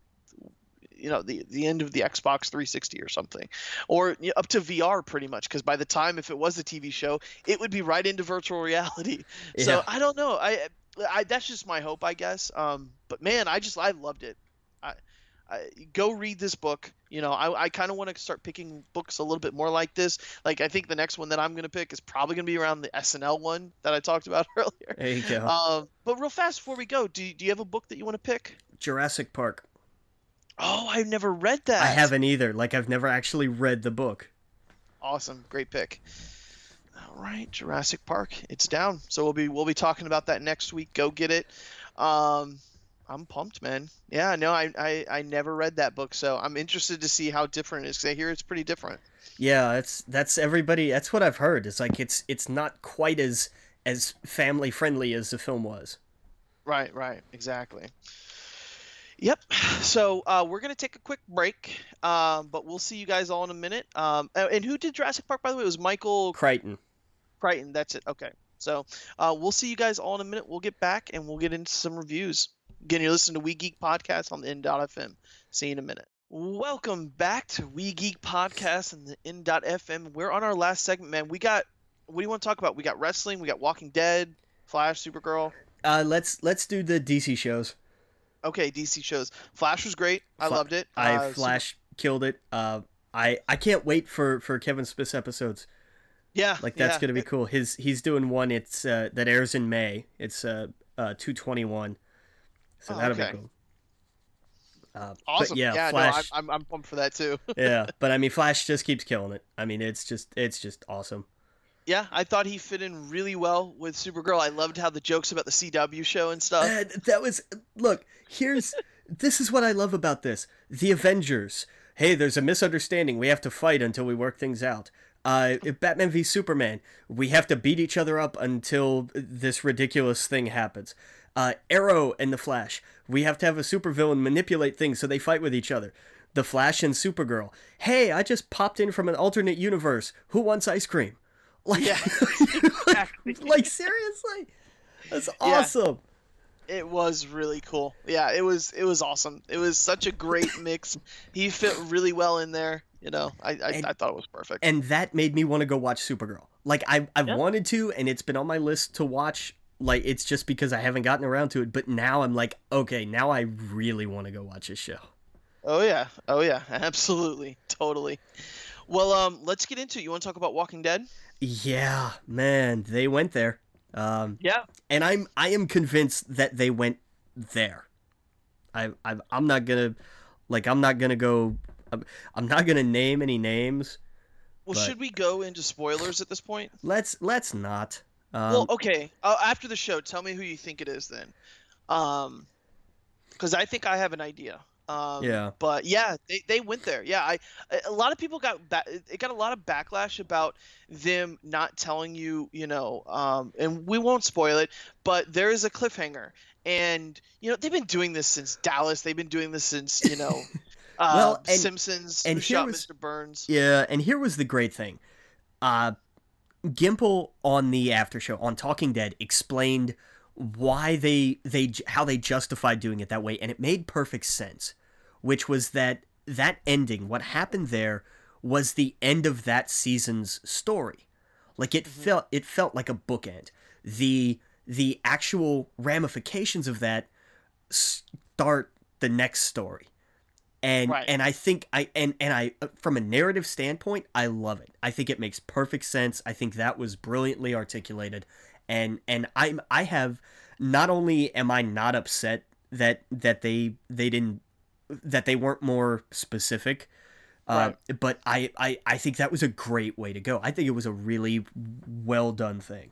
you know the the end of the Xbox 360 or something, or you know, up to VR pretty much. Because by the time if it was a TV show, it would be right into virtual reality. Yeah. So I don't know. I, I that's just my hope, I guess. Um, but man, I just I loved it. I, I go read this book. You know, I, I kind of want to start picking books a little bit more like this. Like I think the next one that I'm gonna pick is probably gonna be around the SNL one that I talked about earlier. There you go. Um, but real fast before we go, do do you have a book that you want to pick? Jurassic Park. Oh, I've never read that. I haven't either. Like I've never actually read the book. Awesome, great pick. All right, Jurassic Park, it's down. So we'll be we'll be talking about that next week. Go get it. Um, I'm pumped, man. Yeah, no, I, I I never read that book, so I'm interested to see how different it is. Cause I hear it's pretty different. Yeah, that's that's everybody. That's what I've heard. It's like it's it's not quite as as family friendly as the film was. Right, right, exactly. Yep. So uh, we're gonna take a quick break, um, but we'll see you guys all in a minute. Um, and who did Jurassic Park by the way? It was Michael Crichton. Crichton. That's it. Okay. So uh, we'll see you guys all in a minute. We'll get back and we'll get into some reviews. Again, you're listening to We Geek Podcast on the N.FM. See you in a minute. Welcome back to We Geek Podcast and the N.FM. We're on our last segment, man. We got what do you want to talk about? We got wrestling. We got Walking Dead, Flash, Supergirl. Uh, let's let's do the DC shows okay, DC shows. Flash was great. I loved it. I uh, Flash killed it. Uh, I I can't wait for for Kevin Smith's episodes. Yeah, like that's yeah. gonna be cool. His he's doing one. It's uh, that airs in May. It's uh, uh two twenty one. So oh, that'll okay. be cool. Uh, awesome. yeah, yeah Flash. No, I'm, I'm pumped for that too. yeah, but I mean, Flash just keeps killing it. I mean, it's just it's just awesome. Yeah, I thought he fit in really well with Supergirl. I loved how the jokes about the CW show and stuff. Uh, that was look. Here's this is what I love about this: the Avengers. Hey, there's a misunderstanding. We have to fight until we work things out. Uh, Batman v Superman. We have to beat each other up until this ridiculous thing happens. Uh, Arrow and the Flash. We have to have a supervillain manipulate things so they fight with each other. The Flash and Supergirl. Hey, I just popped in from an alternate universe. Who wants ice cream? Like, yeah, exactly. like seriously, that's awesome. Yeah, it was really cool. Yeah, it was it was awesome. It was such a great mix. he fit really well in there. You know, I I, and, I thought it was perfect. And that made me want to go watch Supergirl. Like I I yeah. wanted to, and it's been on my list to watch. Like it's just because I haven't gotten around to it. But now I'm like, okay, now I really want to go watch this show. Oh yeah, oh yeah, absolutely, totally. Well, um, let's get into it. You want to talk about Walking Dead? Yeah, man, they went there. Um, yeah, and I'm I am convinced that they went there. I, I I'm not gonna like I'm not gonna go. I'm, I'm not gonna name any names. Well, should we go into spoilers at this point? Let's let's not. Um, well, okay. Uh, after the show, tell me who you think it is then, um, because I think I have an idea. Um, yeah. But yeah, they, they went there. Yeah, I a lot of people got ba- it got a lot of backlash about them not telling you, you know, um, and we won't spoil it, but there is a cliffhanger, and you know they've been doing this since Dallas. They've been doing this since you know. Uh, well, and, Simpsons and shot was, Mr. Burns. Yeah, and here was the great thing. Uh, Gimple on the after show on Talking Dead explained why they they how they justified doing it that way and it made perfect sense which was that that ending what happened there was the end of that season's story like it mm-hmm. felt it felt like a bookend the the actual ramifications of that start the next story and right. and I think I and and I uh, from a narrative standpoint I love it. I think it makes perfect sense. I think that was brilliantly articulated and and I'm I have not only am I not upset that that they they didn't that they weren't more specific uh, right. but I, I I think that was a great way to go. I think it was a really well done thing.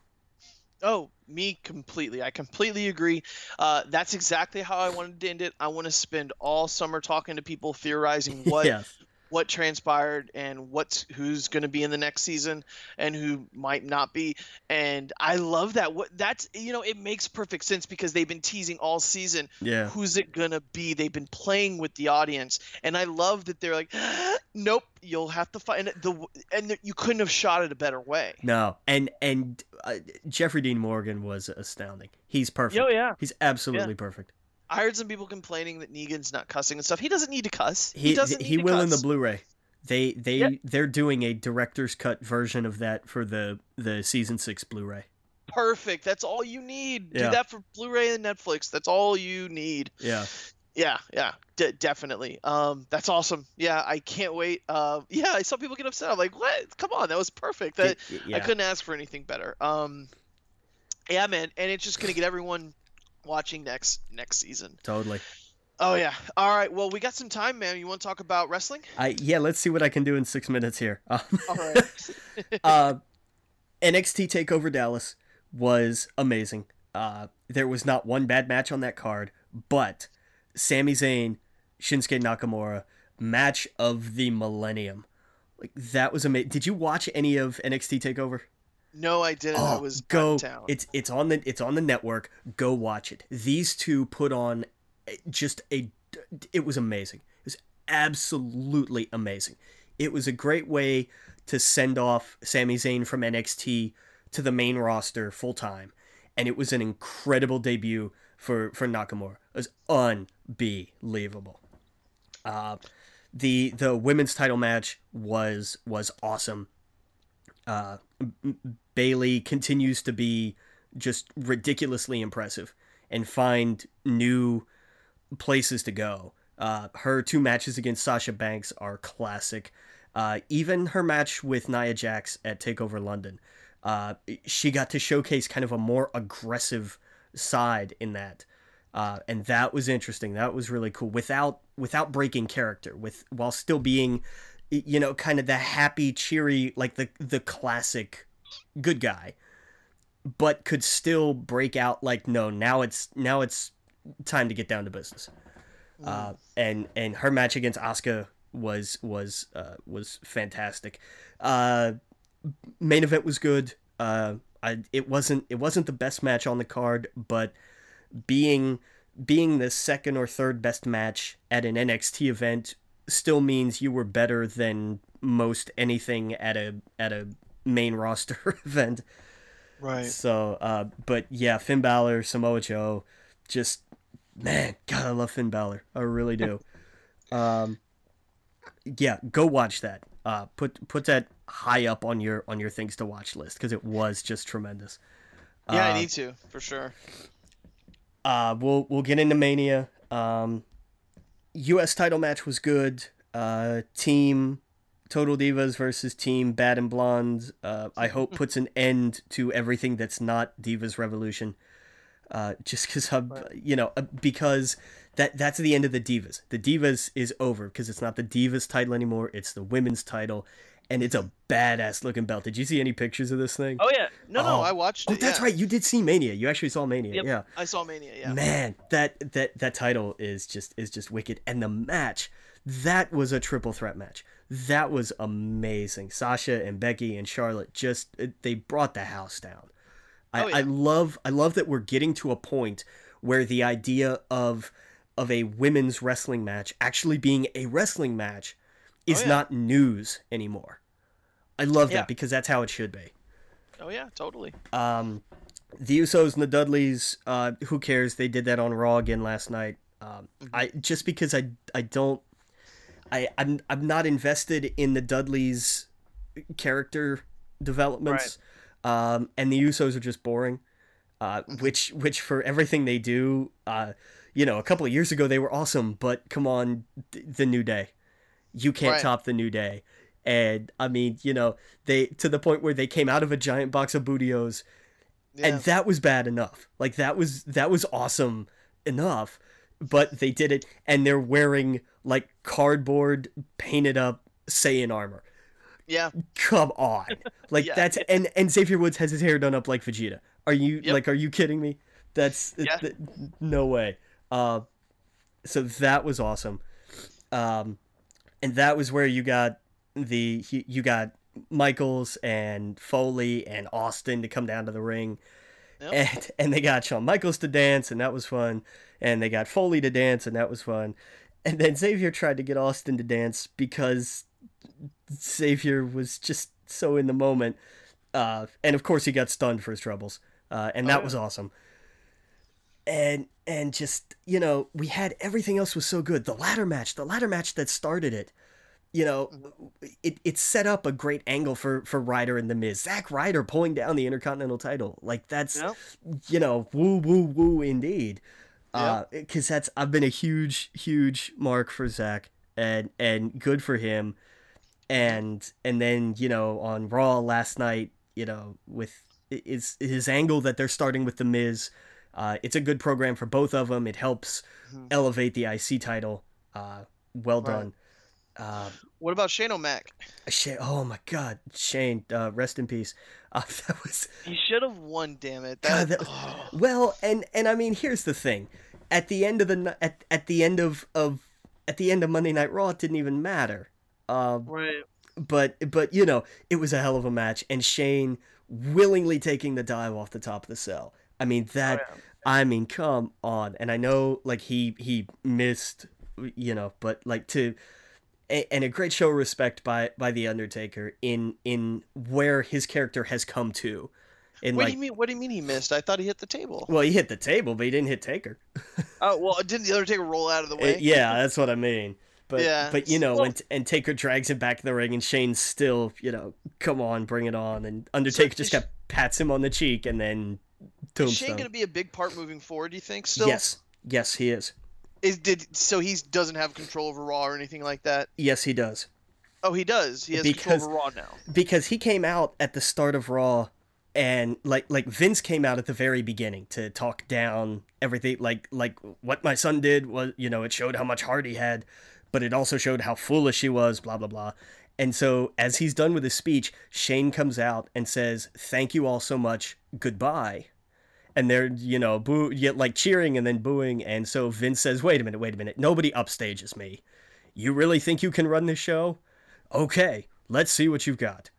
Oh, me completely. I completely agree. Uh, that's exactly how I wanted to end it. I want to spend all summer talking to people, theorizing what yes what transpired and what's who's going to be in the next season and who might not be. And i love that. What that's you know it makes perfect sense because they've been teasing all season yeah. who's it going to be. They've been playing with the audience. And i love that they're like nope you'll have to find it. the and the, you couldn't have shot it a better way. No. And and uh, jeffrey dean morgan was astounding. He's perfect. Oh yeah. He's absolutely yeah. perfect I heard some people complaining that Negan's not cussing and stuff. He doesn't need to cuss. He, he doesn't. he will cuss. in the Blu-ray. They they yep. they're doing a director's cut version of that for the the season six Blu-ray. Perfect. That's all you need. Yeah. Do that for Blu-ray and Netflix. That's all you need. Yeah. Yeah, yeah, d- definitely. Um, that's awesome. Yeah, I can't wait. Uh, yeah, I saw people get upset. I'm like, what? Come on, that was perfect. That yeah. I couldn't ask for anything better. Um, yeah, man, and it's just gonna get everyone watching next next season. Totally. Oh yeah. All right. Well, we got some time, man. You want to talk about wrestling? I yeah. Let's see what I can do in six minutes here. All right. uh, NXT Takeover Dallas was amazing. Uh, there was not one bad match on that card, but Sami Zayn, Shinsuke Nakamura, match of the millennium. Like that was amazing. Did you watch any of NXT Takeover? No, I didn't. Oh, I was go. It's it's on the it's on the network. Go watch it. These two put on just a. It was amazing. It was absolutely amazing. It was a great way to send off Sami Zayn from NXT to the main roster full time, and it was an incredible debut for for Nakamura. It was unbelievable. Uh, the the women's title match was was awesome. Uh, Bayley continues to be just ridiculously impressive and find new places to go. Uh, her two matches against Sasha Banks are classic. Uh, even her match with Nia Jax at Takeover London, uh, she got to showcase kind of a more aggressive side in that, uh, and that was interesting. That was really cool without without breaking character, with while still being, you know, kind of the happy, cheery, like the the classic good guy, but could still break out like no, now it's now it's time to get down to business. Mm. Uh, and and her match against Asuka was was uh, was fantastic. Uh, main event was good. Uh, I, it wasn't it wasn't the best match on the card, but being being the second or third best match at an NXT event still means you were better than most anything at a at a main roster event. Right. So, uh, but yeah, Finn Balor, Samoa Joe, just man, God, I love Finn Balor. I really do. um, yeah, go watch that. Uh, put put that high up on your on your things to watch list because it was just tremendous. Yeah, uh, I need to for sure. Uh, we'll we'll get into Mania. Um, U.S. title match was good. Uh, team Total Divas versus Team Bad and Blonde. Uh, I hope puts an end to everything that's not Divas Revolution. Uh, just because I'm, you know, uh, because that that's the end of the Divas. The Divas is over because it's not the Divas title anymore. It's the women's title, and it's a badass looking belt. Did you see any pictures of this thing? Oh yeah, no, oh. no, I watched. Oh, it, that's yeah. right. You did see Mania. You actually saw Mania. Yep, yeah, I saw Mania. Yeah. Man, that that that title is just is just wicked, and the match that was a triple threat match. That was amazing. Sasha and Becky and Charlotte just uh, they brought the house down. I, oh, yeah. I love I love that we're getting to a point where the idea of of a women's wrestling match actually being a wrestling match is oh, yeah. not news anymore. I love yeah. that because that's how it should be. Oh yeah, totally. Um, the Usos and the Dudleys. Uh, who cares? They did that on Raw again last night. Um, mm-hmm. I just because I I don't I I'm I'm not invested in the Dudleys character developments. Right. Um, and the Usos are just boring. Uh, mm-hmm. which which for everything they do, uh, you know, a couple of years ago they were awesome, but come on, the New Day, you can't right. top the New Day. And I mean, you know, they to the point where they came out of a giant box of Booty-O's, yeah. and that was bad enough. Like that was that was awesome enough, but they did it, and they're wearing like cardboard painted up Saiyan armor. Yeah. Come on. Like yeah. that's and and Xavier Woods has his hair done up like Vegeta. Are you yep. like are you kidding me? That's yeah. th- no way. Uh, so that was awesome. Um, and that was where you got the you got Michaels and Foley and Austin to come down to the ring. Yep. And and they got Shawn Michaels to dance and that was fun. And they got Foley to dance and that was fun. And then Xavier tried to get Austin to dance because Xavier was just so in the moment. Uh, and of course he got stunned for his troubles. Uh, and that oh, yeah. was awesome. And and just you know we had everything else was so good. The ladder match, the ladder match that started it, you know, mm-hmm. it, it set up a great angle for for Ryder and the Miz. Zack Ryder pulling down the Intercontinental title, like that's yep. you know woo woo woo indeed. Because uh, that's I've been a huge huge mark for Zack and and good for him. And and then you know on Raw last night, you know with is his angle that they're starting with the Miz uh, it's a good program for both of them. It helps mm-hmm. elevate the IC title. Uh, well right. done. Uh, what about Shane O'Mac? Shane, oh my God, Shane, uh, rest in peace. Uh, that was he should have won. Damn it! That, God, that, oh. Well, and and I mean, here's the thing: at the end of the at at the end of of at the end of Monday Night Raw, it didn't even matter. Uh, right. But but you know, it was a hell of a match, and Shane willingly taking the dive off the top of the cell. I mean that. Oh, yeah. I mean, come on. And I know like he he missed, you know, but like to and a great show of respect by by the Undertaker in in where his character has come to. In what like, do you mean? What do you mean he missed? I thought he hit the table. Well, he hit the table, but he didn't hit Taker. oh well, didn't the Undertaker roll out of the uh, way? yeah, that's what I mean. But yeah. but you know, well, when and Taker drags him back in the ring, and Shane's still, you know, come on, bring it on, and Undertaker so, just got pats him on the cheek, and then Tombstone. Is Shane going to be a big part moving forward? Do you think? Still? Yes. Yes, he is. Is did so he doesn't have control over Raw or anything like that? Yes, he does. Oh, he does. He has because, control over Raw now. Because he came out at the start of Raw, and like like Vince came out at the very beginning to talk down everything. Like like what my son did was you know it showed how much heart he had, but it also showed how foolish he was. Blah blah blah. And so as he's done with his speech, Shane comes out and says, "Thank you all so much. Goodbye." And they're you know boo yet like cheering and then booing. And so Vince says wait a minute wait a minute. Nobody upstages me. You really think you can run this show? Okay let's see what you've got.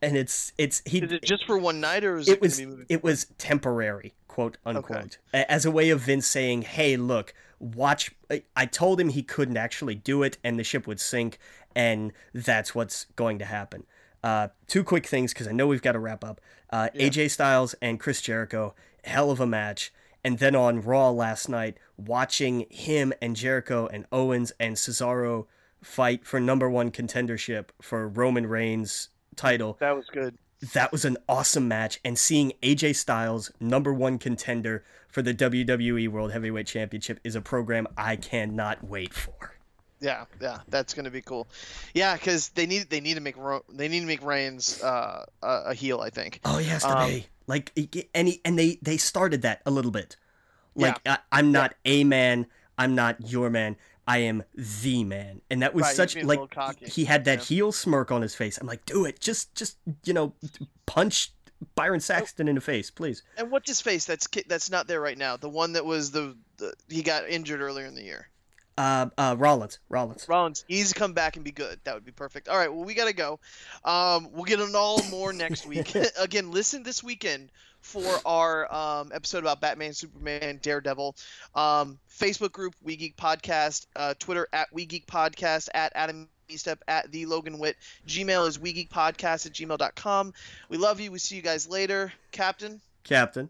And it's it's he is it just for one night or is it, it was it was temporary quote unquote okay. as a way of Vince saying hey look watch I told him he couldn't actually do it and the ship would sink and that's what's going to happen. Uh, two quick things because I know we've got to wrap up. Uh, yeah. AJ Styles and Chris Jericho hell of a match. And then on Raw last night, watching him and Jericho and Owens and Cesaro fight for number one contendership for Roman Reigns title. That was good. That was an awesome match. And seeing AJ Styles, number one contender for the WWE World Heavyweight Championship, is a program I cannot wait for. Yeah, yeah, that's gonna be cool. Yeah, because they need they need to make they need to make Reigns uh, a heel. I think. Oh, he has to um, be. Like, and he, and they they started that a little bit. Like, yeah. I, am not yeah. a man. I'm not your man. I am the man, and that was Right, such like he had that Yeah. heel smirk on his face. I'm like, do it, just just you know, punch Byron Saxton in the face, please. And what's his face? That's that's not there right now. The one that was the, the he got injured earlier in the year. Uh, uh, Rollins, Rollins. Rollins, he's come back and be good. That would be perfect. All right, well we gotta go. Um, we'll get on all more next week. Again, listen this weekend for our um, episode about Batman, Superman, Daredevil. Um, Facebook group We Geek Podcast, uh, Twitter at We Geek Podcast, at Adam Step at the Logan Witt. Gmail is We Geek Podcast at gmail.com. We love you. We see you guys later, Captain. Captain.